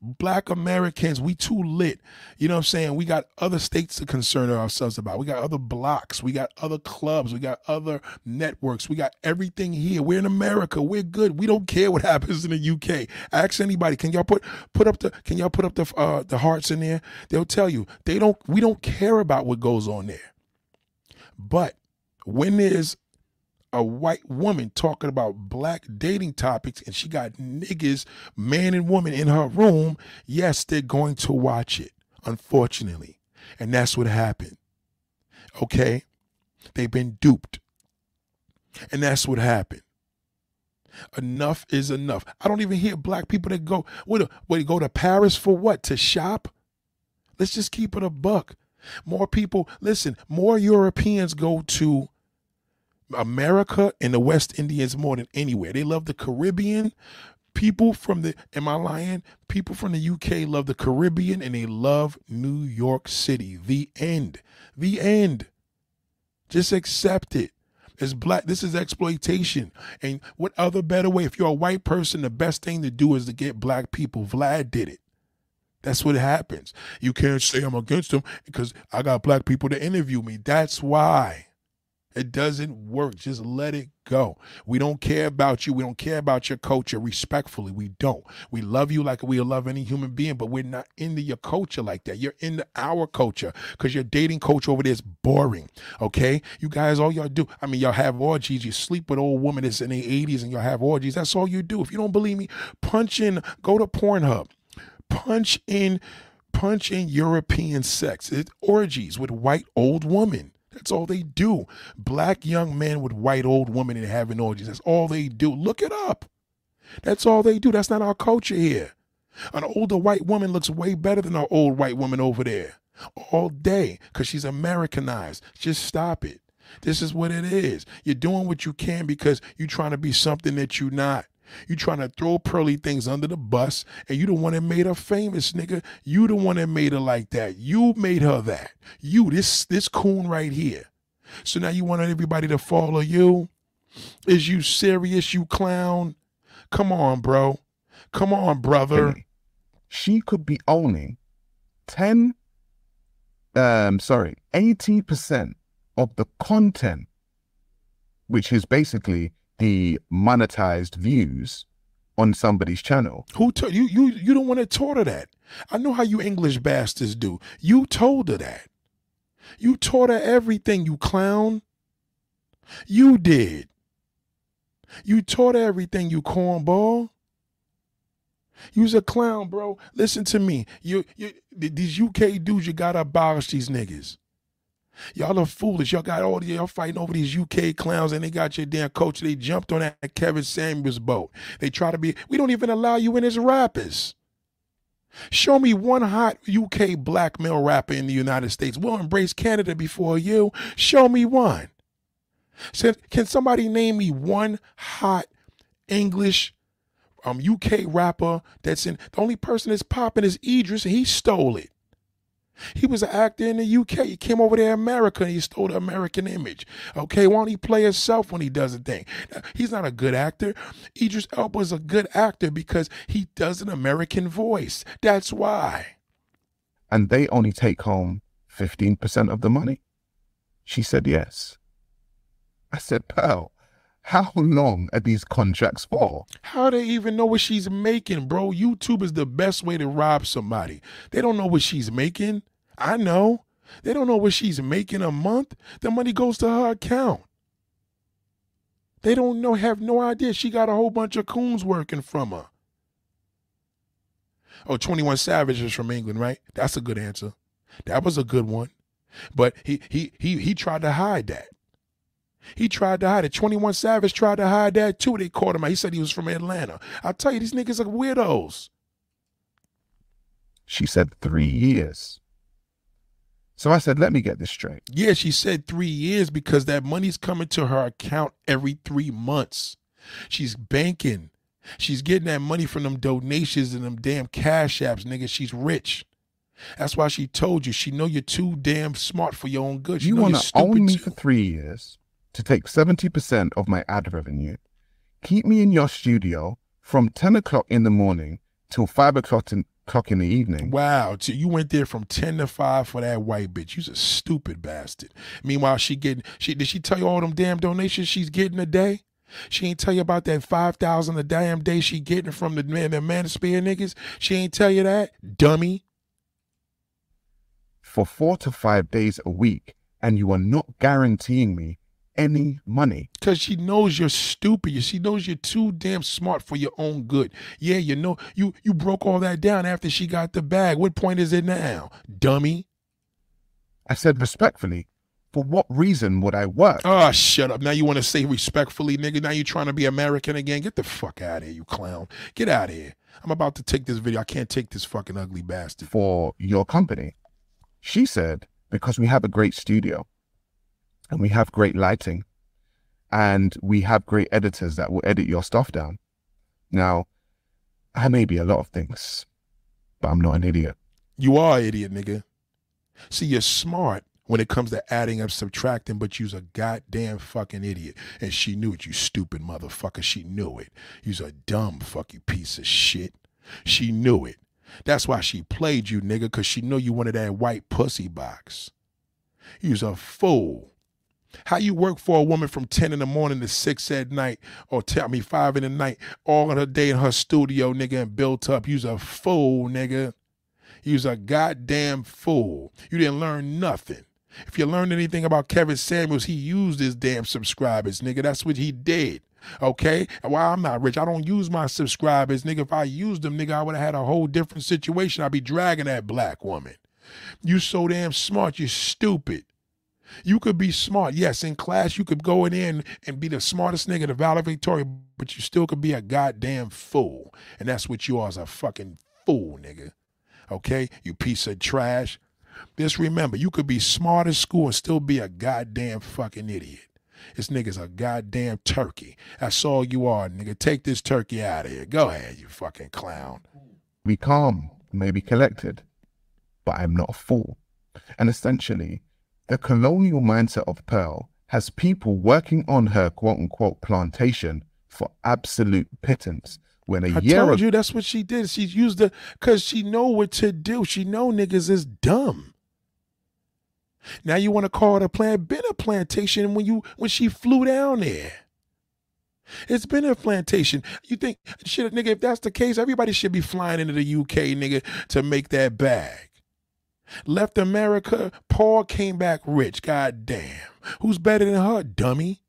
Black Americans, we too lit. You know what I'm saying? We got other states to concern ourselves about. We got other blocks. We got other clubs. We got other networks. We got everything here. We're in America. We're good. We don't care what happens in the UK. Ask anybody. Can y'all put put up the Can y'all put up the uh, the hearts in there? They'll tell you they don't. We don't care about what goes on there. But when there's a white woman talking about black dating topics and she got niggas, man and woman in her room, yes, they're going to watch it, unfortunately. And that's what happened. Okay? They've been duped. And that's what happened. Enough is enough. I don't even hear black people that go, what, what, go to Paris for what? To shop? Let's just keep it a buck. More people, listen, more Europeans go to America and the West Indians more than anywhere. They love the Caribbean. People from the, am I lying? People from the UK love the Caribbean and they love New York City. The end. The end. Just accept it. It's black. This is exploitation. And what other better way? If you're a white person, the best thing to do is to get black people. Vlad did it. That's what happens. You can't say I'm against them because I got black people to interview me. That's why. It doesn't work. Just let it go. We don't care about you. We don't care about your culture. Respectfully, we don't. We love you like we love any human being, but we're not into your culture like that. You're into our culture because your dating culture over there is boring. Okay? You guys, all y'all do, I mean, y'all have orgies. You sleep with old women that's in the 80s and y'all have orgies. That's all you do. If you don't believe me, punch in, go to Pornhub, punch in, punch in European sex. It's orgies with white old women. That's all they do. Black young men with white old women and having orgies. That's all they do. Look it up. That's all they do. That's not our culture here. An older white woman looks way better than our old white woman over there all day because she's Americanized. Just stop it. This is what it is. You're doing what you can because you're trying to be something that you're not. You trying to throw Pearly Things under the bus, and you the one that made her famous, nigga. You the one that made her like that. You made her that. You, this this coon right here. So now you want everybody to follow you? Is you serious, you clown? Come on, bro. Come on, brother. She could be owning 10, um, sorry, 80% of the content, which is basically the monetized views on somebody's channel. Who told you? You you don't want to taught her that. I know how you English bastards do. You told her that. You taught her everything, you clown. You did. You taught her everything, you cornball. You's a clown, bro. Listen to me. You, you, these UK dudes, you gotta abolish these niggas. Y'all are foolish. Y'all got all the, y'all fighting over these UK clowns and they got your damn coach. They jumped on that Kevin Samuels boat. They try to be, we don't even allow you in as rappers. Show me one hot UK black male rapper in the United States. We'll embrace Canada before you. Show me one. Can somebody name me one hot English um, UK rapper that's in the only person that's popping is Idris and he stole it. He was an actor in the UK. He came over there America and he stole the American image. Okay, why don't he play himself when he does a thing? He's not a good actor. Idris Elba is a good actor because he does an American voice. That's why. And they only take home 15% of the money? She said yes. I said, pal, how long are these contracts for? How do they even know what she's making, bro? YouTube is the best way to rob somebody. They don't know what she's making. I know. They don't know what she's making a month. The money goes to her account. They don't know, have no idea. She got a whole bunch of coons working from her. Oh, 21 Savage is from England, right? That's a good answer. That was a good one. But he he he he tried to hide that. He tried to hide it. 21 Savage tried to hide that too. They caught him out. He said he was from Atlanta. I tell you, these niggas are weirdos. She said three years. So I said, let me get this straight. Yeah, she said three years because that money's coming to her account every three months. She's banking. She's getting that money from them donations and them damn cash apps, nigga. She's rich. That's why she told you. She know you're too damn smart for your own good. She you want to own me too. for three years, to take 70% of my ad revenue, keep me in your studio from 10 o'clock in the morning till 5 o'clock in, o'clock in the evening. Wow. So you went there from 10 to 5 for that white bitch. You's a stupid bastard. Meanwhile, she getting, she did she tell you all them damn donations she's getting a day? She ain't tell you about that 5,000 a damn day she getting from the man, the Manosphere niggas? She ain't tell you that? Dummy. For four to five days a week, and you are not guaranteeing me any money. Because she knows you're stupid. She knows you're too damn smart for your own good. Yeah, you know, you you broke all that down after she got the bag. What point is it now, dummy? I said respectfully, For what reason would I work? Oh, shut up. Now you want to say respectfully, nigga. Now you're trying to be American again. Get the fuck out of here, you clown. Get out of here. I'm about to take this video. I can't take this fucking ugly bastard. for your company? She said, because we have a great studio and we have great lighting and we have great editors that will edit your stuff down. Now, I may be a lot of things, but I'm not an idiot. You are an idiot, nigga. See, you're smart when it comes to adding up, subtracting, but you's a goddamn fucking idiot. And she knew it, you stupid motherfucker. She knew it. You's a dumb fucking piece of shit. She knew it. That's why she played you, nigga, because she knew you wanted that white pussy box. You's a fool. How you work for a woman from 10 in the morning to 6 at night, or tell me 5 in the night, all of her day in her studio, nigga, and built up. You's a fool, nigga. You's a goddamn fool. You didn't learn nothing. If you learned anything about Kevin Samuels, he used his damn subscribers, nigga. That's what he did. Okay? Why I'm not rich, I don't use my subscribers, nigga. If I used them, nigga, I would have had a whole different situation. I'd be dragging that black woman. You so damn smart, you're stupid. You could be smart. Yes, in class, you could go in and, and be the smartest nigga, the valedictorian, but you still could be a goddamn fool. And that's what you are, is a fucking fool, nigga. Okay? You piece of trash. Just remember, you could be smart as school and still be a goddamn fucking idiot. This nigga's a goddamn turkey. That's all you are, nigga. Take this turkey out of here. Go ahead, you fucking clown. Be calm, maybe collected, but I'm not a fool. And essentially, the colonial mindset of Pearl has people working on her quote unquote plantation for absolute pittance. When a I year told ago, you that's what she did. She used the cause she know what to do. She know niggas is dumb. Now you want to call it a plan? Been a plantation when you when she flew down there. It's been a plantation. You think shit, nigga? If that's the case, everybody should be flying into the UK, nigga, to make that bag. Left America, Paul came back rich. God damn. Who's better than her, dummy?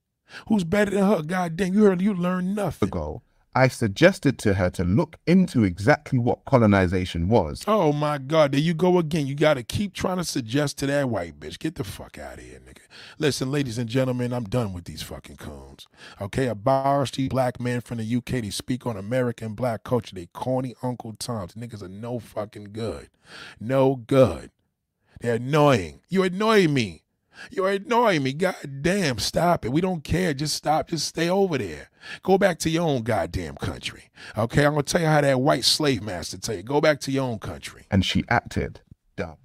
Who's better than her? God damn. You heard you learned nothing. ago, I suggested to her to look into exactly what colonization was. Oh my God, there you go again. You got to keep trying to suggest to that white bitch. Get the fuck out of here, nigga. Listen, ladies and gentlemen, I'm done with these fucking coons. Okay, a Barsti black man from the UK. They speak on American black culture. They corny Uncle Toms. Niggas are no fucking good. No good. They're annoying. You annoy me. You're annoying me. God damn, stop it. We don't care. Just stop. Just stay over there. Go back to your own goddamn country. Okay, I'm gonna tell you how that white slave master tell you. Go back to your own country. And she acted dumb.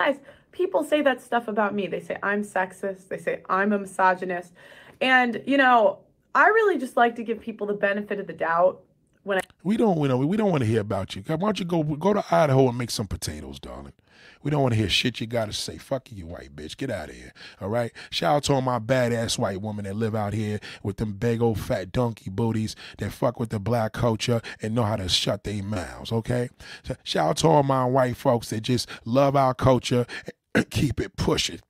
guys, people say that stuff about me. They say I'm sexist. They say I'm a misogynist. And, you know, I really just like to give people the benefit of the doubt when I We don't, we don't, we don't want to hear about you. Why don't you go go to Idaho and make some potatoes, darling? We don't want to hear shit you gotta say. Fuck you, white bitch. Get out of here. All right. Shout out to all my badass white women that live out here with them big old fat donkey booties that fuck with the black culture and know how to shut their mouths. Okay. Shout out to all my white folks that just love our culture and keep it pushing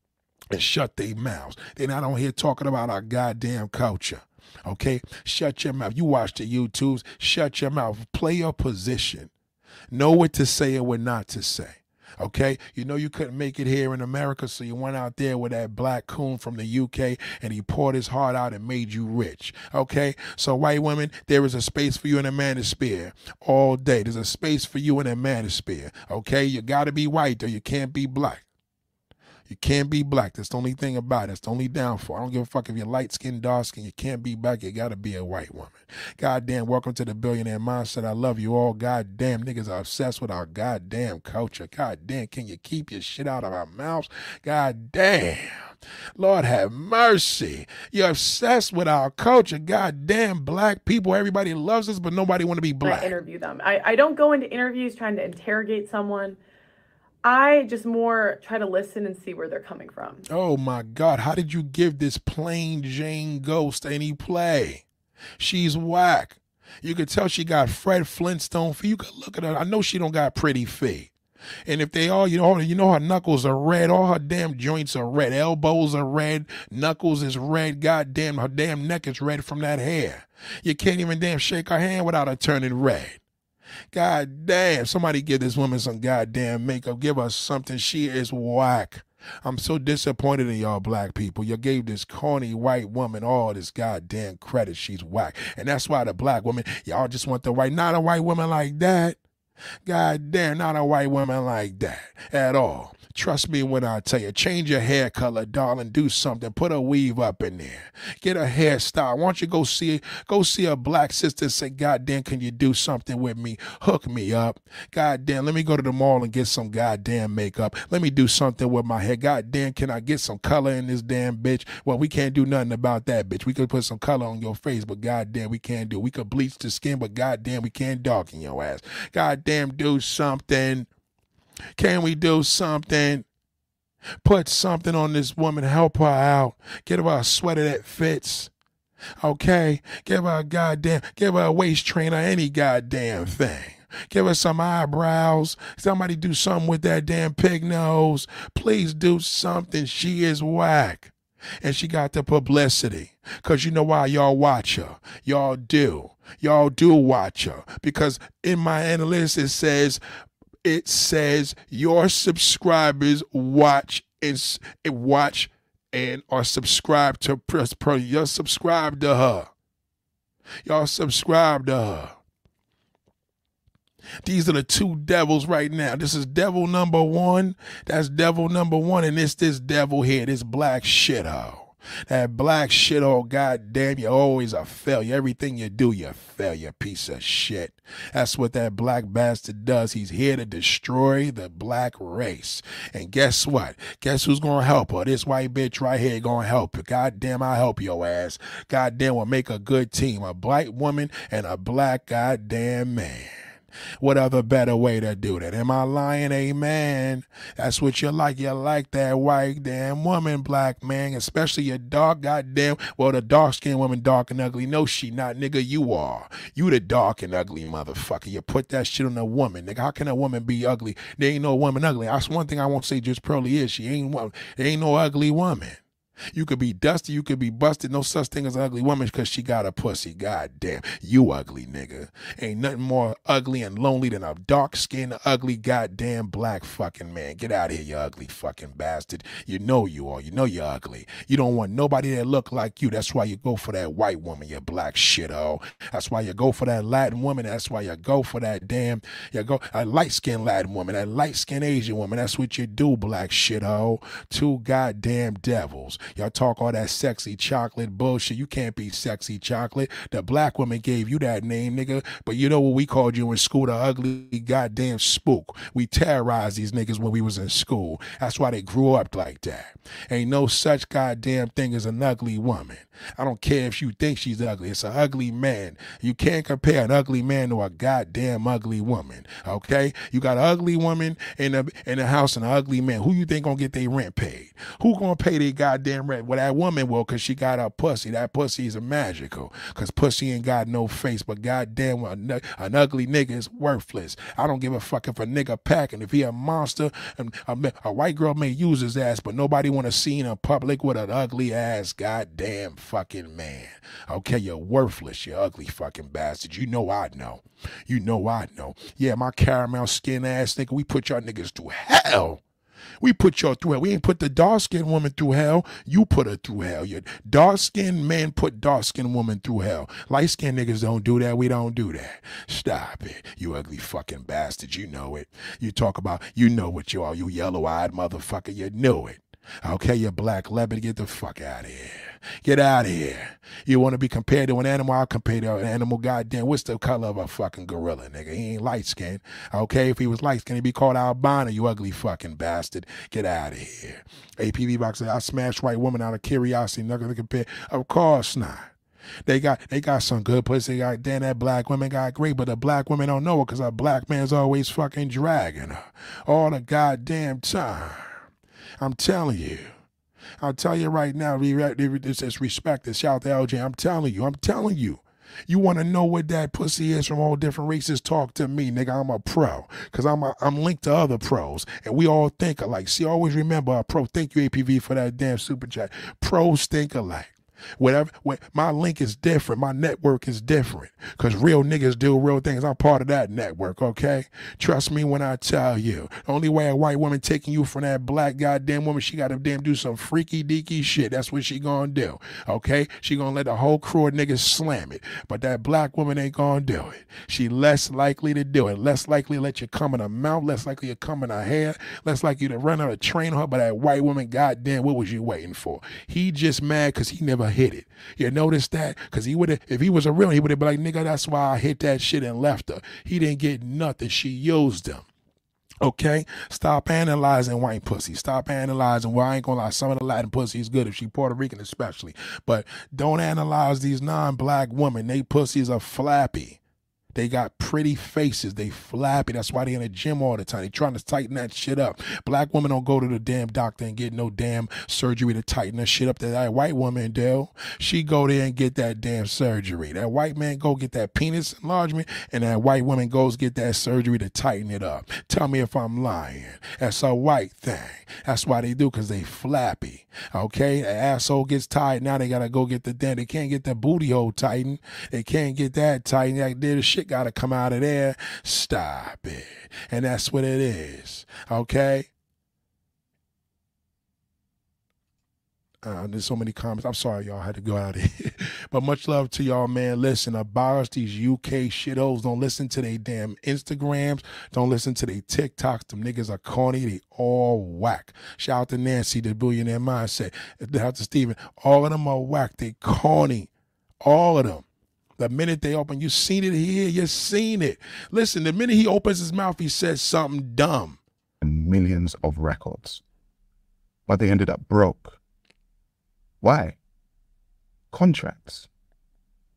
and shut their mouths. They're not on here talking about our goddamn culture. Okay? Shut your mouth. You watch the YouTubes, shut your mouth. Play your position. Know what to say and what not to say. Okay? You know you couldn't make it here in America, so you went out there with that black coon from the UK and he poured his heart out and made you rich. Okay? So, white women, there is a space for you in a manosphere all day. There's a space for you in a manosphere. Okay? You gotta be white or you can't be black. You can't be black. That's the only thing about it. That's the only downfall. I don't give a fuck if you're light skinned, dark skinned. You can't be black. You gotta be a white woman. Goddamn, welcome to the billionaire mindset. I love you all. Goddamn, niggas are obsessed with our goddamn culture. Goddamn, can you keep your shit out of our mouths? Goddamn. Lord have mercy. You're obsessed with our culture. Goddamn, black people. Everybody loves us, but nobody want to be black. I interview them. I, I don't go into interviews trying to interrogate someone. I just more try to listen and see where they're coming from. Oh my God, how did you give this plain Jane ghost any play? She's whack. You could tell she got Fred Flintstone feet. You could look at her. I know she don't got pretty feet. And if they all, you know, you know her knuckles are red. All her damn joints are red. Elbows are red. Knuckles is red. Goddamn, her damn neck is red from that hair. You can't even damn shake her hand without her turning red. God damn, somebody give this woman some goddamn makeup. Give her something. She is whack. I'm so disappointed in y'all black people. You gave this corny white woman all this goddamn credit. She's whack. And that's why the black woman, y'all just want the white, not a white woman like that. God damn, not a white woman like that at all. Trust me when I tell you, change your hair color, darling. Do something. Put a weave up in there. Get a hairstyle. Why don't you go see go see a black sister and say, God damn, can you do something with me? Hook me up. God damn, let me go to the mall and get some goddamn makeup. Let me do something with my hair. God damn, can I get some color in this damn bitch? Well, we can't do nothing about that, bitch. We could put some color on your face, but god damn, we can't do. We could bleach the skin, but god damn, we can't darken your ass. God damn, do something. Can we do something? Put something on this woman, help her out. Get her a sweater that fits. Okay? Give her a goddamn, give her a waist trainer, any goddamn thing. Give her some eyebrows. Somebody do something with that damn pig nose. Please do something. She is whack. And she got the publicity. Because you know why y'all watch her. Y'all do. Y'all do watch her. Because in my analytics, it says it says your subscribers watch and watch and are subscribed to press pro. You're subscribed to her. Y'all subscribe to her. These are the two devils right now. This is devil number one. That's devil number one. And it's this devil here, this black shithole. That black shit, oh goddamn, you're always a failure. Everything you do, you fail, you piece of shit. That's what that black bastard does. He's here to destroy the black race. And guess what? Guess who's gonna help her? This white bitch right here gonna help you. Goddamn, I help your ass. Goddamn, we'll make a good team. A white woman and a black goddamn man. What other better way to do that? Am I lying? Amen. That's what you like. You like that white damn woman, black man, especially your dark goddamn. Well, the dark skinned woman, dark and ugly. No, she not, nigga. You are. You the dark and ugly motherfucker. You put that shit on a woman, nigga. How can a woman be ugly? There ain't no woman ugly. That's one thing I won't say just Pearly is. She ain't one. There ain't no ugly woman. You could be dusty, you could be busted. No such thing as an ugly woman because she got a pussy. God damn. You ugly nigga. Ain't nothing more ugly and lonely than a dark skinned, ugly, goddamn black fucking man. Get out of here, you ugly fucking bastard. You know you are. You know you're ugly. You don't want nobody that look like you. That's why you go for that white woman, you black shithole. That's why you go for that Latin woman. That's why you go for that damn, you go, a light skinned Latin woman, a light skinned Asian woman. That's what you do, black shithole. Two goddamn devils. Y'all talk all that sexy chocolate bullshit. You can't be sexy chocolate. The black woman gave you that name, nigga. But you know what we called you in school? The ugly goddamn spook. We terrorized these niggas when we was in school. That's why they grew up like that. Ain't no such goddamn thing as an ugly woman. I don't care if you think she's ugly. It's an ugly man. You can't compare an ugly man to a goddamn ugly woman. Okay? You got an ugly woman in a in a house and an ugly man. Who you think gonna get their rent paid? Who gonna pay their goddamn rent? Well, that woman will, cause she got a pussy. That pussy is magical. Cause pussy ain't got no face, but goddamn, an, an ugly nigga is worthless. I don't give a fuck if a nigga packing. If he a monster, and a, a white girl may use his ass, but nobody wanna see him in public with an ugly ass goddamn fucking man. Okay, you're worthless, you ugly fucking bastard. You know I know. You know I know. Yeah, my caramel skin ass nigga, we put y'all niggas to hell. We put y'all through hell. We ain't put the dark skinned woman through hell. You put her through hell. Your dark skinned man put dark skinned woman through hell. Light skinned niggas don't do that. We don't do that. Stop it. You ugly fucking bastard. You know it. You talk about, you know what you are. You yellow eyed motherfucker. You know it. Okay, you black leopard, get the fuck out of here. Get out of here. You want to be compared to an animal? I'll compare to an animal. Goddamn, what's the color of a fucking gorilla, nigga? He ain't light skinned. Okay, if he was light skinned, he'd be called albino, you ugly fucking bastard. Get out of here. APB box I smashed white woman out of curiosity. Not gonna compare. Of course not. They got they got some good pussy. They got damn that black women got great, but the black women don't know it because a black man's always fucking dragging her all the goddamn time. I'm telling you. I'll tell you right now, this is respect and shout to LJ. I'm telling you, I'm telling you. You want to know what that pussy is from all different races? Talk to me, nigga. I'm a pro because I'm I'm linked to other pros, and we all think alike. See, always remember a pro. Thank you, APV, for that damn super chat. Pros think alike. Whatever, what, my link is different. My network is different. Cause real niggas do real things. I'm part of that network, okay? Trust me when I tell you. The only way a white woman taking you from that black goddamn woman, she gotta damn do some freaky deaky shit. That's what she gonna do, okay? She gonna let the whole crew of niggas slam it. But that black woman ain't gonna do it. She less likely to do it. Less likely to let you come in her mouth. Less likely to come in her hair. Less likely to run out a train her. But that white woman, goddamn, what was you waiting for? He just mad cause he never hit it. You notice that? Because he would have, if he was a real, he would have been like, nigga, that's why I hit that shit and left her. He didn't get nothing. She used him. Okay, stop analyzing white pussy. Stop analyzing. Well, I ain't gonna lie. Some of the Latin pussy is good if she Puerto Rican, especially. But don't analyze these non-black women. They pussies are flappy. They got pretty faces. They flappy. That's why they in the gym all the time. They trying to tighten that shit up. Black women don't go to the damn doctor and get no damn surgery to tighten that shit up that that white woman do. She go there and get that damn surgery. That white man go get that penis enlargement, and that white woman goes get that surgery to tighten it up. Tell me if I'm lying. That's a white thing. That's why they do, because they flappy. Okay? The asshole gets tight. Now they gotta go get the damn. They can't get the booty hole tightened. They can't get that tightened. Like, the shit got to come out of there. Stop it. And that's what it is. Okay? Uh, there's so many comments. I'm sorry, y'all had to go out of here. but much love to y'all, man. Listen, abolish these UK shittos. Don't listen to they damn Instagrams. Don't listen to they TikToks. Them niggas are corny. They all whack. Shout out to Nancy, the billionaire mindset. Shout out to Steven. All of them are whack. They corny. All of them. The minute they open, you've seen it here, you've seen it. Listen, the minute he opens his mouth, he says something dumb. And millions of records. But they ended up broke. Why? Contracts.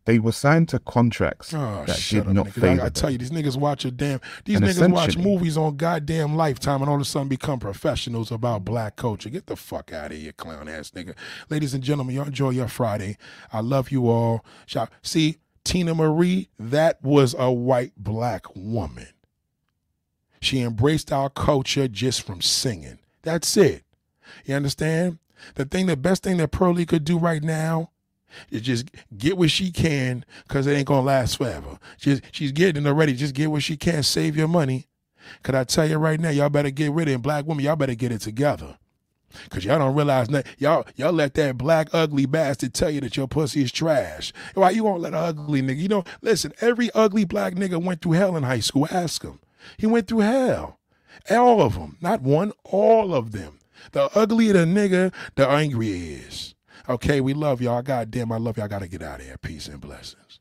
They were signed to contracts Oh, that did up, not nigga. favor I, I tell you, these niggas watch a damn. These And niggas watch movies on goddamn Lifetime, and all of a sudden become professionals about black culture. Get the fuck out of here, clown ass nigga. Ladies and gentlemen, y'all enjoy your Friday. I love you all. Shout. See, Teena Marie, that was a white black woman. She embraced our culture just from singing. That's it. You understand? The thing, the best thing that Pearly could do right now is just get what she can because it ain't gonna last forever. Just she's getting already. Just get what she can. Save your money. Cause I tell you right now, y'all better get rid of it. Black women, y'all better get it together. Cause y'all don't realize that y'all y'all let that black ugly bastard tell you that your pussy is trash. Why you won't let an ugly nigga? You know, listen, every ugly black nigga went through hell in high school. Ask him. He went through hell. All of them, not one, all of them. The uglier the nigga, the angrier he is. Okay, we love y'all. God damn, I love y'all. I gotta get out of here. Peace and blessings.